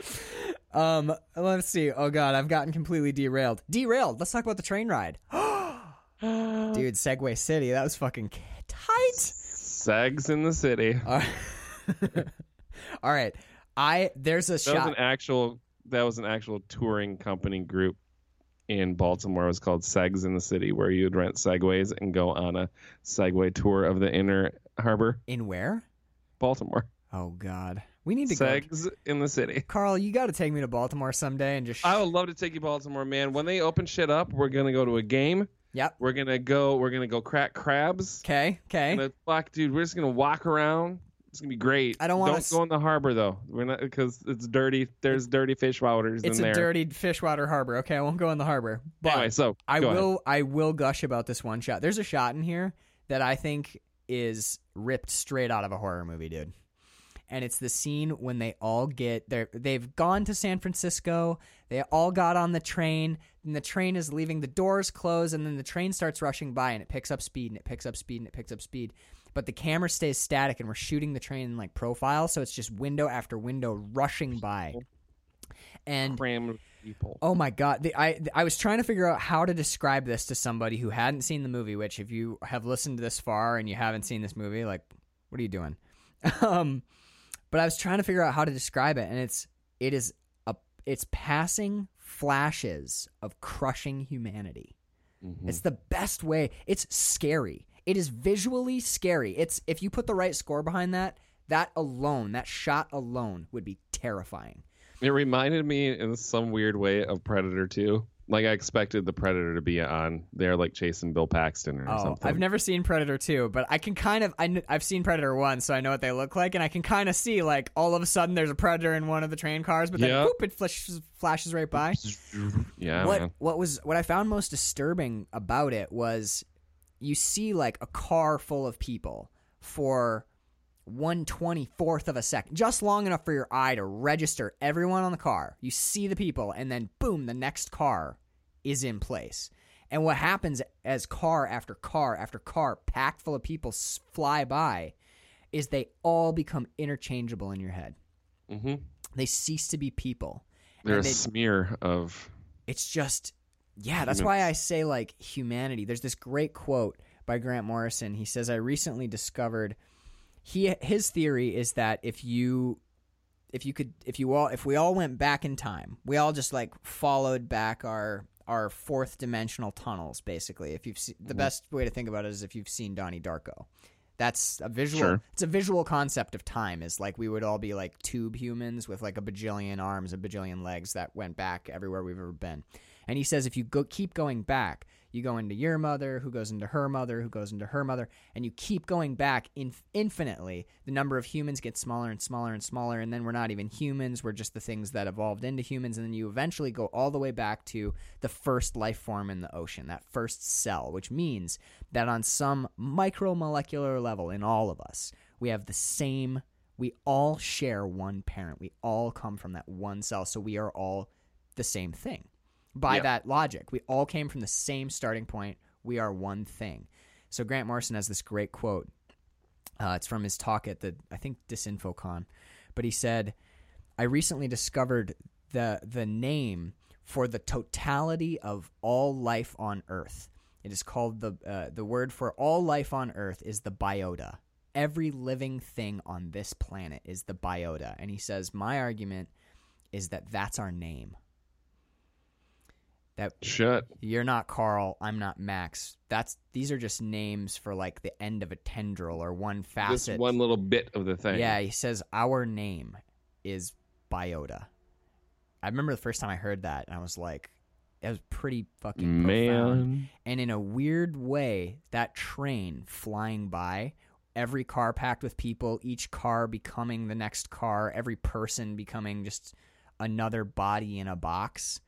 [SPEAKER 2] um, let's see. Oh god, I've gotten completely derailed. Derailed. Let's talk about the train ride, *gasps* *gasps* dude. Segway City. That was fucking tight.
[SPEAKER 3] Segs in the city.
[SPEAKER 2] Right. *laughs* All right. I there's a
[SPEAKER 3] That was
[SPEAKER 2] shot.
[SPEAKER 3] an actual. That was an actual touring company group in Baltimore. It was called Segs in the City, where you'd rent Segways and go on a Segway tour of the inner harbor,
[SPEAKER 2] in where?
[SPEAKER 3] Baltimore.
[SPEAKER 2] Oh god, we need to go.
[SPEAKER 3] Segs in the city.
[SPEAKER 2] Carl, you got to take me to Baltimore someday and just. sh-
[SPEAKER 3] I would love to take you to Baltimore, man. When they open shit up, we're gonna go to a game.
[SPEAKER 2] Yep.
[SPEAKER 3] We're gonna go. We're gonna go crack crabs.
[SPEAKER 2] Okay. Okay.
[SPEAKER 3] Fuck, dude, we're just gonna walk around, It's gonna be great.
[SPEAKER 2] I don't
[SPEAKER 3] Don't
[SPEAKER 2] s-
[SPEAKER 3] go in the harbor though. We're not because it's dirty. There's dirty fish waters
[SPEAKER 2] It's a
[SPEAKER 3] there.
[SPEAKER 2] dirty fishwater harbor. Okay, I won't go in the harbor. But
[SPEAKER 3] anyway, so
[SPEAKER 2] I
[SPEAKER 3] go ahead.
[SPEAKER 2] will I will gush about this one shot. There's a shot in here that I think is ripped straight out of a horror movie, dude. And it's the scene when they all get they they've gone to San Francisco. They all got on the train, and the train is leaving. The doors close, and then the train starts rushing by, and it picks up speed, and it picks up speed, and it picks up speed. But the camera stays static, and we're shooting the train in like profile, so it's just window after window rushing by. And
[SPEAKER 3] people.
[SPEAKER 2] Oh my god! The, I I was trying to figure out how to describe this to somebody who hadn't seen the movie. Which, if you have listened this far and you haven't seen this movie, like, what are you doing? *laughs* um, but I was trying to figure out how to describe it, and it's it is a it's passing flashes of crushing humanity.
[SPEAKER 3] Mhm.
[SPEAKER 2] It's the best way. It's scary. It is visually scary. It's if you put the right score behind that, that alone, that shot alone would be terrifying.
[SPEAKER 3] It reminded me in some weird way of Predator 2. Like I expected the Predator to be on there, like chasing Bill Paxton or
[SPEAKER 2] Oh,
[SPEAKER 3] something.
[SPEAKER 2] I've never seen Predator 2, but I can kind of I kn- I've seen Predator 1, so I know what they look like and I can kind of see like all of a sudden there's a predator in one of the train cars, but then
[SPEAKER 3] Yep.
[SPEAKER 2] whoop, it flashes, flashes right by.
[SPEAKER 3] yeah,
[SPEAKER 2] what
[SPEAKER 3] man.
[SPEAKER 2] what was what I found most disturbing about it was you see like a car full of people for one twenty fourth of a second, just long enough for your eye to register everyone on the car. You see the people, and then boom, the next car is in place. And what happens as car after car after car packed full of people s- fly by is they all become interchangeable in your head.
[SPEAKER 3] hmm
[SPEAKER 2] They cease to be people.
[SPEAKER 3] They're a
[SPEAKER 2] they-
[SPEAKER 3] smear of.
[SPEAKER 2] it's just yeah that's why i say like humanity. There's this great quote by grant morrison. He says i recently discovered he his theory is that if you if you could if you all if we all went back in time we all just like followed back our our fourth dimensional tunnels basically. If you've seen the mm-hmm. best way to think about it is if you've seen donnie darko. That's a visual
[SPEAKER 3] Sure.
[SPEAKER 2] it's a visual concept of time is like we would all be like tube humans with like a bajillion arms a bajillion legs that went back everywhere we've ever been and he says if you go keep going back you go into your mother who goes into her mother who goes into her mother and you keep going back in- infinitely the number of humans gets smaller and smaller and smaller and then we're not even humans we're just the things that evolved into humans and then you eventually go all the way back to the first life form in the ocean that first cell which means that on some micromolecular level in all of us we have the same we all share one parent we all come from that one cell so we are all the same thing by
[SPEAKER 3] Yeah.
[SPEAKER 2] that logic. We all came from the same starting point. We are one thing. So grant morrison has this great quote. Uh, it's from his talk at the i think disinfocon. But he said i recently discovered the the name for the totality of all life on earth. It is called the uh, the word for all life on earth is the biota. Every living thing on this planet is the biota. And he says my argument is that that's our name that
[SPEAKER 3] Shut.
[SPEAKER 2] you're not Carl, I'm not Max. That's these are just names for like the end of a tendril or one facet.
[SPEAKER 3] one little bit of the thing.
[SPEAKER 2] Yeah, he says our name is biota. I remember the first time I heard that and I was like it was pretty fucking profound.
[SPEAKER 3] Man.
[SPEAKER 2] And in a weird way, that train flying by, every car packed with people, each car becoming the next car, every person becoming just another body in a box.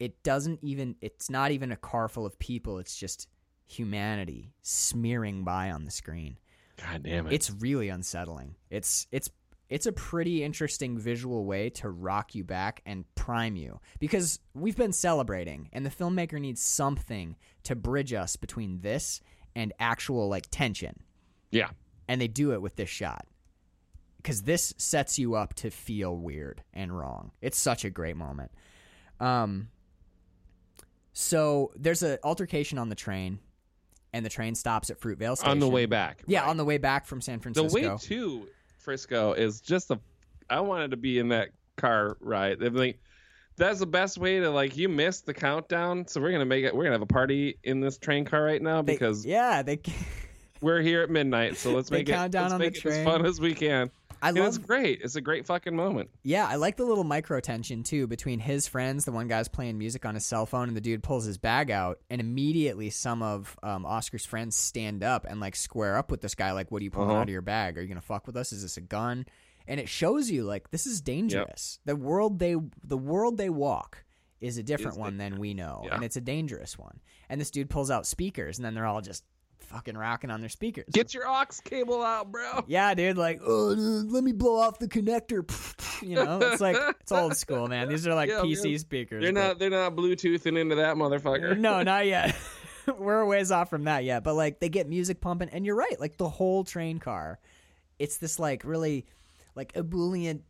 [SPEAKER 2] It doesn't even, it's not even a car full of people, it's just humanity smearing by on the screen.
[SPEAKER 3] God damn it.
[SPEAKER 2] It's really unsettling. It's it's it's a pretty interesting visual way to rock you back and prime you because we've been celebrating and the filmmaker needs something to bridge us between this and actual like tension.
[SPEAKER 3] yeah.
[SPEAKER 2] And they do it with this shot. Cuz this sets you up to feel weird and wrong. It's such a great moment. Um so there's an altercation on the train and the train stops at Fruitvale station.
[SPEAKER 3] On the way back.
[SPEAKER 2] Yeah,
[SPEAKER 3] Right.
[SPEAKER 2] on the way back from San Francisco.
[SPEAKER 3] the way to Frisco is just a. I wanted to be in that car ride. They're like, that's the best way to like. You missed the countdown, so we're gonna make it. We're gonna have a party in this train car right now
[SPEAKER 2] They-
[SPEAKER 3] because
[SPEAKER 2] yeah, they *laughs*
[SPEAKER 3] we're here at midnight. So let's
[SPEAKER 2] They
[SPEAKER 3] make
[SPEAKER 2] count
[SPEAKER 3] it.
[SPEAKER 2] down
[SPEAKER 3] let's
[SPEAKER 2] on the
[SPEAKER 3] make it as fun as we can.
[SPEAKER 2] I
[SPEAKER 3] it's
[SPEAKER 2] love
[SPEAKER 3] great. It's a great fucking moment.
[SPEAKER 2] Yeah, I like the little micro tension too between his friends. The one guy's playing music on his cell phone, and the dude pulls his bag out, and immediately some of um, Oscar's friends stand up and like square up with this guy. Like, what are you pulling
[SPEAKER 3] Uh-huh.
[SPEAKER 2] out of your bag? Are you gonna fuck with us? Is this a gun? And it shows you like this is dangerous. The world they the world they walk is a different
[SPEAKER 3] Is
[SPEAKER 2] one than we know,
[SPEAKER 3] Yeah.
[SPEAKER 2] and it's a dangerous one. And this dude pulls out speakers, and then they're all just fucking rocking on their speakers.
[SPEAKER 3] Get your aux cable out, bro.
[SPEAKER 2] Yeah, dude, like, oh, let me blow off the connector. *laughs* You know, it's like it's old school, man. These are like
[SPEAKER 3] Yeah,
[SPEAKER 2] PC
[SPEAKER 3] man.
[SPEAKER 2] speakers.
[SPEAKER 3] They're not. They're not Bluetoothing into that motherfucker.
[SPEAKER 2] no, *laughs* not yet. *laughs* We're a ways off from that yet, but like they get music pumping, and you're right. Like the whole train car, it's this like really like ebullient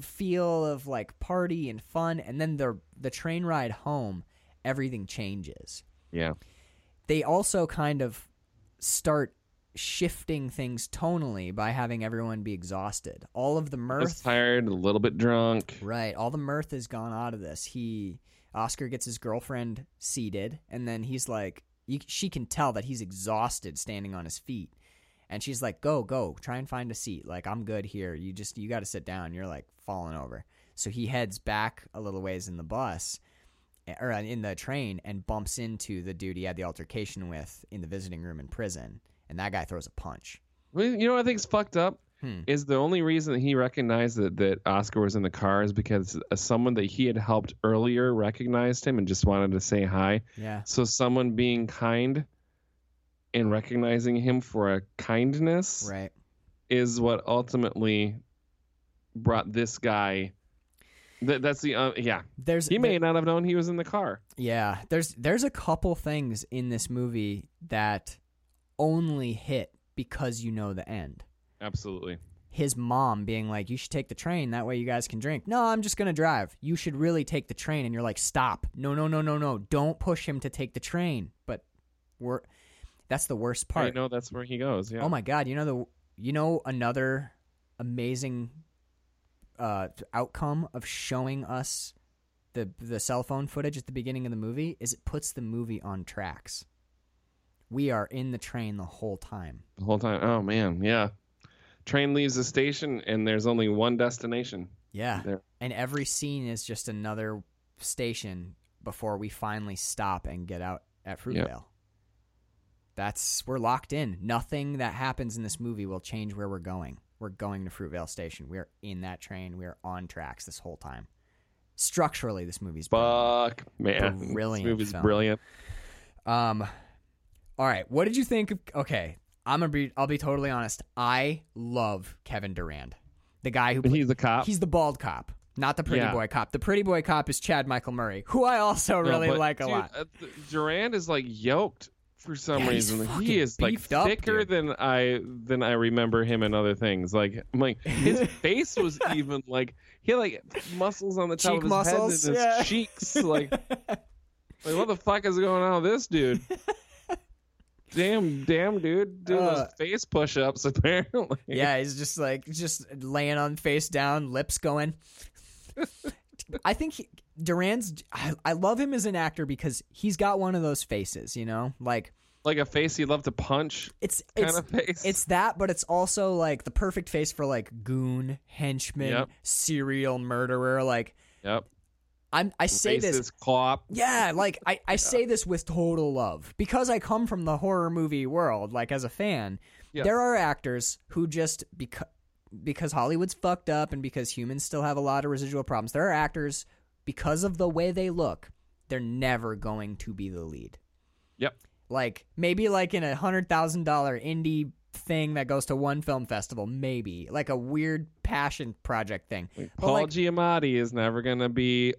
[SPEAKER 2] feel of like party and fun, and then the the train ride home, everything changes
[SPEAKER 3] Yeah.
[SPEAKER 2] They also kind of start shifting things tonally by having everyone be exhausted. All of the
[SPEAKER 3] Just
[SPEAKER 2] mirth,
[SPEAKER 3] tired, a little bit drunk.
[SPEAKER 2] right? All the mirth has gone out of this. He Oscar gets his girlfriend seated, and then he's like, you, she can tell that he's exhausted standing on his feet. And she's like, "Go, go, try and find a seat. Like I'm good here. You just you got to sit down. You're like falling over." So he heads back a little ways in the bus, or uh, in the train, and bumps into the dude he had the altercation with in the visiting room in prison. And that guy throws a punch.
[SPEAKER 3] Well, You know what I think's fucked up
[SPEAKER 2] Hmm.
[SPEAKER 3] is the only reason that he recognized that, that Oscar was in the car is because uh, someone that he had helped earlier recognized him and just wanted to say hi.
[SPEAKER 2] Yeah,
[SPEAKER 3] So someone being kind and recognizing him for a kindness
[SPEAKER 2] right.
[SPEAKER 3] is what ultimately brought this guy. That, that's the uh, yeah.
[SPEAKER 2] There's
[SPEAKER 3] He may not have known he was in the car.
[SPEAKER 2] Yeah, there's there's a couple things in this movie that only hit because you know the end.
[SPEAKER 3] Absolutely.
[SPEAKER 2] His mom being like, "You should take the train. That way you guys can drink." No, I'm just gonna drive. You should really take the train. And you're like, "Stop! No, no, no, no, no! Don't push him to take the train." But we're that's the worst part.
[SPEAKER 3] I know that's where he goes. Yeah.
[SPEAKER 2] Oh my god! You know the you know another amazing uh, outcome of showing us the the cell phone footage at the beginning of the movie is it puts the movie on tracks. We are in the train the whole time.
[SPEAKER 3] the whole time. Oh man, yeah. Train leaves the station and there's only one destination.
[SPEAKER 2] Yeah,
[SPEAKER 3] There.
[SPEAKER 2] and every scene is just another station before we finally stop and get out at Fruitvale. That's we're locked in. Nothing that happens in this movie will change where we're going. We're going to Fruitvale Station. We're in that train. We're on tracks this whole time. Structurally, this movie's brilliant.
[SPEAKER 3] Man.
[SPEAKER 2] Brilliant
[SPEAKER 3] This movie's
[SPEAKER 2] film.
[SPEAKER 3] brilliant.
[SPEAKER 2] Um, all right. What did you think? Of, okay, I'm gonna be. I'll be totally honest. I love Kevin Durand, the guy who
[SPEAKER 3] And he's a cop.
[SPEAKER 2] He's the bald cop, not the pretty
[SPEAKER 3] Yeah.
[SPEAKER 2] boy cop. The pretty boy cop is Chad Michael Murray, who I also
[SPEAKER 3] No,
[SPEAKER 2] really
[SPEAKER 3] but,
[SPEAKER 2] like a
[SPEAKER 3] dude,
[SPEAKER 2] lot.
[SPEAKER 3] uh, Durand is like yoked for some
[SPEAKER 2] Yeah,
[SPEAKER 3] reason. He is like
[SPEAKER 2] up,
[SPEAKER 3] thicker than I than I remember him in other things. Like I'm like his *laughs* face was even like he had like muscles on the top
[SPEAKER 2] Cheek
[SPEAKER 3] of his
[SPEAKER 2] muscles,
[SPEAKER 3] head and his
[SPEAKER 2] yeah.
[SPEAKER 3] cheeks. *laughs* Like like what the fuck is going on with this dude? *laughs* Damn, damn, dude, doing
[SPEAKER 2] Uh,
[SPEAKER 3] those face push-ups apparently.
[SPEAKER 2] yeah, he's just like just laying on face down, lips going. I think he, Durand's. I, I love him as an actor because he's got one of those faces, you know, like
[SPEAKER 3] like a face he'd love to punch
[SPEAKER 2] it's
[SPEAKER 3] kind
[SPEAKER 2] it's
[SPEAKER 3] of face.
[SPEAKER 2] It's that, but it's also like the perfect face for like goon, henchman,
[SPEAKER 3] Yep.
[SPEAKER 2] serial murderer. Like
[SPEAKER 3] yep.
[SPEAKER 2] I'm, I say this,
[SPEAKER 3] Racist cop.
[SPEAKER 2] yeah, like I, I *laughs* say this with total love because I come from the horror movie world. Like as a fan,
[SPEAKER 3] Yeah.
[SPEAKER 2] there are actors who just because because Hollywood's fucked up and because humans still have a lot of residual problems. There are actors because of the way they look, they're never going to be the lead.
[SPEAKER 3] Yep.
[SPEAKER 2] Like maybe like in a hundred thousand dollar indie thing that goes to one film festival, maybe like a weird passion project thing.
[SPEAKER 3] Paul
[SPEAKER 2] like-
[SPEAKER 3] Giamatti is never gonna be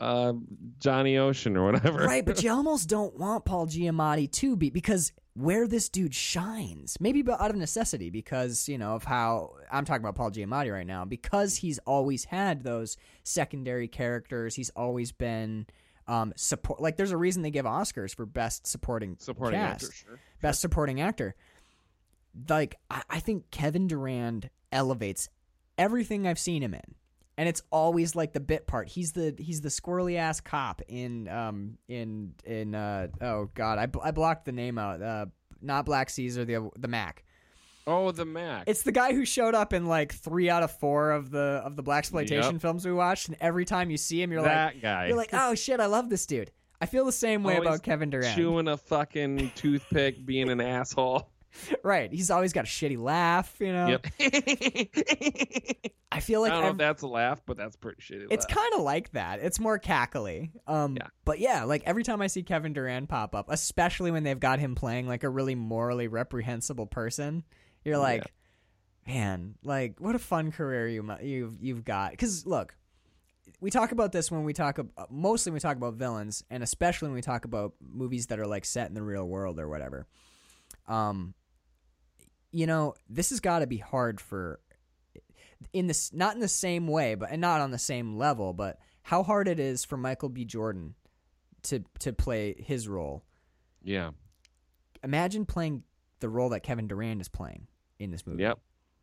[SPEAKER 3] uh, Johnny Ocean or whatever.
[SPEAKER 2] right, but you *laughs* almost don't want Paul Giamatti to be because where this dude shines, maybe but out of necessity because you know of how I'm talking about Paul Giamatti right now because he's always had those secondary characters. He's always been um support like there's a reason they give Oscars for best supporting
[SPEAKER 3] Supporting
[SPEAKER 2] cast.
[SPEAKER 3] actor, sure.
[SPEAKER 2] best supporting actor. Like I, I think Kevin Durand elevates everything I've seen him in, and it's always like the bit part. He's the he's the squirrely ass cop in um in in uh oh god I, bl- I blocked the name out uh not Black Caesar the the Mack
[SPEAKER 3] Oh, the Mack.
[SPEAKER 2] It's the guy who showed up in like three out of four of the of the black exploitation
[SPEAKER 3] Yep.
[SPEAKER 2] films we watched, and every time you see him, you're
[SPEAKER 3] that
[SPEAKER 2] like,
[SPEAKER 3] guy.
[SPEAKER 2] you're like, oh shit, I love this dude. I feel the same way
[SPEAKER 3] Always
[SPEAKER 2] about Kevin Durand.
[SPEAKER 3] chewing a fucking toothpick, being an asshole. *laughs*
[SPEAKER 2] Right, he's always got a shitty laugh. You know,
[SPEAKER 3] Yep.
[SPEAKER 2] I feel like
[SPEAKER 3] I don't know if that's a laugh, but that's pretty shitty.
[SPEAKER 2] it's kind of like that. It's more cackly. Um,
[SPEAKER 3] Yeah.
[SPEAKER 2] but yeah, like every time I see Kevin Durand pop up, especially when they've got him playing like a really morally reprehensible person, you're like, man, like what a fun career you you've you've got. Because look, we talk about this when we talk about mostly when we talk about villains, and especially when we talk about movies that are like set in the real world or whatever. Um, you know, this has got to be hard for in this not in the same way, but and not on the same level, but how hard it is for Michael B. Jordan to to play his role.
[SPEAKER 3] yeah.
[SPEAKER 2] Imagine playing the role that Kevin Durand is playing in this movie.
[SPEAKER 3] Yep.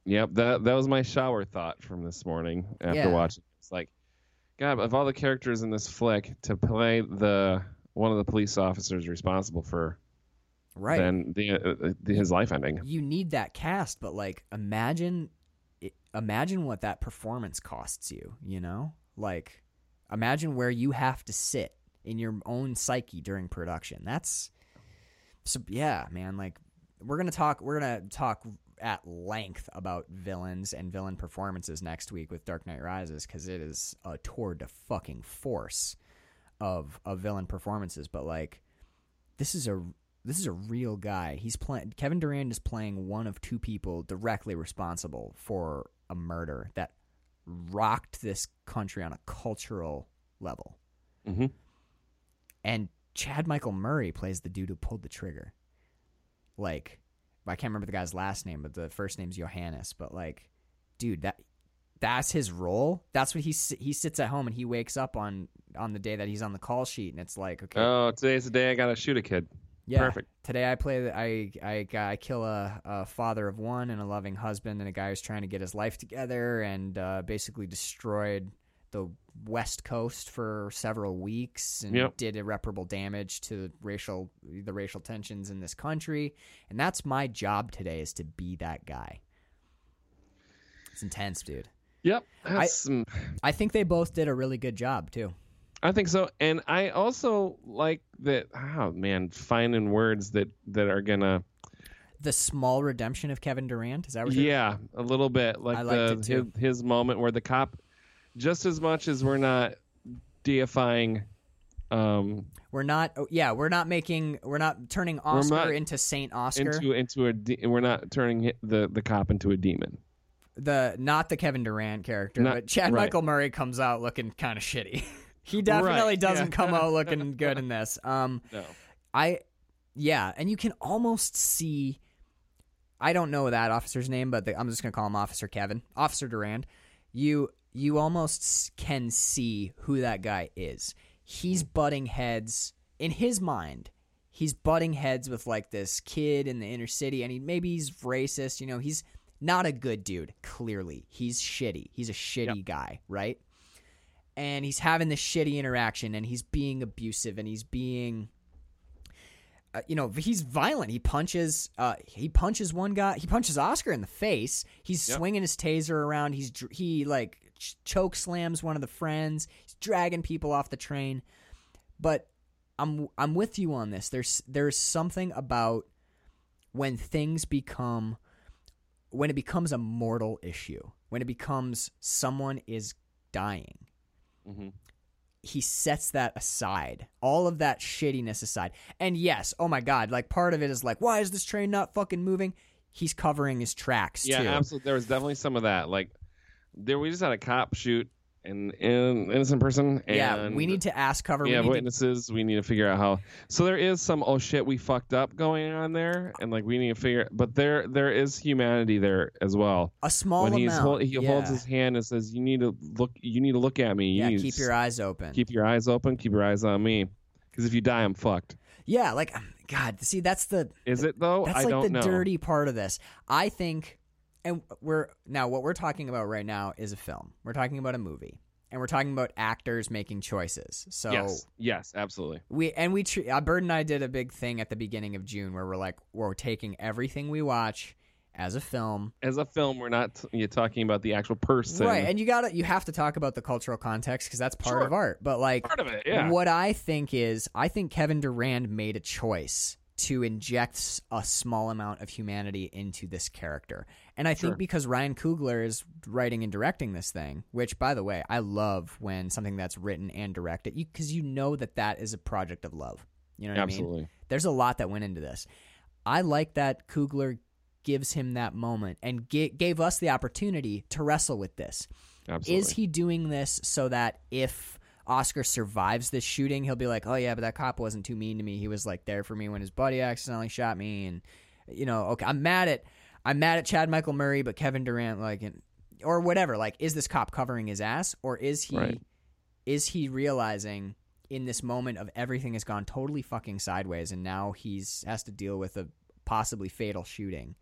[SPEAKER 3] Yep. That that was my shower thought from this morning after
[SPEAKER 2] Yeah.
[SPEAKER 3] watching. It's like, God, of all the characters in this flick, to play the one of the police officers responsible for
[SPEAKER 2] Right.
[SPEAKER 3] then the, uh, the his life ending.
[SPEAKER 2] you need that cast, but like imagine imagine what that performance costs you, you know? Like imagine where you have to sit in your own psyche during production. That's so yeah, man, like we're going to talk we're going to talk at length about villains and villain performances next week with Dark Knight Rises cuz it is a tour de fucking force of of villain performances, but like this is a this is a real guy. He's playing Kevin Durand is playing one of two people directly responsible for a murder that rocked this country on a cultural level.
[SPEAKER 3] hmm
[SPEAKER 2] And Chad Michael Murray plays the dude who pulled the trigger. Like, I can't remember the guy's last name, but the first name's Johannes. But like, dude, that that's his role. That's what he he sits at home and he wakes up on on the day that he's on the call sheet, and it's like, okay,
[SPEAKER 3] Oh, today's the day I gotta shoot a kid.
[SPEAKER 2] Yeah.
[SPEAKER 3] Perfect.
[SPEAKER 2] Today I play. The, I I I kill a, a father of one and a loving husband and a guy who's trying to get his life together and uh, basically destroyed the West Coast for several weeks and
[SPEAKER 3] Yep.
[SPEAKER 2] did irreparable damage to racial the racial tensions in this country. And that's my job today is to be that guy. It's intense, dude.
[SPEAKER 3] Yep.
[SPEAKER 2] I-
[SPEAKER 3] some-
[SPEAKER 2] I think they both did a really good job too.
[SPEAKER 3] I think so, and I also like that. Oh man, finding words that that are gonna.
[SPEAKER 2] The small redemption of Kevin Durand is that what you're
[SPEAKER 3] Yeah, a little bit like
[SPEAKER 2] I liked
[SPEAKER 3] the
[SPEAKER 2] it, too.
[SPEAKER 3] his, his moment where the cop, just as much as we're not deifying, um,
[SPEAKER 2] We're not. oh, Yeah, we're not making. We're not turning Oscar
[SPEAKER 3] not
[SPEAKER 2] into Saint Oscar.
[SPEAKER 3] into into a de- we're not turning the the cop into a demon.
[SPEAKER 2] the not the Kevin Durand character,
[SPEAKER 3] Not-
[SPEAKER 2] but Chad
[SPEAKER 3] right.
[SPEAKER 2] Michael Murray comes out looking kind of shitty. *laughs* he definitely
[SPEAKER 3] Right,
[SPEAKER 2] doesn't
[SPEAKER 3] yeah.
[SPEAKER 2] come out looking *laughs* good in this. Um,
[SPEAKER 3] No.
[SPEAKER 2] I, yeah, and you can almost see. I don't know that officer's name, but the, I'm just gonna call him Officer Kevin, Officer Durand. You you almost can see who that guy is. He's butting heads in his mind. He's butting heads with like this kid in the inner city, and he maybe he's racist. You know, he's not a good dude. Clearly, he's shitty. He's a shitty guy, right? And he's having this shitty interaction, and he's being abusive, and he's being uh, you know he's violent. He punches uh he punches one guy he punches oscar in the face. He's
[SPEAKER 3] Yep.
[SPEAKER 2] swinging his taser around. He's he like ch- choke slams one of the friends. He's dragging people off the train. But i'm i'm with you on this. There's there's something about when things become when it becomes a mortal issue when it becomes someone is dying
[SPEAKER 3] hmm
[SPEAKER 2] he sets that aside, all of that shittiness aside. And yes, oh my god, like part of it is like, why is this train not fucking moving? He's covering his tracks
[SPEAKER 3] Yeah,
[SPEAKER 2] too.
[SPEAKER 3] absolutely. There was definitely some of that. Like, there we just had a cop shoot an, an innocent person. And
[SPEAKER 2] yeah, we need to ask cover.
[SPEAKER 3] Yeah,
[SPEAKER 2] we need to,
[SPEAKER 3] witnesses. We need to figure out how. So there is some oh shit we fucked up going on there, and like we need to figure. But there there is humanity there as well.
[SPEAKER 2] a small
[SPEAKER 3] when he's
[SPEAKER 2] amount.
[SPEAKER 3] hold, he
[SPEAKER 2] yeah.
[SPEAKER 3] holds his hand and says, "You need to look. You need to look at me. You
[SPEAKER 2] yeah, keep your eyes open.
[SPEAKER 3] keep your eyes open. Keep your eyes on me. Because if you die, I'm fucked."
[SPEAKER 2] yeah, like um, God, see, that's the
[SPEAKER 3] Is it though?
[SPEAKER 2] that's
[SPEAKER 3] I
[SPEAKER 2] like
[SPEAKER 3] don't
[SPEAKER 2] the
[SPEAKER 3] know.
[SPEAKER 2] dirty part of this. I think, and we're now what we're talking about right now is a film. We're talking about a movie, and we're talking about actors making choices. So
[SPEAKER 3] Yes. Yes. Absolutely.
[SPEAKER 2] we and we tr- uh, Bird and I did a big thing at the beginning of June where we're like we're taking everything we watch as a film.
[SPEAKER 3] As a film, we're not you're talking about the actual person.
[SPEAKER 2] Right, and you got to you have to talk about the cultural context because that's part
[SPEAKER 3] Sure.
[SPEAKER 2] of art. But like,
[SPEAKER 3] part of it, yeah.
[SPEAKER 2] what I think is, I think Kevin Durand made a choice to inject a small amount of humanity into this character, and I think because Ryan Coogler is writing and directing this thing, which, by the way, I love when something that's written and directed, because you, know that that is a project of love. You know what I mean?
[SPEAKER 3] Absolutely.
[SPEAKER 2] There's a lot that went into this. I like that Coogler gives him that moment and ga- gave us the opportunity to wrestle with this.
[SPEAKER 3] Absolutely.
[SPEAKER 2] Is he doing this so that if Oscar survives this shooting, he'll be like, "Oh yeah, but that cop wasn't too mean to me. He was like there for me when his buddy accidentally shot me." And you know, okay, I'm mad at I'm mad at Chad Michael Murray, but Kevin Durand, like, and, or whatever. Like, is this cop covering his ass, or is he
[SPEAKER 3] Right.
[SPEAKER 2] is he realizing in this moment of everything has gone totally fucking sideways, and now he's has to deal with a possibly fatal shooting?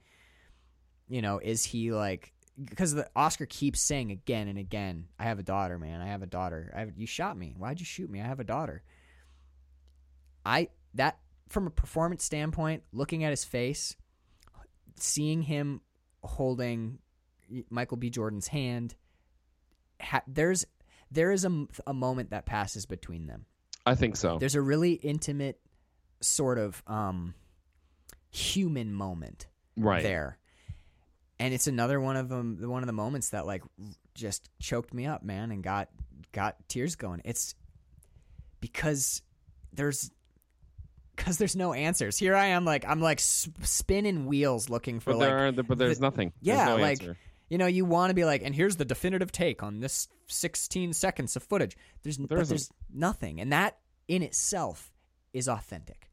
[SPEAKER 2] You know, is he like because the Oscar keeps saying again and again, "I have a daughter, man. I have a daughter. I have, you shot me. Why'd you shoot me? I have a daughter." I that from a performance standpoint, looking at his face, seeing him holding Michael B. Jordan's hand, ha- there's there is a, a moment that passes between them.
[SPEAKER 3] I think so.
[SPEAKER 2] There's a really intimate sort of um, human moment
[SPEAKER 3] right.
[SPEAKER 2] there. And it's another one of them one of the moments that like just choked me up, man, and got got tears going. It's because there's because there's no answers. Here I am like I'm like spinning wheels looking for
[SPEAKER 3] But
[SPEAKER 2] like
[SPEAKER 3] there are but there's
[SPEAKER 2] the-
[SPEAKER 3] nothing. There's
[SPEAKER 2] yeah,
[SPEAKER 3] no
[SPEAKER 2] like
[SPEAKER 3] answer.
[SPEAKER 2] you know, you want to be like, and here's the definitive take on this 16 seconds of footage. There's
[SPEAKER 3] There
[SPEAKER 2] there's nothing, and that in itself is authentic.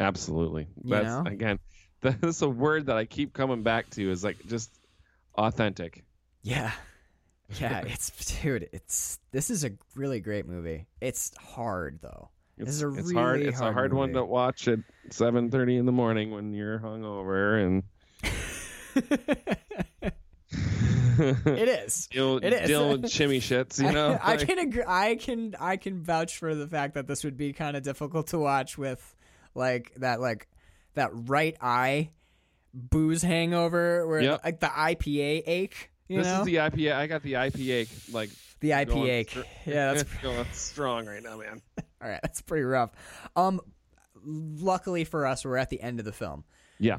[SPEAKER 3] Absolutely.
[SPEAKER 2] You
[SPEAKER 3] That's
[SPEAKER 2] know?
[SPEAKER 3] again *laughs* that's a word that I keep coming back to is like just authentic.
[SPEAKER 2] Yeah. Yeah, *laughs* it's dude, it's this is a really great movie. It's hard though.
[SPEAKER 3] It's,
[SPEAKER 2] This is a
[SPEAKER 3] it's
[SPEAKER 2] really
[SPEAKER 3] hard. It's
[SPEAKER 2] hard
[SPEAKER 3] a hard one to watch at seven thirty in the morning when you're hungover and *laughs*
[SPEAKER 2] it is.
[SPEAKER 3] deal,
[SPEAKER 2] It is.
[SPEAKER 3] deal with chimmy shits. You know,
[SPEAKER 2] I, I can agree, I can I can vouch for the fact that this would be kind of difficult to watch with like that like that right eye booze hangover where
[SPEAKER 3] Yep.
[SPEAKER 2] like the IPA ache, you
[SPEAKER 3] this
[SPEAKER 2] know?
[SPEAKER 3] is the IPA. I got the IPA like
[SPEAKER 2] the IPA
[SPEAKER 3] str- *laughs*
[SPEAKER 2] Yeah, that's *laughs*
[SPEAKER 3] going strong right now, man. *laughs*
[SPEAKER 2] all right. That's pretty rough. Um luckily for us we're at the end of the film.
[SPEAKER 3] Yeah,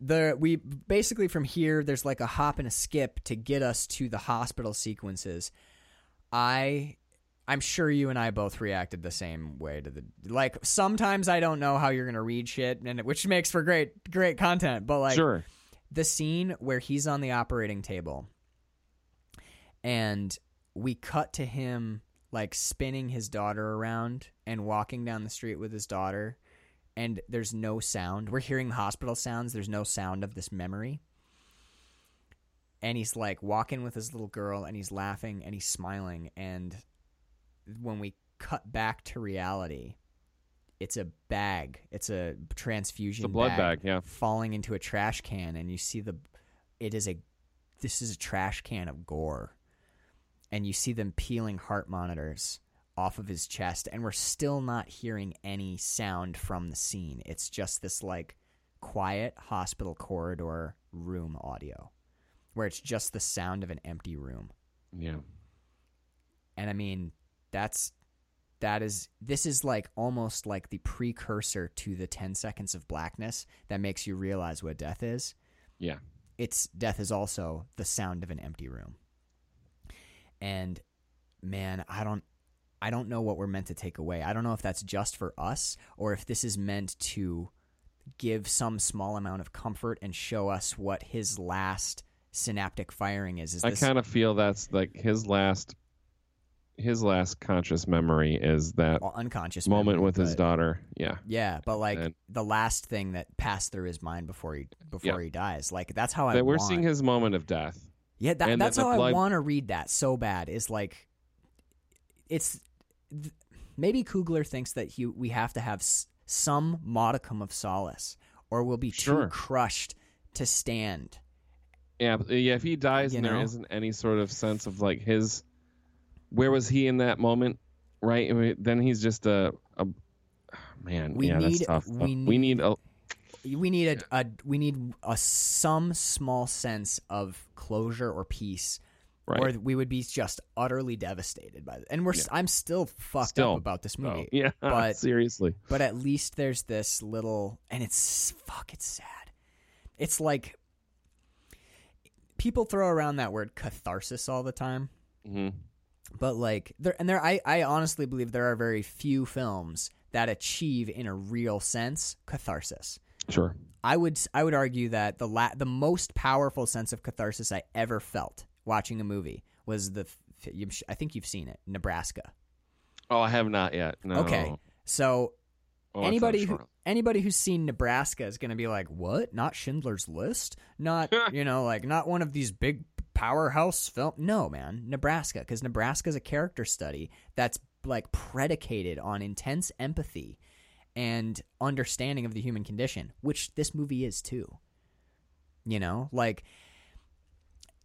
[SPEAKER 2] the we basically from here there's like a hop and a skip to get us to the hospital sequences i i'm sure you and i both reacted the same way to the like sometimes i don't know how you're gonna read shit and which makes for great great content but like
[SPEAKER 3] sure.
[SPEAKER 2] the scene where he's on the operating table and we cut to him like spinning his daughter around and walking down the street with his daughter and there's no sound. We're hearing hospital sounds. There's no sound of this memory. And he's like walking with his little girl and he's laughing and he's smiling and when we cut back to reality it's a bag it's a transfusion
[SPEAKER 3] It's a blood bag. Yeah,
[SPEAKER 2] falling into a trash can and you see the it is a this is a trash can of gore and you see them peeling heart monitors off of his chest and we're still not hearing any sound from the scene it's just this like quiet hospital corridor room audio where it's just the sound of an empty room
[SPEAKER 3] yeah.
[SPEAKER 2] and i mean that's that is this is like almost like the precursor to the 10 seconds of blackness that makes you realize what death is.
[SPEAKER 3] Yeah.
[SPEAKER 2] it's death is also the sound of an empty room. And man i don't i don't know what we're meant to take away. I don't know if that's just for us or if this is meant to give some small amount of comfort and show us what his last synaptic firing is. Is
[SPEAKER 3] I
[SPEAKER 2] this
[SPEAKER 3] kind of feel that's like his last, his last conscious memory is that
[SPEAKER 2] well, unconscious
[SPEAKER 3] moment
[SPEAKER 2] memory,
[SPEAKER 3] with his daughter. Yeah,
[SPEAKER 2] Yeah, but like
[SPEAKER 3] And-
[SPEAKER 2] the last thing that passed through his mind before he before
[SPEAKER 3] Yeah.
[SPEAKER 2] he dies, like that's how I
[SPEAKER 3] that we're
[SPEAKER 2] want.
[SPEAKER 3] seeing his moment of death.
[SPEAKER 2] yeah, that, that's how I want to read that so bad. Is like, it's th- maybe Coogler thinks that he we have to have s- some modicum of solace, or we'll be
[SPEAKER 3] Sure.
[SPEAKER 2] too crushed to stand.
[SPEAKER 3] Yeah, yeah. If he dies
[SPEAKER 2] You
[SPEAKER 3] and there
[SPEAKER 2] know?
[SPEAKER 3] isn't any sort of sense of like his, where was he in that moment? Right. I mean, then he's just a, a man.
[SPEAKER 2] We
[SPEAKER 3] yeah,
[SPEAKER 2] need-
[SPEAKER 3] that's tough.
[SPEAKER 2] we
[SPEAKER 3] we need a.
[SPEAKER 2] we need a, a we need a some small sense of closure or peace
[SPEAKER 3] Right.
[SPEAKER 2] or we would be just utterly devastated by it. And we're I'm still fucked
[SPEAKER 3] Still.
[SPEAKER 2] up about this movie.
[SPEAKER 3] yeah. *laughs*
[SPEAKER 2] but-
[SPEAKER 3] seriously.
[SPEAKER 2] But at least there's this little and it's fuck it's sad. It's like people throw around that word catharsis all the time.
[SPEAKER 3] hmm
[SPEAKER 2] but like there and there I, I honestly believe there are very few films that achieve in a real sense catharsis
[SPEAKER 3] Sure.
[SPEAKER 2] i would i would argue that the la- the most powerful sense of catharsis i ever felt watching a movie was the f- you- i think you've seen it nebraska
[SPEAKER 3] Oh, I have not yet. No.
[SPEAKER 2] okay so
[SPEAKER 3] Oh,
[SPEAKER 2] anybody who, anybody who's seen Nebraska is going to be like, "What? Not Schindler's List? Not *laughs* you know, like not one of these big powerhouse film? No, man, Nebraska, because Nebraska is a character study that's like predicated on intense empathy and understanding of the human condition, which this movie is too. You know, like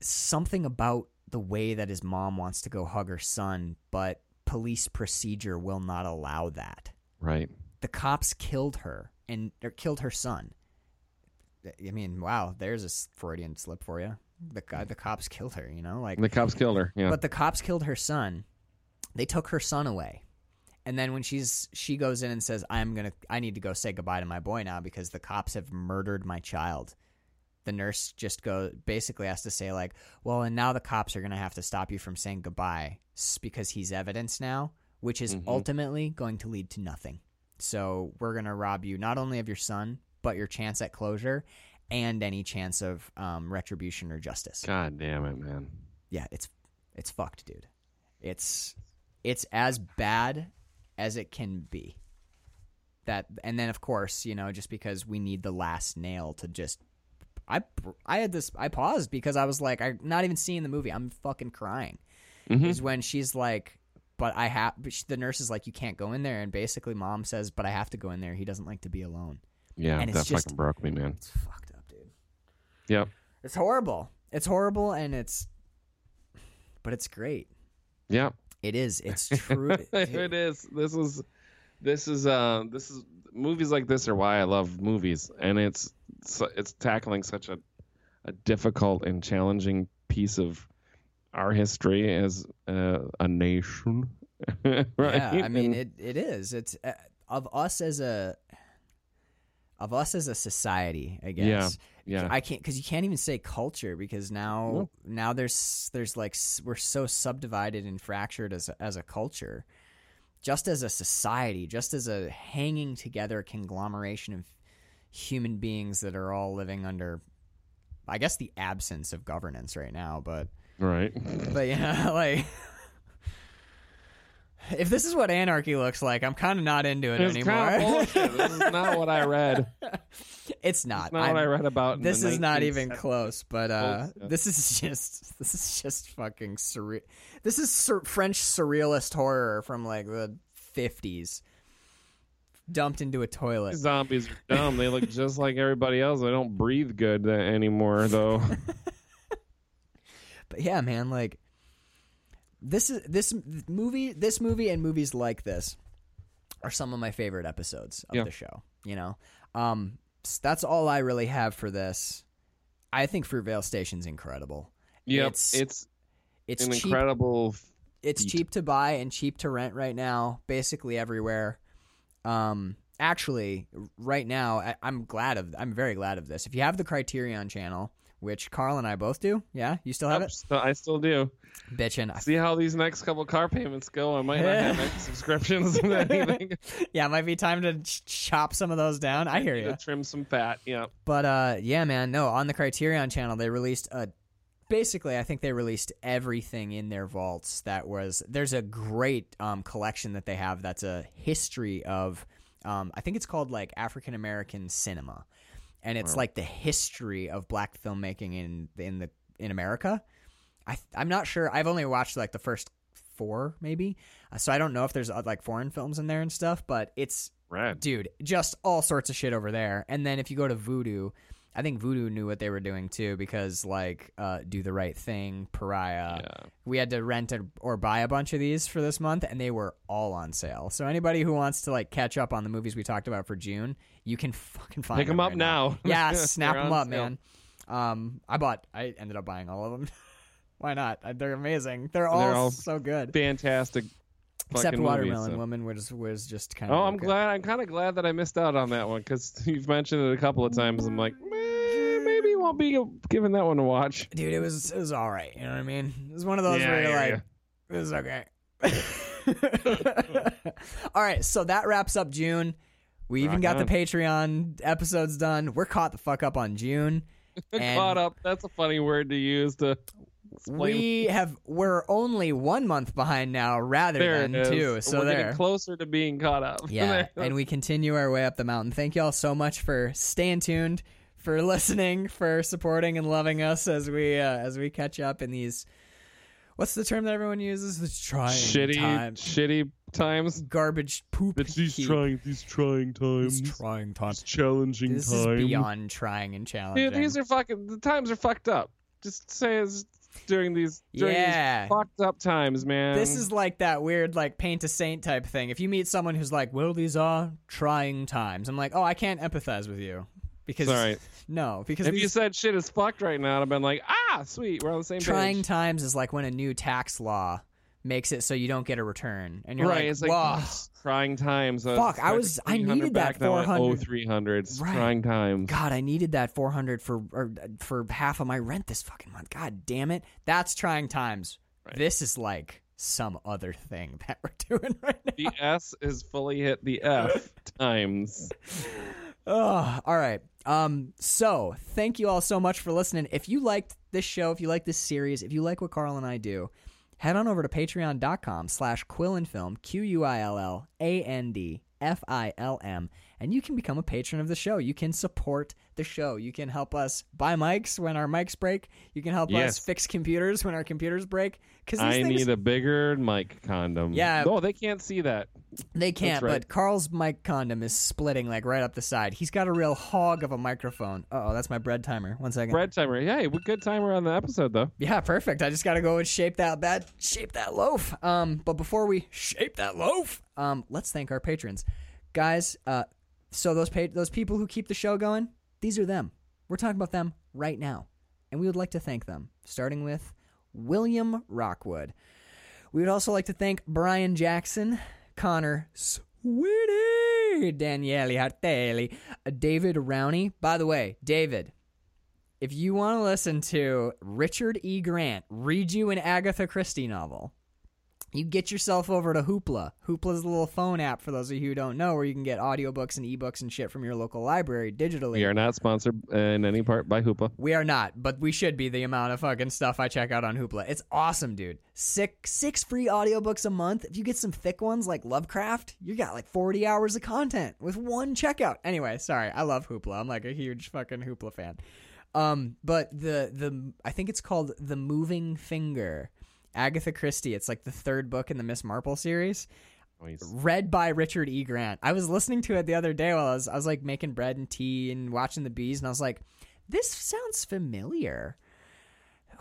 [SPEAKER 2] something about the way that his mom wants to go hug her son, but police procedure will not allow that
[SPEAKER 3] Right.
[SPEAKER 2] the cops killed her and or killed her son. I mean, wow, there's a Freudian slip for you. The guy, the cops killed her. You know, like,
[SPEAKER 3] The cops killed her. Yeah.
[SPEAKER 2] but the cops killed her son. They took her son away, and then when she's she goes in and says, "I'm gonna, I need to go say goodbye to my boy now because the cops have murdered my child." The nurse just go basically has to say like, "Well, and now the cops are gonna have to stop you from saying goodbye because he's evidence now, which is
[SPEAKER 3] Mhm.
[SPEAKER 2] ultimately going to lead to nothing." So we're gonna rob you not only of your son, but your chance at closure and any chance of um, retribution or justice.
[SPEAKER 3] God damn it, man.
[SPEAKER 2] Yeah, it's it's fucked, dude. It's it's as bad as it can be. That and then of course, you know, just because we need the last nail to just I I had this I paused because I was like I'm not even seeing the movie. I'm fucking crying.
[SPEAKER 3] Mhm.
[SPEAKER 2] Is when she's like but I have the nurse is like you can't go in there and basically mom says but I have to go in there. He doesn't like to be alone.
[SPEAKER 3] Yeah,
[SPEAKER 2] And it's
[SPEAKER 3] that
[SPEAKER 2] just-
[SPEAKER 3] fucking broke me, man.
[SPEAKER 2] It's fucked.
[SPEAKER 3] Yep.
[SPEAKER 2] It's horrible. It's horrible and it's but it's great.
[SPEAKER 3] Yep.
[SPEAKER 2] It is. It's *laughs* true.
[SPEAKER 3] it is. This is this is uh this is movies like this are why I love movies and it's it's, tackling such a a difficult and challenging piece of our history as uh, a nation. right? *laughs*
[SPEAKER 2] Yeah, I mean it. It is. It's uh, of us as a of us as a society. I guess.
[SPEAKER 3] yeah. yeah.
[SPEAKER 2] I can't because you can't even say culture because now
[SPEAKER 3] No.
[SPEAKER 2] now there's there's like we're so subdivided and fractured as a, as a culture, just as a society, just as a hanging together conglomeration of human beings that are all living under, I guess, the absence of governance right now, but.
[SPEAKER 3] Right.
[SPEAKER 2] But yeah, *laughs* like if this is what anarchy looks like, I'm kind of not into it
[SPEAKER 3] It's
[SPEAKER 2] anymore.
[SPEAKER 3] kind of bullshit. This is *laughs* not what I read. *laughs*
[SPEAKER 2] it's not.
[SPEAKER 3] It's not
[SPEAKER 2] I'm-
[SPEAKER 3] what I read about.
[SPEAKER 2] this is not even close, but uh,
[SPEAKER 3] Close, yeah.
[SPEAKER 2] this is *laughs* just this is just fucking surreal. This is sur- French surrealist horror from like the 50s, dumped into a toilet.
[SPEAKER 3] Zombies are dumb. They look just like everybody else. They don't breathe good anymore, though.
[SPEAKER 2] But yeah, man, like this is this movie, this movie, and movies like this are some of my favorite episodes of
[SPEAKER 3] Yeah.
[SPEAKER 2] the show. You know, um, that's all I really have for this. I think Fruitvale Station's incredible.
[SPEAKER 3] yeah
[SPEAKER 2] It's-
[SPEAKER 3] It's,
[SPEAKER 2] It's
[SPEAKER 3] an
[SPEAKER 2] cheap.
[SPEAKER 3] incredible.
[SPEAKER 2] it's cheap to buy and cheap to rent right now, basically everywhere. Um, actually, right now, I, I'm glad of. I'm very glad of this. If you have the Criterion channel, which Carl and I both do, yeah, you still have
[SPEAKER 3] Yep,
[SPEAKER 2] it,
[SPEAKER 3] so I still do.
[SPEAKER 2] bitchin'. I
[SPEAKER 3] See how these next couple car payments go. I might not have any *laughs* subscriptions and anything. *laughs*
[SPEAKER 2] yeah, it might be time to ch- chop some of those down. I hear you.
[SPEAKER 3] Trim some fat. Yeah.
[SPEAKER 2] But uh, yeah, man, no, on the Criterion channel, they released a. Basically, I think they released everything in their vaults. That was there's a great um, collection that they have. That's a history of. Um, I think it's called like African American cinema, and it's
[SPEAKER 3] Wow.
[SPEAKER 2] like the history of black filmmaking in in the in America. I I'm not sure. I've only watched like the first four, maybe, uh, so I don't know if there's uh, like foreign films in there and stuff. But it's
[SPEAKER 3] Rad.
[SPEAKER 2] dude, just all sorts of shit over there. And then if you go to Vudu, I think Vudu knew what they were doing too because like uh, Do the Right Thing, Pariah.
[SPEAKER 3] Yeah.
[SPEAKER 2] We had to rent a, or buy a bunch of these for this month, and they were all on sale. So anybody who wants to like catch up on the movies we talked about for June, you can fucking find them.
[SPEAKER 3] Pick 'em up
[SPEAKER 2] right
[SPEAKER 3] now.
[SPEAKER 2] Yeah, *laughs* snap them up,
[SPEAKER 3] sale.
[SPEAKER 2] man. Um, I bought. I ended up buying all of them. *laughs* Why not? Uh, They're amazing. They're all,
[SPEAKER 3] They're all
[SPEAKER 2] so good.
[SPEAKER 3] Fantastic.
[SPEAKER 2] Except Watermelon
[SPEAKER 3] movies, so.
[SPEAKER 2] Woman was was just kind of.
[SPEAKER 3] Oh, I'm glad. I'm kind of glad that I missed out on that one because *laughs* you've mentioned it a couple of times. I'm like, "Meh, won't be giving that one a watch.
[SPEAKER 2] dude. It was it was all right. You know what I mean? It was one of those
[SPEAKER 3] Yeah,
[SPEAKER 2] where you're
[SPEAKER 3] yeah,
[SPEAKER 2] like, it was okay. *laughs* all right, so that wraps up June. We even
[SPEAKER 3] Rock
[SPEAKER 2] got
[SPEAKER 3] on.
[SPEAKER 2] the Patreon episodes done. We're caught the fuck up on June. *laughs*
[SPEAKER 3] Caught up. That's a funny word to use to explain.
[SPEAKER 2] We have we're only one month behind now, rather
[SPEAKER 3] there
[SPEAKER 2] than two. So
[SPEAKER 3] We're
[SPEAKER 2] there.
[SPEAKER 3] getting closer to being caught up. *laughs*
[SPEAKER 2] Yeah, and we continue our way up the mountain. Thank you all so much for staying tuned, for listening, for supporting and loving us as we uh, as we catch up in these. What's the term that everyone uses? The trying
[SPEAKER 3] shitty,
[SPEAKER 2] times,
[SPEAKER 3] shitty times.
[SPEAKER 2] garbage poop.
[SPEAKER 3] It's these
[SPEAKER 2] heap.
[SPEAKER 3] trying, these trying times,
[SPEAKER 2] These trying times.
[SPEAKER 3] these challenging
[SPEAKER 2] This
[SPEAKER 3] times.
[SPEAKER 2] is beyond trying and challenging.
[SPEAKER 3] Dude, these are fucking. The times are fucked up. Just say it's during these during
[SPEAKER 2] Yeah.
[SPEAKER 3] these fucked up times, man.
[SPEAKER 2] This is like that weird, like paint a saint type thing. If you meet someone who's like, "Well, these are trying times," I'm like, "Oh, I can't empathize with you," because
[SPEAKER 3] Sorry.
[SPEAKER 2] No, because
[SPEAKER 3] If you said shit is fucked right now, I'd have been like, ah, sweet, we're on the same page.
[SPEAKER 2] trying
[SPEAKER 3] page.
[SPEAKER 2] times is like when a new tax law makes it so you don't get a return, and you're
[SPEAKER 3] right,
[SPEAKER 2] like,
[SPEAKER 3] it's like trying times. Uh,
[SPEAKER 2] Fuck, I was- I needed that
[SPEAKER 3] back, now
[SPEAKER 2] 400.
[SPEAKER 3] 0300s.
[SPEAKER 2] Right.
[SPEAKER 3] Trying times.
[SPEAKER 2] God, I needed that 400 for or, for half of my rent this fucking month. God damn it. That's trying times.
[SPEAKER 3] Right.
[SPEAKER 2] This is like some other thing that we're *laughs* doing right now.
[SPEAKER 3] The S is fully hit the F *laughs* times.
[SPEAKER 2] Oh, all right. Um, so thank you all so much for listening. If you liked this show, if you like this series, if you like what Carl and I do, head on over to patreon.com slash quill and film, A-N-D you can become a patron of the show. You can support the show. You can help us buy mics when our mics break. You can help us fix computers when our computers break. Because
[SPEAKER 3] I
[SPEAKER 2] things,
[SPEAKER 3] need a bigger mic condom.
[SPEAKER 2] Yeah.
[SPEAKER 3] Oh, they can't see that.
[SPEAKER 2] They can't,
[SPEAKER 3] right.
[SPEAKER 2] but Carl's mic condom is splitting like right up the side. He's got a real hog of a microphone. Oh, that's my bread timer. One second.
[SPEAKER 3] Bread timer. Yeah, we good timer on the episode though.
[SPEAKER 2] Yeah, perfect. I just got to go and shape that bad, shape that loaf. Um, but before we shape that loaf, um, let's thank our patrons, guys. Uh, so those pa- those people who keep the show going, these are them. We're talking about them right now, and we would like to thank them. Starting with William Rockwood. We would also like to thank Brian Jackson, Connor Sweetie, Daniele Hartelli, David Rowney. By the way, David, if you want to listen to Richard E. Grant read you an Agatha Christie novel, you get yourself over to Hoopla. Hoopla's a little phone app for those of you who don't know, where you can get audiobooks and ebooks and shit from your local library digitally.
[SPEAKER 3] We are not sponsored in any part by Hoopla.
[SPEAKER 2] We are not, but we should be the amount of fucking stuff I check out on Hoopla. It's awesome, dude. Six six free audiobooks a month. If you get some thick ones like Lovecraft, you got like 40 hours of content with one checkout. Anyway, sorry. I love Hoopla. I'm like a huge fucking Hoopla fan. Um, but the the I think it's called The Moving Finger. Agatha Christie. It's like the third book in the Miss Marple series
[SPEAKER 3] Nice.
[SPEAKER 2] read by Richard E. Grant. I was listening to it the other day while I was I was like making bread and tea and watching the bees, and I was like, "This sounds familiar.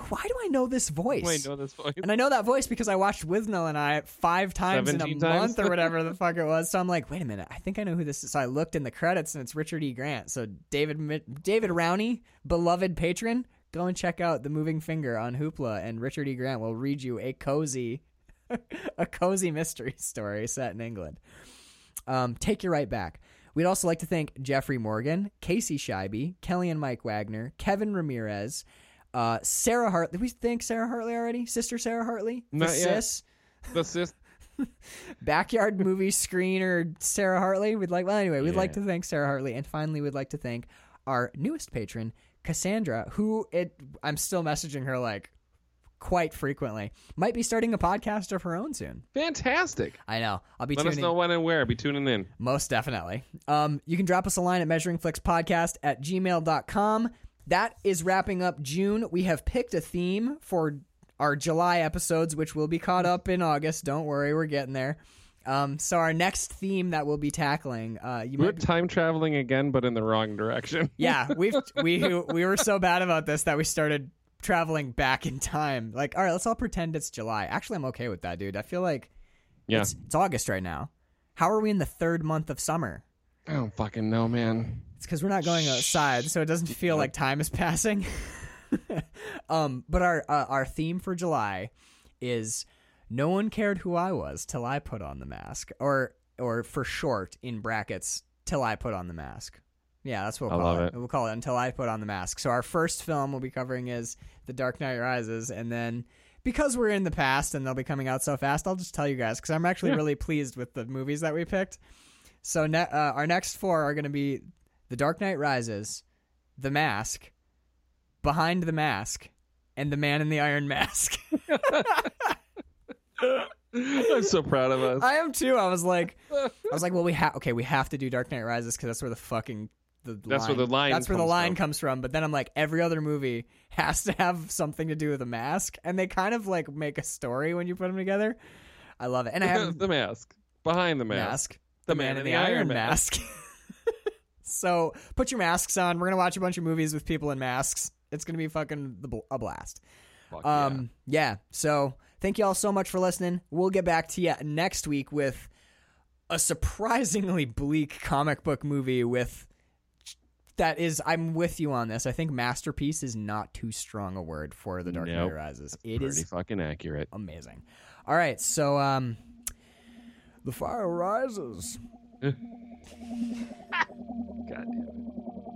[SPEAKER 2] Why do I know this voice?"
[SPEAKER 3] Wait, know this voice?
[SPEAKER 2] And I know that voice because I watched Withnail and I five times in a
[SPEAKER 3] times?
[SPEAKER 2] month or *laughs* whatever the fuck it was. So I'm like, wait a minute, I think I know who this is. So I looked in the credits and it's Richard E. Grant. So David David Rowney, beloved patron, go and check out the Moving Finger on Hoopla, and Richard E. Grant will read you a cozy, *laughs* a cozy mystery story set in England. Um, take you right back. We'd also like to thank Jeffrey Morgan, Casey Scheibe, Kelly and Mike Wagner, Kevin Ramirez, uh, Sarah Hartley. Did we thank Sarah Hartley already? Sister Sarah Hartley? The
[SPEAKER 3] Not yet.
[SPEAKER 2] sis?
[SPEAKER 3] The sis- *laughs*
[SPEAKER 2] Backyard movie screener Sarah Hartley. We'd like, well, anyway, we'd like to thank Sarah Hartley. And finally, we'd like to thank our newest patron, Cassandra, who it, I'm still messaging her like quite frequently. Might be starting a podcast of her own soon.
[SPEAKER 3] Fantastic.
[SPEAKER 2] I know. I'll be tuning
[SPEAKER 3] Let
[SPEAKER 2] tuning
[SPEAKER 3] us know when and where. Be tuning in.
[SPEAKER 2] Most definitely. Um, you can drop us a line at measuringflixpodcast at gmail.com. That is wrapping up June. We have picked a theme for our July episodes, which will be caught up in August. Don't worry, we're getting there. Um, so our next theme that we'll be tackling, uh, you
[SPEAKER 3] We're
[SPEAKER 2] might be-
[SPEAKER 3] time traveling again, but in the wrong direction. *laughs*
[SPEAKER 2] yeah, we've *laughs* we we were so bad about this that we started traveling back in time. Like, all right, let's all pretend it's July. Actually, I'm okay with that, dude. I feel like
[SPEAKER 3] Yeah.
[SPEAKER 2] it's, it's August right now. How are we in the third month of summer?
[SPEAKER 3] I don't fucking know, man.
[SPEAKER 2] It's because we're not going outside, so it doesn't feel like time is passing. *laughs* um, but our uh, our theme for July is no one cared who I was till I put on the mask, or or for short in brackets till I put on the mask. Yeah, that's what we'll
[SPEAKER 3] I
[SPEAKER 2] call it.
[SPEAKER 3] it.
[SPEAKER 2] We'll call it until I put on the mask. So our first film we'll be covering is The Dark Knight Rises, and then because we're in the past and they'll be coming out so fast, I'll just tell you guys because I'm actually
[SPEAKER 3] Yeah.
[SPEAKER 2] really pleased with the movies that we picked. So ne- uh, our next four are going to be The Dark Knight Rises, The Mask, Behind the Mask, and The Man in the Iron Mask. *laughs* *laughs*
[SPEAKER 3] I'm so proud of us.
[SPEAKER 2] I am too. I was like, I was like, well, we have okay, we have to do Dark Knight Rises because that's where the fucking the
[SPEAKER 3] That's
[SPEAKER 2] line,
[SPEAKER 3] where the line
[SPEAKER 2] that's where the
[SPEAKER 3] comes
[SPEAKER 2] line
[SPEAKER 3] from.
[SPEAKER 2] comes from. But then I'm like, every other movie has to have something to do with a mask, and they kind of like make a story when you put them together. I love it, and I *laughs* have
[SPEAKER 3] the mask. Behind the mask.
[SPEAKER 2] mask. The, man, in the, Iron Mask. *laughs* so put your masks on. We're gonna watch a bunch of movies with people in masks. It's gonna be fucking the bl- a blast.
[SPEAKER 3] Fuck yeah.
[SPEAKER 2] Um, yeah. So thank you all so much for listening. We'll get back to you next week with a surprisingly bleak comic book movie with that is I'm with you on this. I think masterpiece is not too strong a word for the Dark Knight
[SPEAKER 3] Nope.
[SPEAKER 2] Rises. It
[SPEAKER 3] Pretty
[SPEAKER 2] is
[SPEAKER 3] fucking accurate.
[SPEAKER 2] amazing. All right, so um the fire rises. *laughs*
[SPEAKER 3] God damn it.